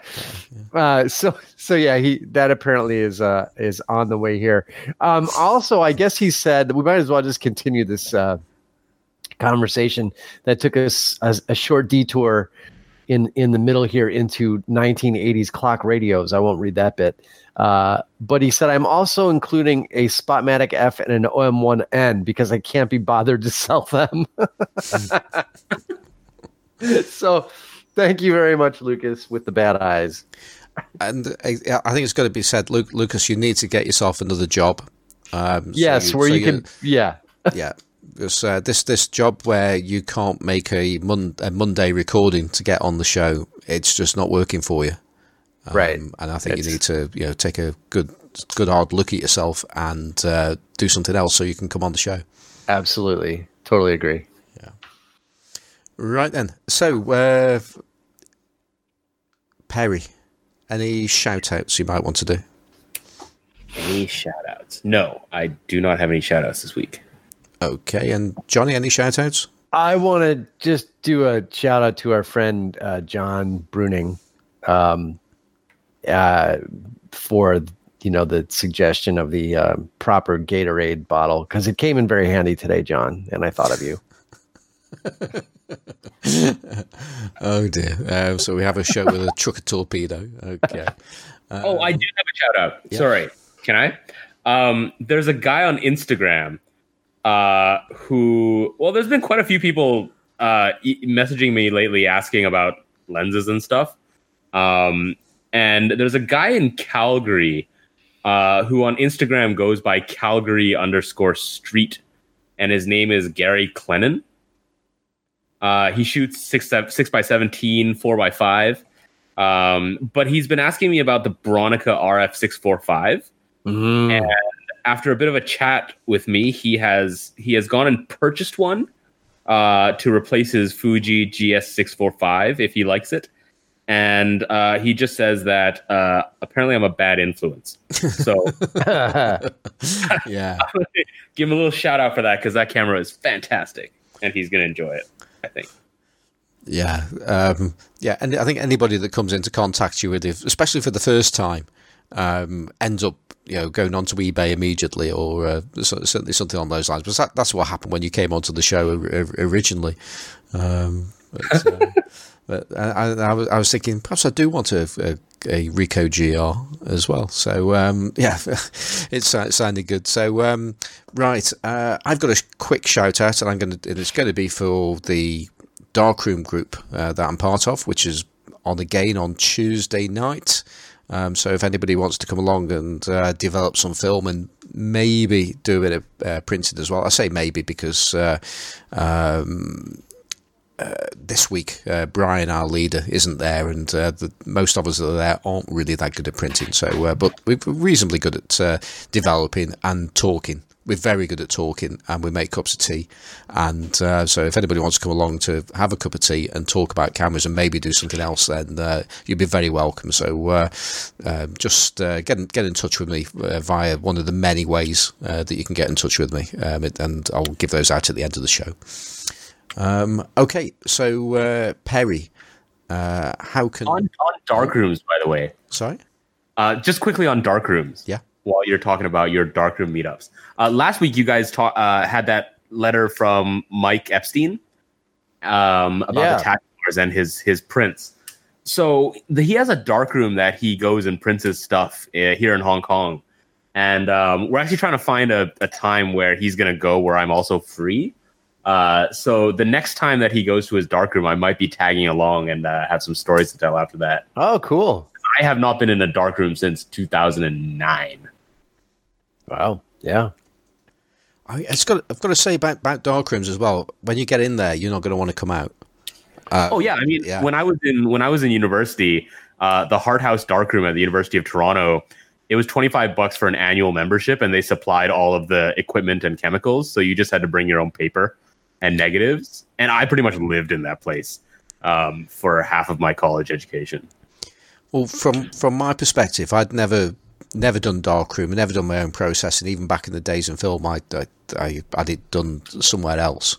Uh, so so yeah, he that apparently is uh is on the way here. Um, also, I guess he said we might as well just continue this. Uh, conversation that took us a, a, short detour in in the middle here into 1980s clock radios. I won't read that bit. Uh, but he said, I'm also including a Spotmatic F and an OM1N because I can't be bothered to sell them. [laughs] so thank you very much, Lucas, with the bad eyes. And I, I think it's got to be said, Luke, Lucas, you need to get yourself another job. Um, yes, so you, where so you can, yeah. yeah, because uh, this this job where you can't make a, mon- a Monday recording to get on the show, it's just not working for you. Um, right. And I think it's... you need to you know take a good good hard look at yourself and uh, do something else so you can come on the show. Absolutely, totally agree. Yeah. Right then. So, uh, Perry, any shout outs you might want to do? Any shout outs? No, I do not have any shout outs this week. Okay. And Johnny, any shout outs? I want to just do a shout out to our friend uh, John Bruning um, uh, for you know the suggestion of the uh, proper Gatorade bottle because it came in very handy today, John, and I thought of you. [laughs] oh dear! Uh, so we have a show with a truck trucker torpedo. Okay. oh, I do have a shout out. Yeah. Sorry, can I? Um, there's a guy on Instagram uh, who, well, there's been quite a few people uh, e- messaging me lately asking about lenses and stuff. Um, and there's a guy in Calgary uh, who on Instagram goes by Calgary underscore street, and his name is Gary Clennon. Uh, he shoots six six by 17, four by five. Um, but he's been asking me about the Bronica RF six four five, mm-hmm. and after a bit of a chat with me, he has he has gone and purchased one uh, to replace his Fuji GS645 if he likes it. And uh, he just says that uh, apparently I'm a bad influence. So, [laughs] [laughs] yeah, give him a little shout out for that because that camera is fantastic and he's going to enjoy it, I think. Yeah, um, yeah, and I think anybody that comes into contact you with it, especially for the first time, um, ends up you know going onto eBay immediately or uh, certainly something on those lines. But that, that's what happened when you came onto the show originally. Um, but, uh, [laughs] but I, I, was, I was thinking perhaps I do want a, a, a Ricoh GR as well. So um, [laughs] yeah, it's it sounded good. So um, right, uh, I've got a quick shout out, and I'm going to it's going to be for the Darkroom group uh, that I'm part of, which is on again on Tuesday night. Um, so if anybody wants to come along and uh, develop some film and maybe do a bit of uh, printing as well. I say maybe because uh, um, uh, this week uh, Brian, our leader, isn't there, and uh, the, most of us that are there aren't really that good at printing. So, but we're reasonably good at developing and talking we're very good at talking and we make cups of tea. And uh, so, if anybody wants to come along to have a cup of tea and talk about cameras and maybe do something else, then uh, you'd be very welcome. So, uh, um, just uh, get in, get in touch with me uh, via one of the many ways uh, that you can get in touch with me, um, and I'll give those out at the end of the show. Um, okay, so Perry, how can on, on dark rooms? By the way, sorry. just quickly on dark rooms. Yeah while you're talking about your darkroom meetups. Uh, last week, you guys ta- uh, had that letter from Mike Epstein um, about yeah. the tax wars and his his prints. So the, he has a darkroom that he goes and prints his stuff uh, here in Hong Kong, and um, we're actually trying to find a, a time where he's going to go where I'm also free. Uh, so the next time that he goes to his darkroom, I might be tagging along and uh, have some stories to tell after that. Oh, cool! I have not been in a darkroom since 2009. Wow. Yeah. I, it's got. I've got to say about about dark rooms as well. When you get in there, you're not going to want to come out. Uh, oh yeah, I mean, yeah. when I was in when I was in university, uh, the Hart House darkroom at the University of Toronto, it was twenty five bucks for an annual membership, and they supplied all of the equipment and chemicals. So you just had to bring your own paper and negatives. And I pretty much lived in that place um, for half of my college education. Well, from from my perspective, I'd never never done darkroom, never done my own processing. Even back in the days in film, I, I, I had it done somewhere else.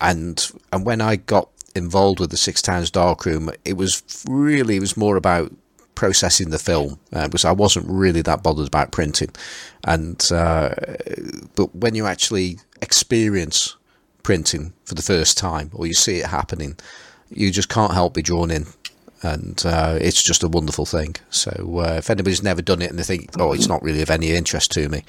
And and when I got involved with the Six Towns darkroom, it was really it was more about processing the film uh, because I wasn't really that bothered about printing. And uh, but when you actually experience printing for the first time or you see it happening, you just can't help be drawn in and uh, it's just a wonderful thing. So uh, if anybody's never done it and they think, oh, it's not really of any interest to me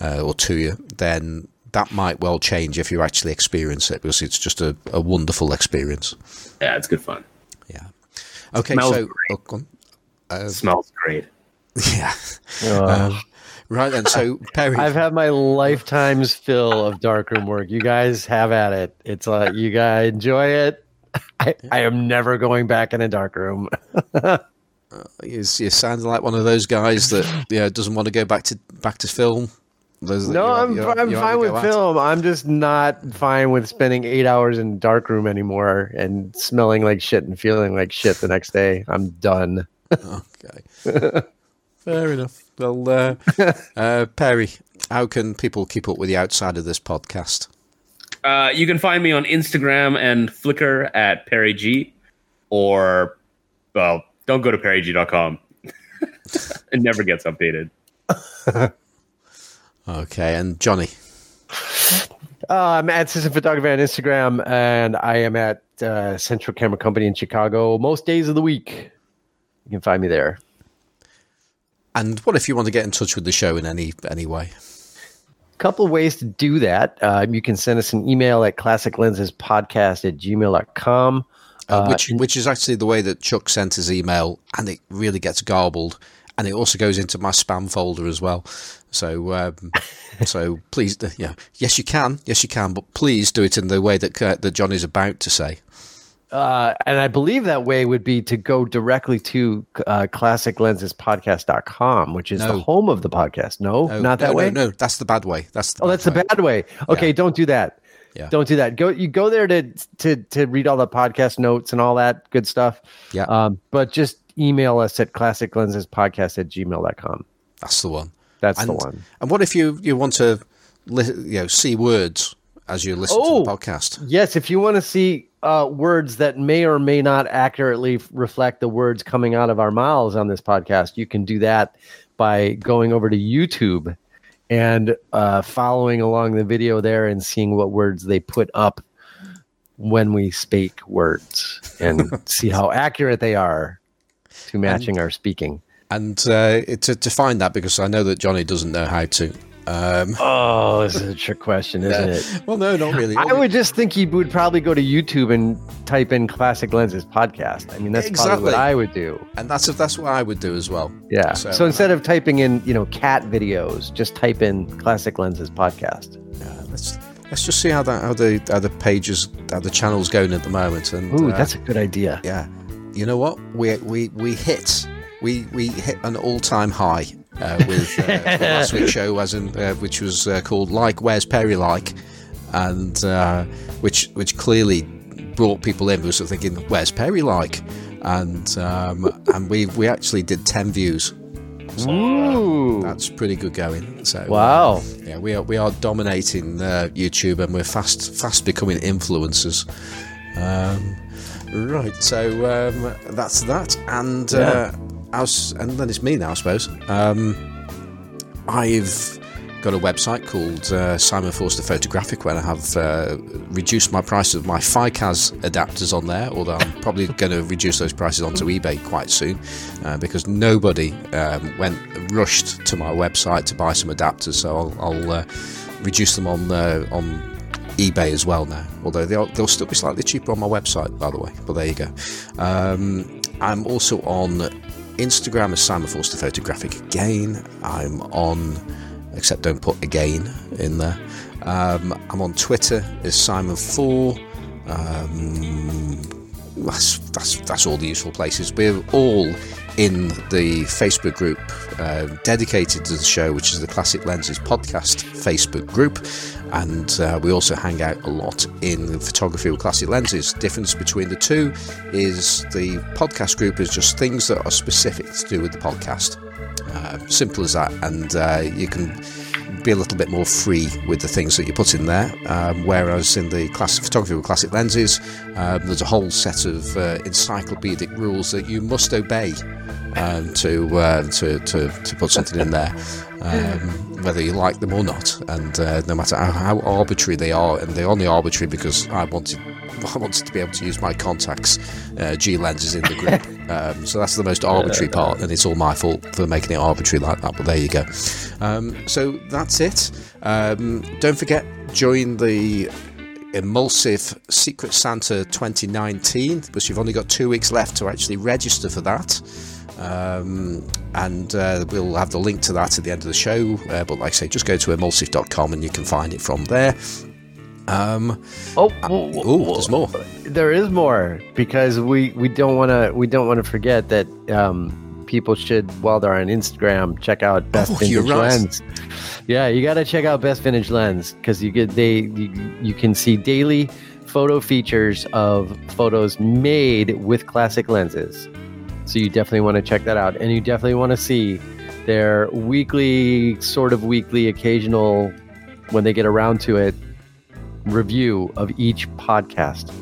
uh, or to you, then that might well change if you actually experience it because it's just a, a wonderful experience. Yeah, it's good fun. Yeah. Okay, Smells so oh, uh, smells great. Yeah. Um, right then, so [laughs] Perry, I've had my lifetime's fill of darkroom work. You guys have at it. It's like you guys enjoy it. I, I am never going back in a dark room. [laughs] uh, you, you sound like one of those guys that [laughs] yeah doesn't want to go back to back to film. Those no, I'm, you're, I'm you're fine with film. I'm just not fine with spending eight hours in dark room anymore and smelling like shit and feeling like shit the next day. I'm done. [laughs] okay, fair enough. Well, uh, uh, Perry, how can people keep up with the outside of this podcast? Uh, you can find me on Instagram and Flickr at Perry G, or well, don't go to perrygg.com. [laughs] it never gets updated. [laughs] okay, and Johnny. Uh, I'm at Assistant Photography on Instagram, and I am at uh, Central Camera Company in Chicago most days of the week. You can find me there. And what if you want to get in touch with the show in any any way? Couple ways to do that. Uh, you can send us an email at classiclensespodcast at gmail.com. Uh, uh, which, which is actually the way that Chuck sent his email, and it really gets garbled, and it also goes into my spam folder as well. So, um, [laughs] so please, yeah, yes, you can, yes, you can, but please do it in the way that uh, that John is about to say. Uh, and I believe that way would be to go directly to uh, classiclensespodcast.com, which is no. the home of the podcast. No, no not that no, way. No, no, that's the bad way. That's oh, that's way. the bad way. Okay, yeah. don't do that. Yeah. Don't do that. Go you go there to to to read all the podcast notes and all that good stuff. Yeah. Um, but just email us at classiclensespodcast at gmail.com. That's the one. That's and, the one. And what if you you want to you know see words as you listen oh, to the oh, podcast? Yes, if you want to see uh, words that may or may not accurately reflect the words coming out of our mouths on this podcast, you can do that by going over to YouTube and uh, following along the video there and seeing what words they put up when we speak words [laughs] and see how accurate they are to matching and, our speaking. And uh, to, to find that, because I know that Johnny doesn't know how to Um, oh, this is a trick question, [laughs] isn't yeah. it? Well, no, not really. I would just think you would probably go to YouTube and type in Classic Lenses podcast. I mean, that's Exactly. probably what I would do. and that's that's what I would do as well. Yeah. So, So, instead of typing in, you know, cat videos, just type in Classic Lenses podcast. Uh, let's let's just see how that how the how the pages how the channel's going at the moment. And Ooh, uh, that's a good idea. yeah. You know what? We we we hit we we hit an all time high uh, with uh, last week's show, as in uh, which was uh, called "Like Where's Perry Like," and uh, which which clearly brought people in who were sort of thinking, "Where's Perry like?" And um, and we we actually did ten views. Ooh. That's pretty good going. So uh, Wow. yeah, we are we are dominating uh, YouTube, and we're fast fast becoming influencers. Um, right, so um, that's that, and uh, I was, and then it's me now, I suppose. Um, I've got a website called uh, Simon Forster Photographic, where I have uh, reduced my price of my FICAS adapters on there. Although I'm probably [laughs] going to reduce those prices onto eBay quite soon, uh, because nobody um, went rushed to my website to buy some adapters. So I'll, I'll uh, reduce them on uh, on eBay as well now. Although they'll, they'll still be slightly cheaper on my website, by the way. But there you go. Um, I'm also on Instagram as Simon Forster Photographic again. I'm on, except don't put again in there. Um, I'm on Twitter as Simon Four. Um, that's that's that's all the useful places. We're all in the Facebook group uh, dedicated to the show, which is the Classic Lenses Podcast Facebook group, and uh, we also hang out a lot in photography with classic lenses. Difference between the two is the podcast group is just things that are specific to do with the podcast. Uh, simple as that, and uh, you can be a little bit more free with the things that you put in there. Um, whereas in the class photography with classic lenses, um, there's a whole set of uh, encyclopedic rules that you must obey um, to, uh, to to to put something in there, um, whether you like them or not, and uh, no matter how, how arbitrary they are, and they're only arbitrary because I wanted. [laughs] I wanted to be able to use my Contax uh, G lenses in the group, [laughs] um, so that's the most arbitrary part, and it's all my fault for making it arbitrary like that. But there you go. Um, so that's it. Um, don't forget, join the Emulsive Secret Santa 2019 because you've only got two weeks left to actually register for that. Um, and uh, we'll have the link to that at the end of the show. Uh, but like I say, just go to emulsive.com and you can find it from there. Um, Oh, whoa, whoa, oh, whoa. there's more. There is more because we we don't want to we don't want to forget that um, people should while they're on Instagram check out Best Oh, Vintage you're right. Lens. Yeah, you got to check out Best Vintage Lens because you get they you, you can see daily photo features of photos made with classic lenses. So you definitely want to check that out, and you definitely want to see their weekly, sort of weekly, occasional, when they get around to it, review of each podcast,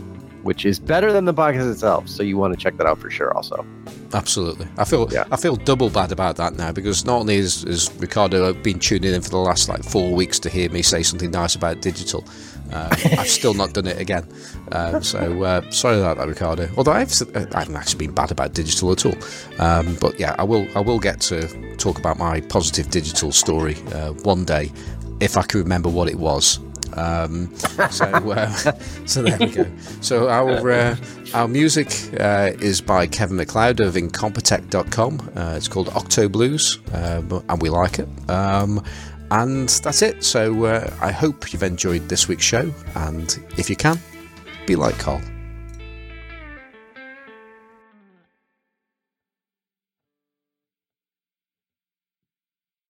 which is better than the podcast itself. So you want to check that out for sure. Also, Absolutely. I feel Yeah. I feel double bad about that now because not only has, Ricardo been tuning in for the last like four weeks to hear me say something nice about digital, uh, I've still not done it again. Um, so uh, sorry about that, Ricardo. Although I've I haven't actually been bad about digital at all. Um, but yeah, I will I will get to talk about my positive digital story uh, one day if I can remember what it was. Um, so, uh, [laughs] so there we go. So our uh, our music uh, is by Kevin MacLeod of Incompetech.com. Uh, it's called Octo Blues, um, and we like it. Um, and that's it. So uh, I hope you've enjoyed this week's show, and if you can, be like Carl.